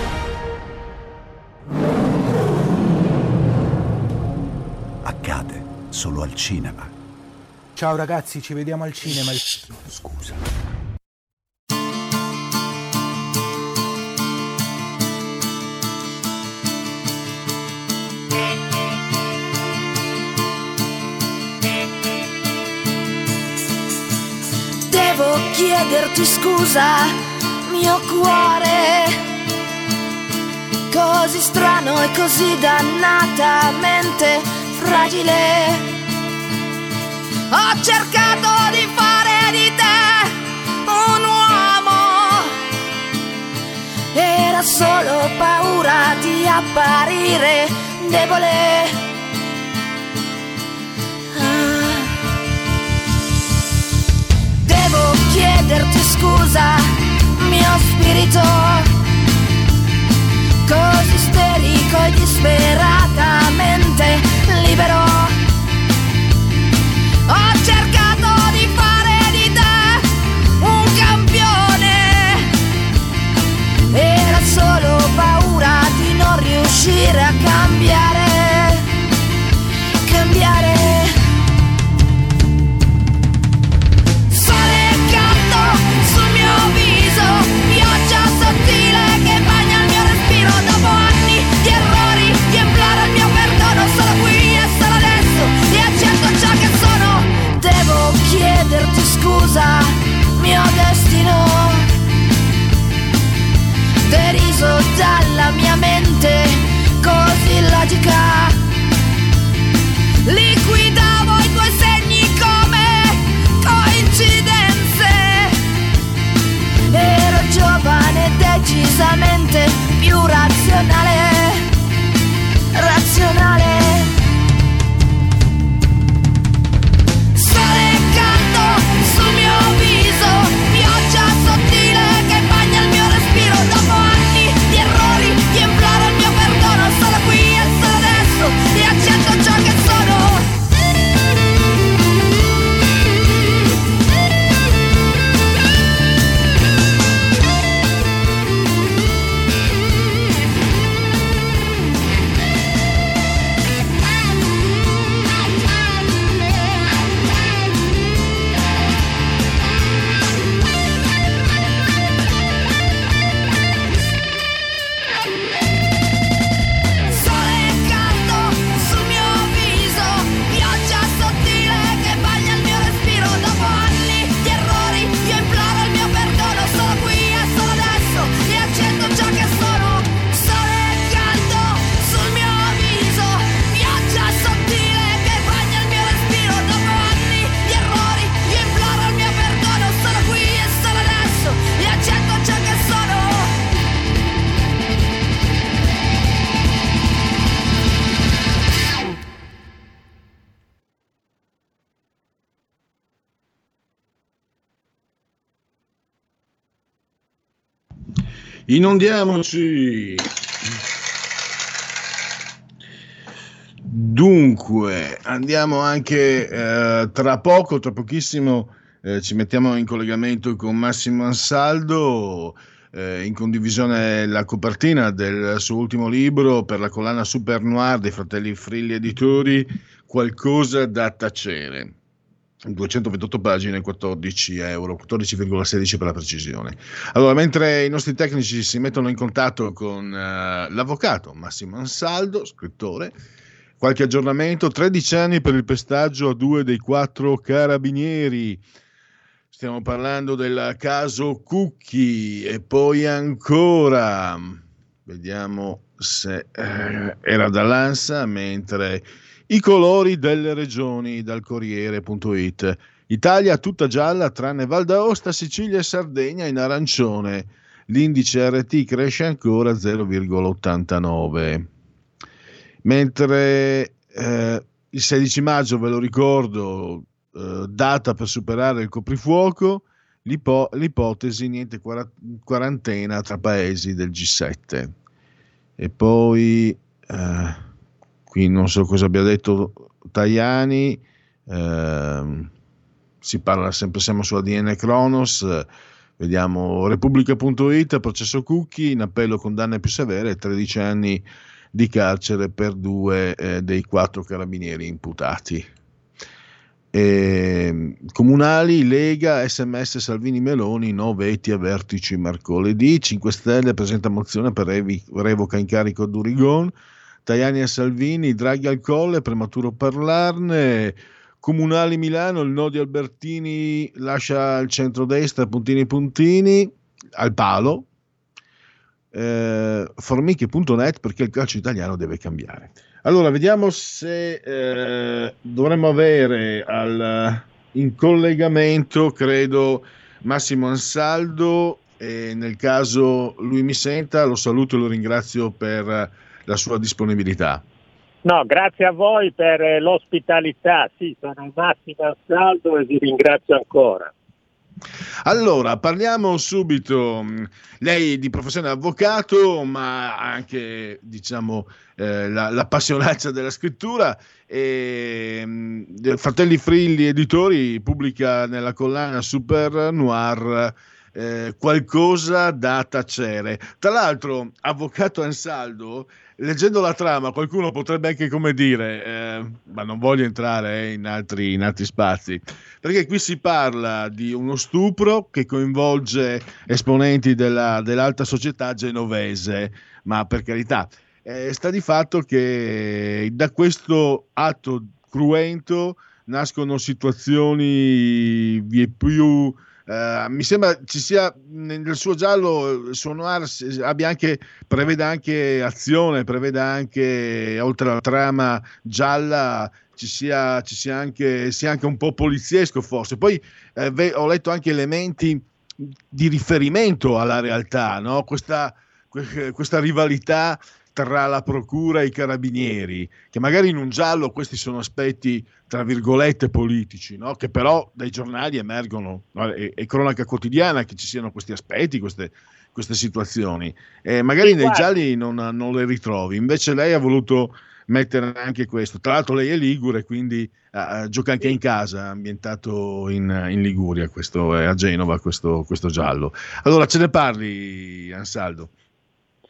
Accade solo al cinema. Ciao ragazzi, ci vediamo al cinema. Scusa. Devo chiederti scusa, mio cuore così strano e così dannatamente fragile. Ho cercato di fare di te un uomo. Era solo paura di apparire debole. Ah. Devo chiederti scusa, mio spirito così isterico e disperatamente libero. Ho cercato di fare di te un campione. Era solo paura di non riuscire a cambiare. Diversamente, più razionale, Inondiamoci. Dunque, andiamo anche eh, tra poco, tra pochissimo, eh, ci mettiamo in collegamento con Massimo Ansaldo, eh, in condivisione la copertina del suo ultimo libro per la collana Super Noir dei fratelli Frilli Editori, Qualcosa da tacere. 228 pagine, 14 euro, 14,16 per la precisione. Allora, mentre i nostri tecnici si mettono in contatto con eh, l'avvocato Massimo Ansaldo, scrittore, qualche aggiornamento, 13 anni per il pestaggio a due dei quattro carabinieri. Stiamo parlando del caso Cucchi e poi ancora, vediamo se eh, era dall'ANSA, mentre i colori delle regioni dal Corriere.it. Italia tutta gialla tranne Val d'Aosta, Sicilia e Sardegna in arancione. L'indice RT cresce ancora 0,89. Mentre eh, il 16 maggio, ve lo ricordo, eh, data per superare il coprifuoco, l'ipo- l'ipotesi niente quara- quarantena tra paesi del G7. E poi... eh, qui non so cosa abbia detto Tajani, ehm, si parla sempre, siamo su ADN Kronos, eh, vediamo Repubblica.it, processo Cucchi, in appello condanne più severe, 13 anni di carcere per due eh, dei quattro carabinieri imputati. E, comunali, Lega, sms Salvini Meloni, no veti a vertici mercoledì, 5 Stelle presenta mozione per revi- revoca incarico a Durigon, Tajani e Salvini, Draghi al colle, prematuro parlarne. Comunali Milano, il no di Albertini lascia il centrodestra, puntini puntini, al palo. Eh, formiche.net perché il calcio italiano deve cambiare. Allora, vediamo se eh, dovremmo avere al, in collegamento, credo, Massimo Ansaldo. E nel caso lui mi senta, lo saluto e lo ringrazio per la sua disponibilità. No, grazie a voi per eh, l'ospitalità. Sì, sono Massimo Ansaldo e vi ringrazio ancora. Allora, parliamo subito. Lei di professione avvocato, ma anche, diciamo, eh, la, l'appassionanza della scrittura. E, mh, Fratelli Frilli Editori pubblica nella collana Super Noir eh, qualcosa da tacere. Tra l'altro, avvocato Ansaldo, leggendo la trama, qualcuno potrebbe anche come dire, eh, ma non voglio entrare eh, in, altri, in altri spazi, perché qui si parla di uno stupro che coinvolge esponenti della, dell'alta società genovese, ma per carità, eh, sta di fatto che da questo atto cruento nascono situazioni vie più Uh, mi sembra ci sia nel suo giallo il suo noir abbia anche, prevede anche azione, prevede anche oltre alla trama gialla ci sia, ci sia, anche, sia anche un po' poliziesco forse. Poi eh, ve, ho letto anche elementi di riferimento alla realtà, no? questa, que- questa rivalità tra la procura e i carabinieri, che magari in un giallo questi sono aspetti, tra virgolette, politici, no? che però dai giornali emergono, no? è, è cronaca quotidiana che ci siano questi aspetti, queste, queste situazioni. E magari Sì, nei gialli non, non le ritrovi, invece lei ha voluto mettere anche questo. Tra l'altro lei è ligure, quindi eh, gioca anche in casa, ambientato in, in Liguria, questo a Genova, questo, questo giallo. Allora ce ne parli, Ansaldo?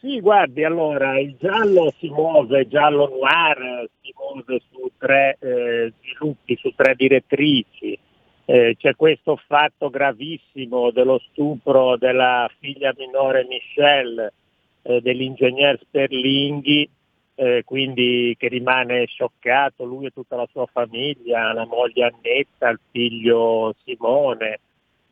Sì, guardi, allora il giallo si muove, giallo noir, si muove su tre eh, sviluppi, su tre direttrici. Eh, c'è questo fatto gravissimo dello stupro della figlia minore Michelle eh, dell'ingegner Sperlinghi, eh, quindi che rimane scioccato, lui e tutta la sua famiglia, la moglie Annetta, il figlio Simone,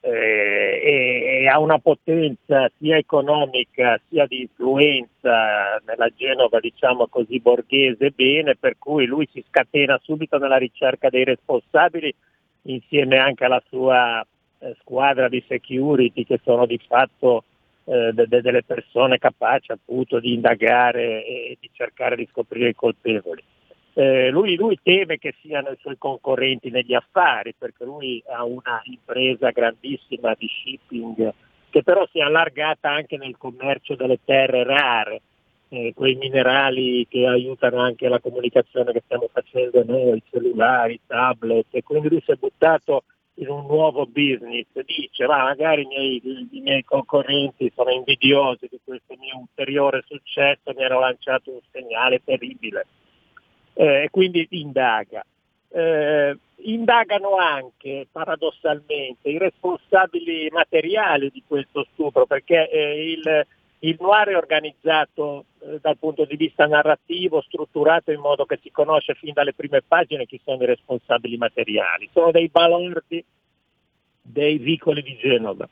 eh, e, e ha una potenza sia economica sia di influenza nella Genova diciamo così borghese bene per cui lui si scatena subito nella ricerca dei responsabili insieme anche alla sua eh, squadra di security che sono di fatto eh, de- de- delle persone capaci appunto di indagare e di cercare di scoprire i colpevoli. Eh, lui, lui teme che siano i suoi concorrenti negli affari perché lui ha una impresa grandissima di shipping che però si è allargata anche nel commercio delle terre rare, eh, quei minerali che aiutano anche la comunicazione che stiamo facendo noi, cellulari, tablet, e quindi lui si è buttato in un nuovo business, dice ma magari i miei, i miei concorrenti sono invidiosi di questo mio ulteriore successo, mi hanno lanciato un segnale terribile e quindi indaga. Eh, indagano anche paradossalmente i responsabili materiali di questo stupro perché eh, il, il noir è organizzato eh, dal punto di vista narrativo, strutturato in modo che si conosce fin dalle prime pagine chi sono i responsabili materiali. Sono dei balordi dei vicoli di Genova,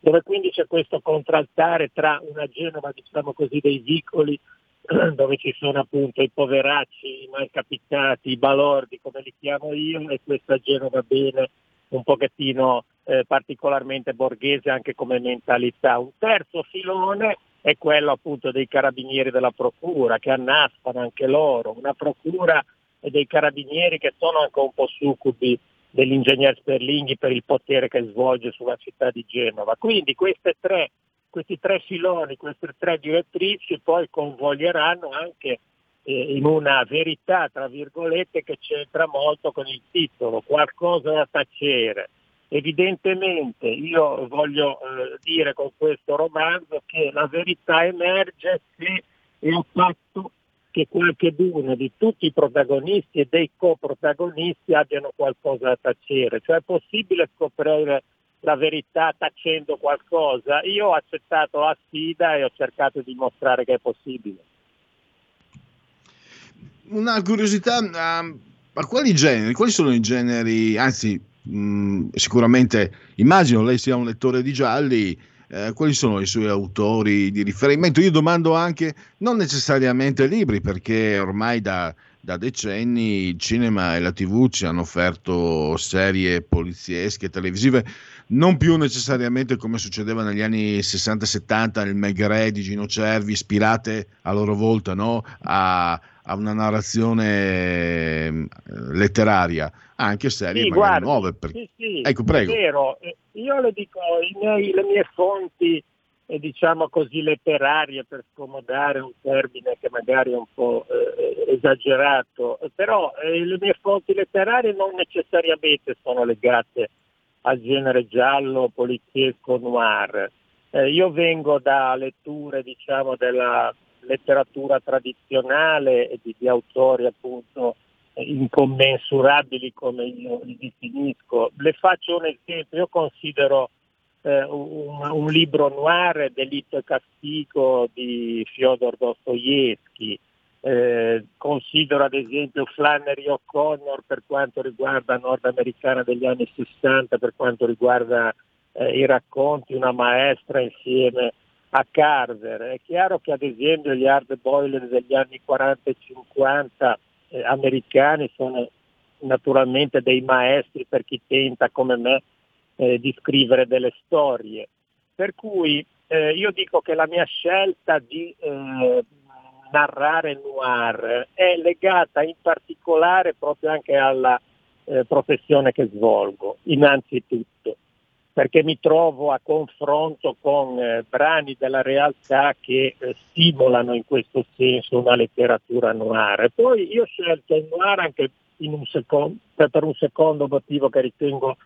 dove quindi c'è questo contraltare tra una Genova, diciamo così, dei vicoli [CLEARS THROAT] dove ci sono appunto i poveracci, i malcapitati, i balordi come li chiamo io e questa Genova bene un pochettino eh, particolarmente borghese anche come mentalità. Un terzo filone è quello appunto dei carabinieri della procura che annaspano anche loro, una procura e dei carabinieri che sono anche un po' succubi dell'ingegner Sperlinghi per il potere che svolge sulla città di Genova. Quindi queste tre questi tre filoni, queste tre direttrici poi convoglieranno anche eh, in una verità, tra virgolette, che c'entra molto con il titolo, qualcosa da tacere. Evidentemente io voglio eh, dire con questo romanzo che la verità emerge se è a fatto che qualcheduno di tutti i protagonisti e dei coprotagonisti abbiano qualcosa da tacere, cioè è possibile scoprire la verità tacendo qualcosa. Io ho accettato la sfida e ho cercato di dimostrare che è possibile. Una curiosità, uh, ma quali generi, quali sono i generi, anzi mh, sicuramente immagino lei sia un lettore di gialli, eh, quali sono i suoi autori di riferimento? Io domando anche, non necessariamente libri, perché ormai da, da decenni il cinema e la tv ci hanno offerto serie poliziesche, televisive, non più necessariamente come succedeva negli anni 60-70 nel Megre di Gino Cervi, ispirate a loro volta no? a, a, una narrazione eh, letteraria, anche serie sì, magari guardi, nuove. Per... Sì, sì, ecco, prego. È vero, io le dico miei, le mie fonti, eh, diciamo così, letterarie, per scomodare un termine che magari è un po' eh, esagerato, però eh, le mie fonti letterarie non necessariamente sono legate al genere giallo, poliziesco, noir. Eh, io vengo da letture diciamo, della letteratura tradizionale e di, di autori appunto incommensurabili come io li definisco. Le faccio un esempio, io considero eh, un, un, libro noir, Delitto e Castigo di Fyodor Dostoevsky, eh, considero ad esempio Flannery O'Connor per quanto riguarda nordamericana degli anni 60, per quanto riguarda eh, i racconti, una maestra insieme a Carver. È chiaro che ad esempio gli hard boiler degli anni 40 e 50 eh, americani sono naturalmente dei maestri per chi tenta come me eh, di scrivere delle storie. Per cui eh, io dico che la mia scelta di narrare noir è legata in particolare proprio anche alla eh, professione che svolgo, innanzitutto perché mi trovo a confronto con eh, brani della realtà che eh, stimolano in questo senso una letteratura noir. Poi io ho scelto il noir anche un secondo, per un secondo motivo che ritengo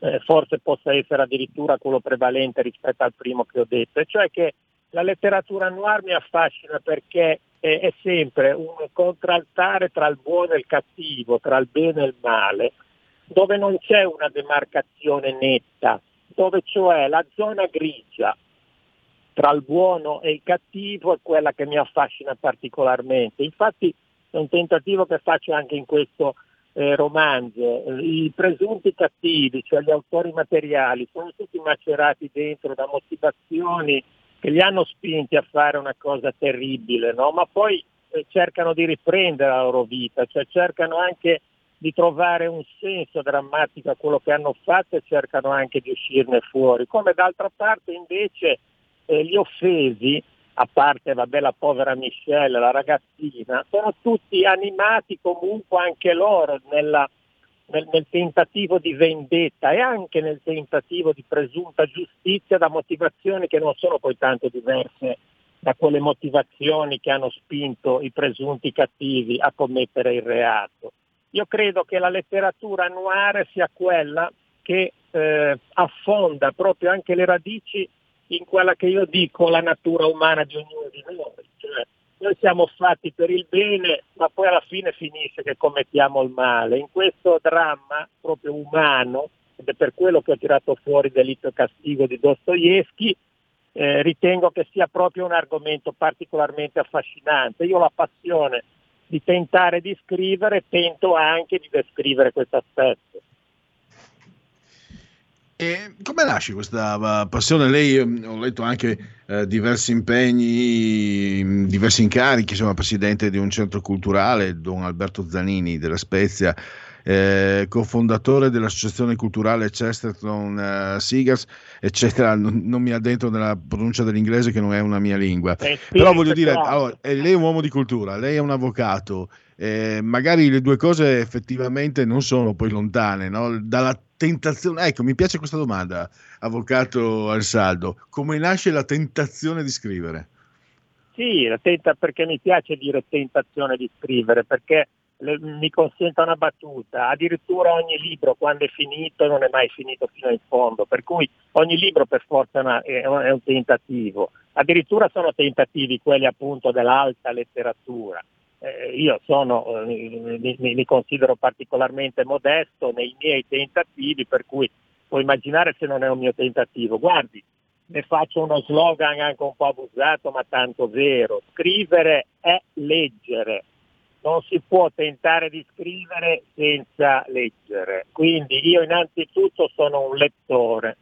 eh, forse possa essere addirittura quello prevalente rispetto al primo che ho detto, e cioè che la letteratura noir mi affascina perché è, è sempre un contraltare tra il buono e il cattivo, tra il bene e il male, dove non c'è una demarcazione netta, dove cioè la zona grigia tra il buono e il cattivo è quella che mi affascina particolarmente. Infatti è un tentativo che faccio anche in questo eh, romanzo. I presunti cattivi, cioè gli autori materiali, sono tutti macerati dentro da motivazioni che li hanno spinti a fare una cosa terribile, no? ma poi eh, cercano di riprendere la loro vita, cioè cercano anche di trovare un senso drammatico a quello che hanno fatto e cercano anche di uscirne fuori. Come d'altra parte invece eh, gli offesi, a parte vabbè, la povera Michelle, la ragazzina, sono tutti animati comunque anche loro nella, nel, nel, tentativo di vendetta e anche nel tentativo di presunta giustizia da motivazioni che non sono poi tanto diverse da quelle motivazioni che hanno spinto i presunti cattivi a commettere il reato. Io credo che la letteratura noire sia quella che eh, affonda proprio anche le radici in quella che io dico la natura umana di ognuno di noi. Cioè, noi siamo fatti per il bene, ma poi alla fine finisce che commettiamo il male. In questo dramma proprio umano, ed è per quello che ho tirato fuori Delitto e Castigo di Dostoevsky, eh, ritengo che sia proprio un argomento particolarmente affascinante. Io ho la passione di tentare di scrivere, tento anche di descrivere questo aspetto. E come nasce questa uh, passione? Lei, um, ho letto anche uh, diversi impegni, diversi incarichi, insomma, presidente di un centro culturale, Don Alberto Zanini della Spezia, eh, cofondatore dell'associazione culturale Chesterton uh, Seagars, eccetera. Non, non, mi addentro nella pronuncia dell'inglese che non è una mia lingua. Eh, Però voglio dire, allora, lei è un uomo di cultura, lei è un avvocato, eh, magari le due cose effettivamente non sono poi lontane, no? dalla tentazione, ecco mi piace questa domanda, avvocato Alsaldo, come nasce la tentazione di scrivere? Sì, la tenta, perché mi piace dire tentazione di scrivere, perché mi consenta una battuta, addirittura ogni libro quando è finito non è mai finito fino in fondo, per cui ogni libro per forza è un tentativo, addirittura sono tentativi quelli appunto dell'alta letteratura. Eh, io sono, eh, mi, mi, considero particolarmente modesto nei miei tentativi, per cui puoi immaginare se non è un mio tentativo. Guardi, ne faccio uno slogan anche un po' abusato, ma tanto vero. Scrivere è leggere non si può tentare di scrivere senza leggere. Quindi io innanzitutto sono un lettore.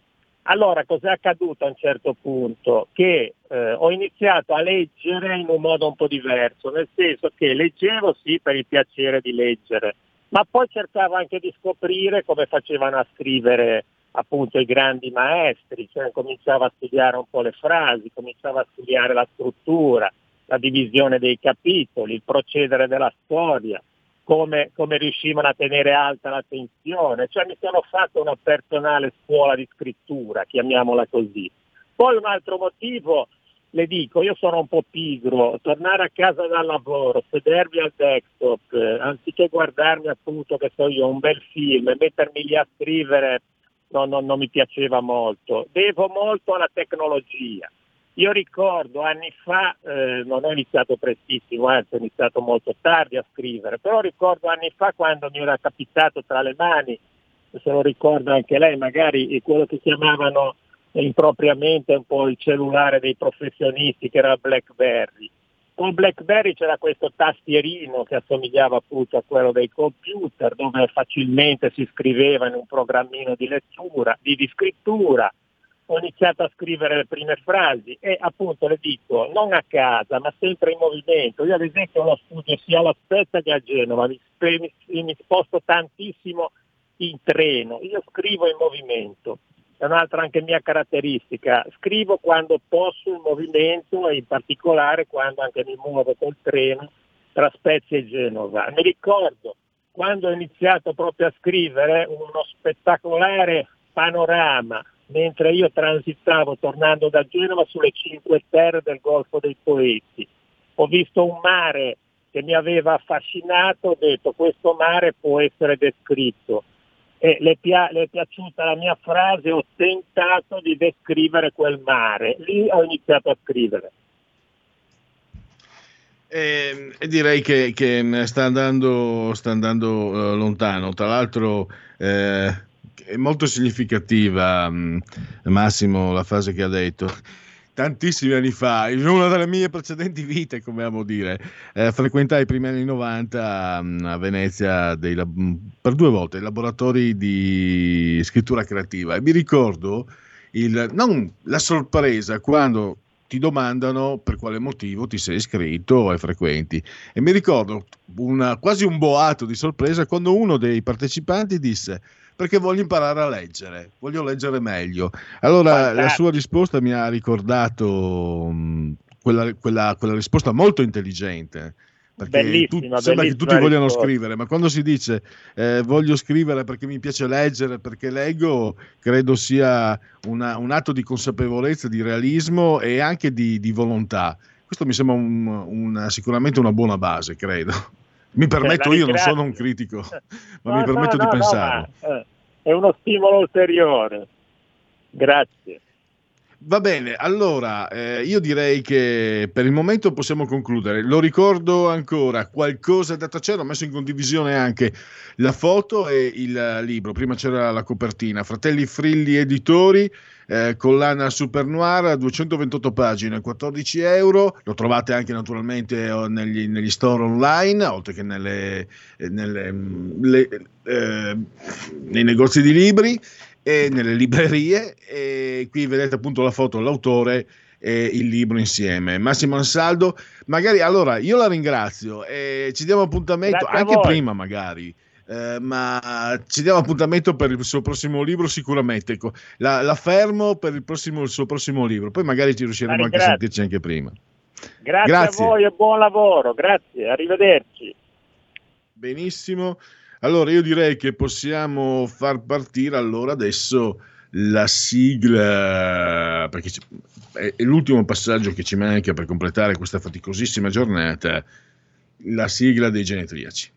Allora cos'è accaduto a un certo punto? Che eh, ho iniziato a leggere in un modo un po' diverso, nel senso che leggevo sì per il piacere di leggere, ma poi cercavo anche di scoprire come facevano a scrivere appunto i grandi maestri, cioè cominciavo a studiare un po' le frasi, cominciavo a studiare la struttura, la divisione dei capitoli, il procedere della storia, come, come riuscivano a tenere alta la tensione, cioè mi sono fatto una personale scuola di scrittura, chiamiamola così. Poi un altro motivo, le dico, io sono un po' pigro, tornare a casa dal lavoro, sedermi al desktop, eh, anziché guardarmi appunto, che so io, un bel film e mettermi lì a scrivere, no, no, non mi piaceva molto. Devo molto alla tecnologia. Io ricordo anni fa, eh, non ho iniziato prestissimo, anzi ho iniziato molto tardi a scrivere, però ricordo anni fa quando mi era capitato tra le mani, se lo ricorda anche lei, magari quello che chiamavano impropriamente un po' il cellulare dei professionisti che era Blackberry. Con Blackberry c'era questo tastierino che assomigliava appunto a quello dei computer dove facilmente si scriveva in un programmino di lettura, di, di scrittura, ho iniziato a scrivere le prime frasi e appunto le dico non a casa ma sempre in movimento. Io ad esempio lo studio sia alla Spezia che a Genova, mi, mi, mi sposto tantissimo in treno, io scrivo in movimento. è un'altra anche mia caratteristica. Scrivo quando posso in movimento e in particolare quando anche mi muovo col treno tra Spezia e Genova. Mi ricordo quando ho iniziato proprio a scrivere uno spettacolare panorama mentre io transitavo tornando da Genova sulle cinque terre del Golfo dei Poeti. Ho visto un mare che mi aveva affascinato, ho detto questo mare può essere descritto. E le, pia- le è piaciuta la mia frase, ho tentato di descrivere quel mare. Lì ho iniziato a scrivere. E, e direi che, che, sta andando, sta andando uh, lontano. Tra l'altro, eh, è molto significativa, mh, Massimo, la frase che ha detto. Tantissimi anni fa, in una delle mie precedenti vite, come amo dire, eh, frequentai i primi anni 90 mh, a Venezia dei, per due volte i laboratori di scrittura creativa e mi ricordo il, non la sorpresa quando ti domandano per quale motivo ti sei iscritto e frequenti. E mi ricordo una, quasi un boato di sorpresa quando uno dei partecipanti disse perché voglio imparare a leggere, voglio leggere meglio. Allora Fantastico. la sua risposta mi ha ricordato mh, quella, quella, quella risposta molto intelligente perché tu, sembra che tutti vogliano risposta. scrivere, ma quando si dice eh, voglio scrivere perché mi piace leggere, perché leggo, credo sia una, un atto di consapevolezza, di realismo e anche di, di volontà. Questo mi sembra un, un, sicuramente una buona base, credo. Mi permetto, io non sono un critico, ma [LAUGHS] no, mi permetto no, di no, pensare. Eh, è uno stimolo ulteriore. Grazie. Va bene, allora eh, io direi che per il momento possiamo concludere. Lo ricordo ancora, qualcosa da tacere, ho messo in condivisione anche la foto e il libro. Prima c'era la copertina, Fratelli Frilli Editori, eh, collana Super Noir, 228 pagine, 14 euro. Lo trovate anche naturalmente oh, negli, negli store online, oltre che nelle, eh, nelle, mm, le, eh, nei negozi di libri e nelle librerie e qui vedete appunto la foto dell'autore e il libro insieme. Massimo Ansaldo, magari allora io la ringrazio e ci diamo appuntamento Grazie anche prima magari. Eh, ma ci diamo appuntamento per il suo prossimo libro sicuramente ecco, la, la, fermo per il, prossimo, il, suo prossimo libro. Poi magari ci riusciremo anche a sentirci anche prima. Grazie, grazie, a voi e buon lavoro. Grazie, arrivederci. Benissimo. Allora io direi che possiamo far partire allora adesso la sigla, perché è l'ultimo passaggio che ci manca per completare questa faticosissima giornata, la sigla dei genetriaci.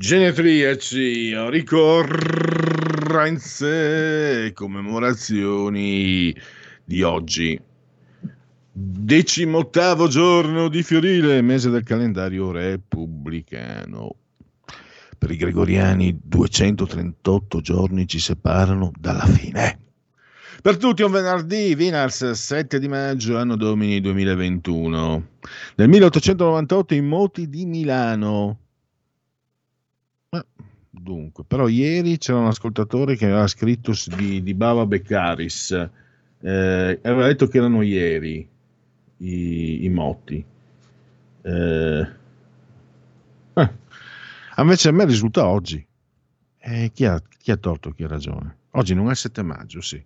Genetriaci, ricorrenze e commemorazioni di oggi. Decimottavo giorno di Fiorile, mese del calendario repubblicano. Per i gregoriani 238 giorni ci separano dalla fine. Per tutti un venerdì, Vinars, 7 di maggio, anno domini 2021. Nel 1898 i moti di Milano Dunque, però ieri c'era un ascoltatore che aveva scritto di, di Bava Beccaris, eh, aveva detto che erano ieri i, i motti. Eh, eh, invece a me risulta oggi. Eh, chi, ha, chi, ha, torto, chi ha ragione? Oggi non è 7 maggio, sì.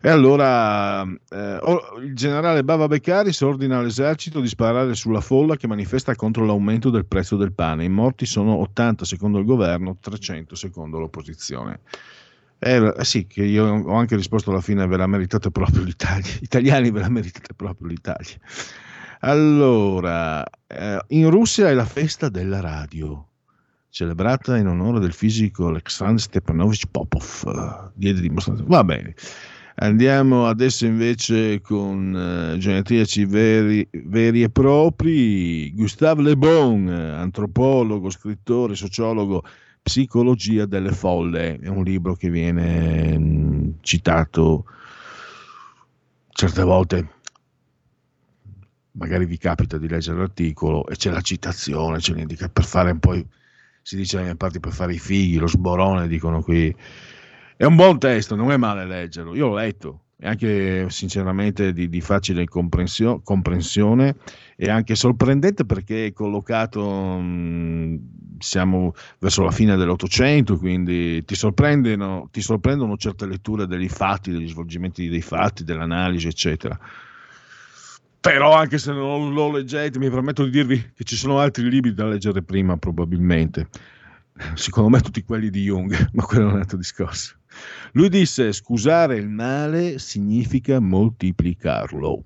E allora eh, il generale Bava Beccaris ordina all'esercito di sparare sulla folla che manifesta contro l'aumento del prezzo del pane. I morti sono 80 secondo il governo, 300 secondo l'opposizione. Eh, eh, sì, che io ho anche risposto alla fine, ve la meritate proprio l'Italia. Italiani ve la meritate proprio l'Italia. Allora, eh, in Russia è la festa della radio celebrata in onore del fisico Alexander Stepanovich Popov. Diede dimostrazione. Va bene. Andiamo adesso invece con uh, genetriaci veri, veri, e propri. Gustave Le Bon, antropologo, scrittore, sociologo, Psicologia delle folle. È un libro che viene mh, citato certe volte. Magari vi capita di leggere l'articolo e c'è la citazione, c'è l'indica per fare un po'. Si dice dalle mie parti per fare i figli, lo sborone, dicono qui è un buon testo, non è male leggerlo. Io l'ho letto, è anche sinceramente di, di facile comprensione e anche sorprendente perché è collocato, mh, siamo verso la fine dell'Ottocento, quindi ti sorprendono, ti sorprendono certe letture dei fatti, degli svolgimenti dei fatti, dell'analisi, eccetera. Però anche se non lo leggete, mi permetto di dirvi che ci sono altri libri da leggere prima, probabilmente. Secondo me tutti quelli di Jung, [LAUGHS] ma quello è un altro discorso. Lui disse scusare il male significa moltiplicarlo.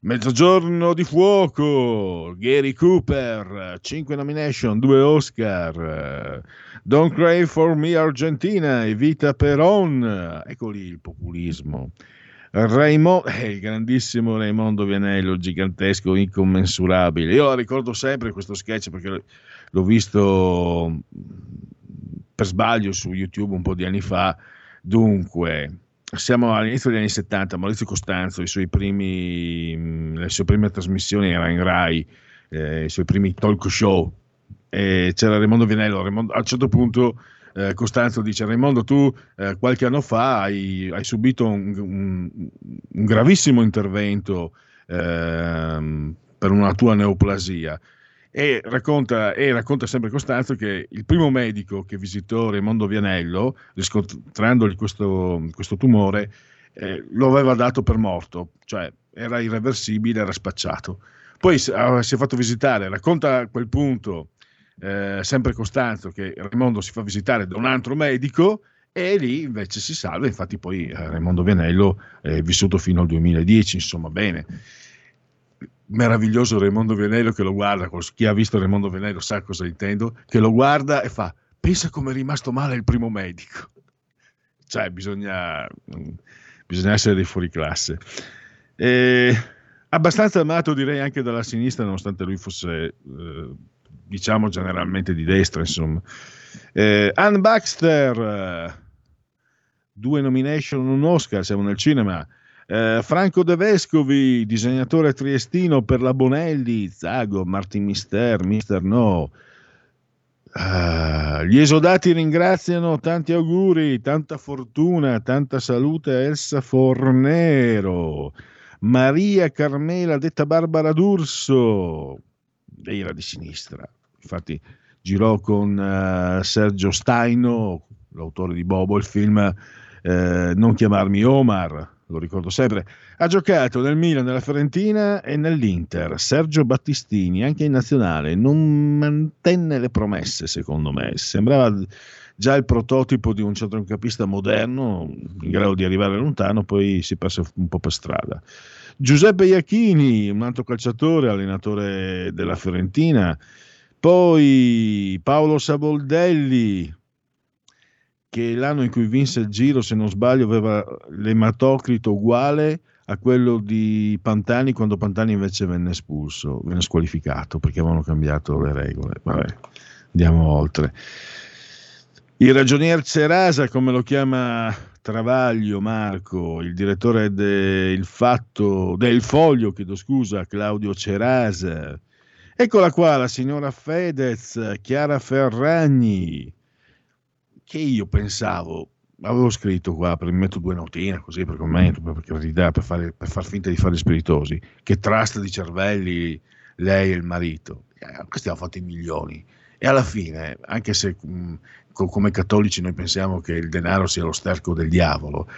Mezzogiorno di fuoco, Gary Cooper, 5 nomination, 2 Oscar, Don't Cry for Me Argentina, Evita Peron, ecco lì il populismo. Raimondo, eh, il grandissimo Raimondo Vianello, gigantesco, incommensurabile. Io ricordo sempre questo sketch perché l'ho visto per sbaglio su YouTube un po' di anni fa. Dunque, siamo all'inizio degli anni 70, Maurizio Costanzo, primi, le sue prime trasmissioni erano in Rai, eh, i suoi primi talk show, e c'era Raimondo Vinello. Raimondo, a un certo punto eh, Costanzo dice Raimondo tu eh, qualche anno fa hai, hai subito un, un, un, gravissimo intervento ehm, per una tua neoplasia e racconta, e racconta, sempre Costanzo che il primo medico che visitò Raimondo Vianello, riscontrandogli questo, questo tumore, eh, lo aveva dato per morto, cioè era irreversibile, era spacciato. Poi ah, si è fatto visitare, racconta a quel punto eh, sempre Costanzo che Raimondo si fa visitare da un altro medico e lì invece si salva, infatti poi eh, Raimondo Vianello è vissuto fino al 2010, insomma bene meraviglioso Raimondo Venello che lo guarda, chi ha visto Raimondo Venello sa cosa intendo, che lo guarda e fa, pensa come è rimasto male il primo medico. Cioè, bisogna, bisogna essere dei fuori classe. E, abbastanza amato direi anche dalla sinistra, nonostante lui fosse, eh, diciamo, generalmente di destra, insomma. Eh, Ann Baxter, due nomination, un Oscar, siamo nel cinema. Eh, Franco De Vescovi, disegnatore triestino per la Bonelli, Zago, Martin Mister, Mister No. Uh, gli esodati ringraziano, tanti auguri, tanta fortuna, tanta salute a Elsa Fornero, Maria Carmela, detta Barbara D'Urso, lei era di sinistra, infatti girò con uh, Sergio Staino, l'autore di Bobo, il film uh, Non chiamarmi Omar, lo ricordo sempre, ha giocato nel Milan, nella Fiorentina e nell'Inter. Sergio Battistini, anche in nazionale, non mantenne le promesse, secondo me. Sembrava già il prototipo di un centrocampista moderno, in grado di arrivare lontano, poi si passa un po' per strada. Giuseppe Iachini, un altro calciatore, allenatore della Fiorentina. Poi Paolo Saboldelli, che l'anno in cui vinse il giro, se non sbaglio, aveva l'ematocrito uguale a quello di Pantani quando Pantani invece venne espulso, venne squalificato perché avevano cambiato le regole. Vabbè, andiamo oltre. Il ragionier Cerasa, come lo chiama Travaglio Marco, il direttore del fatto, del foglio, chiedo scusa, Claudio Cerasa. Eccola qua la signora Fedez, Chiara Ferragni, che io pensavo, avevo scritto qua, per metto due notine così per commento, per, carità, per, fare, per far finta di fare spiritosi, che trust di cervelli lei e il marito. Eh, questi hanno fatto i milioni. E alla fine, anche se mh, mm, come cattolici noi pensiamo che il denaro sia lo sterco del diavolo,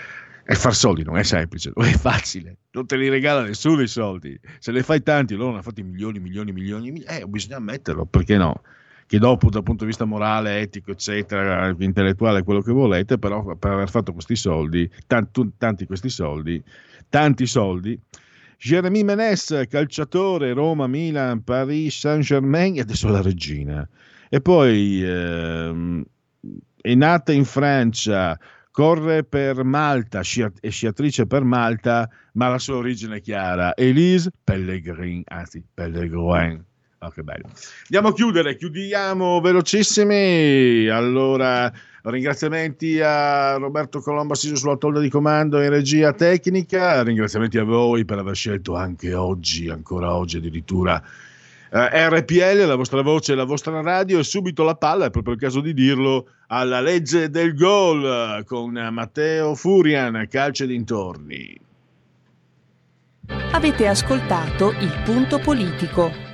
e far soldi non è semplice, non è facile, non te li regala nessuno i soldi. Se ne fai tanti, loro hanno fatto milioni, milioni, milioni, milioni eh, bisogna ammetterlo, perché no? Che dopo dal punto di vista morale, etico, eccetera, intellettuale, quello che volete, però per aver fatto questi soldi, tanti, tanti questi soldi, tanti soldi, Jeremy Menes, calciatore, Roma, Milan, Paris, Saint-Germain e adesso la regina. E poi ehm, è nata in Francia, corre per Malta, scia- è sciatrice per Malta, ma la sua origine è chiara. Elise Pellegrin, anzi Pellegrin. Oh, che bello. Andiamo a chiudere, chiudiamo velocissimi. Allora, ringraziamenti a Roberto Colombo assiso sulla tolda di comando in regia tecnica, ringraziamenti a voi per aver scelto anche oggi, ancora oggi addirittura eh, RPL, la vostra voce, la vostra radio e subito la palla, è proprio il caso di dirlo, alla legge del gol con Matteo Furian, calcio dintorni. Avete ascoltato il punto politico.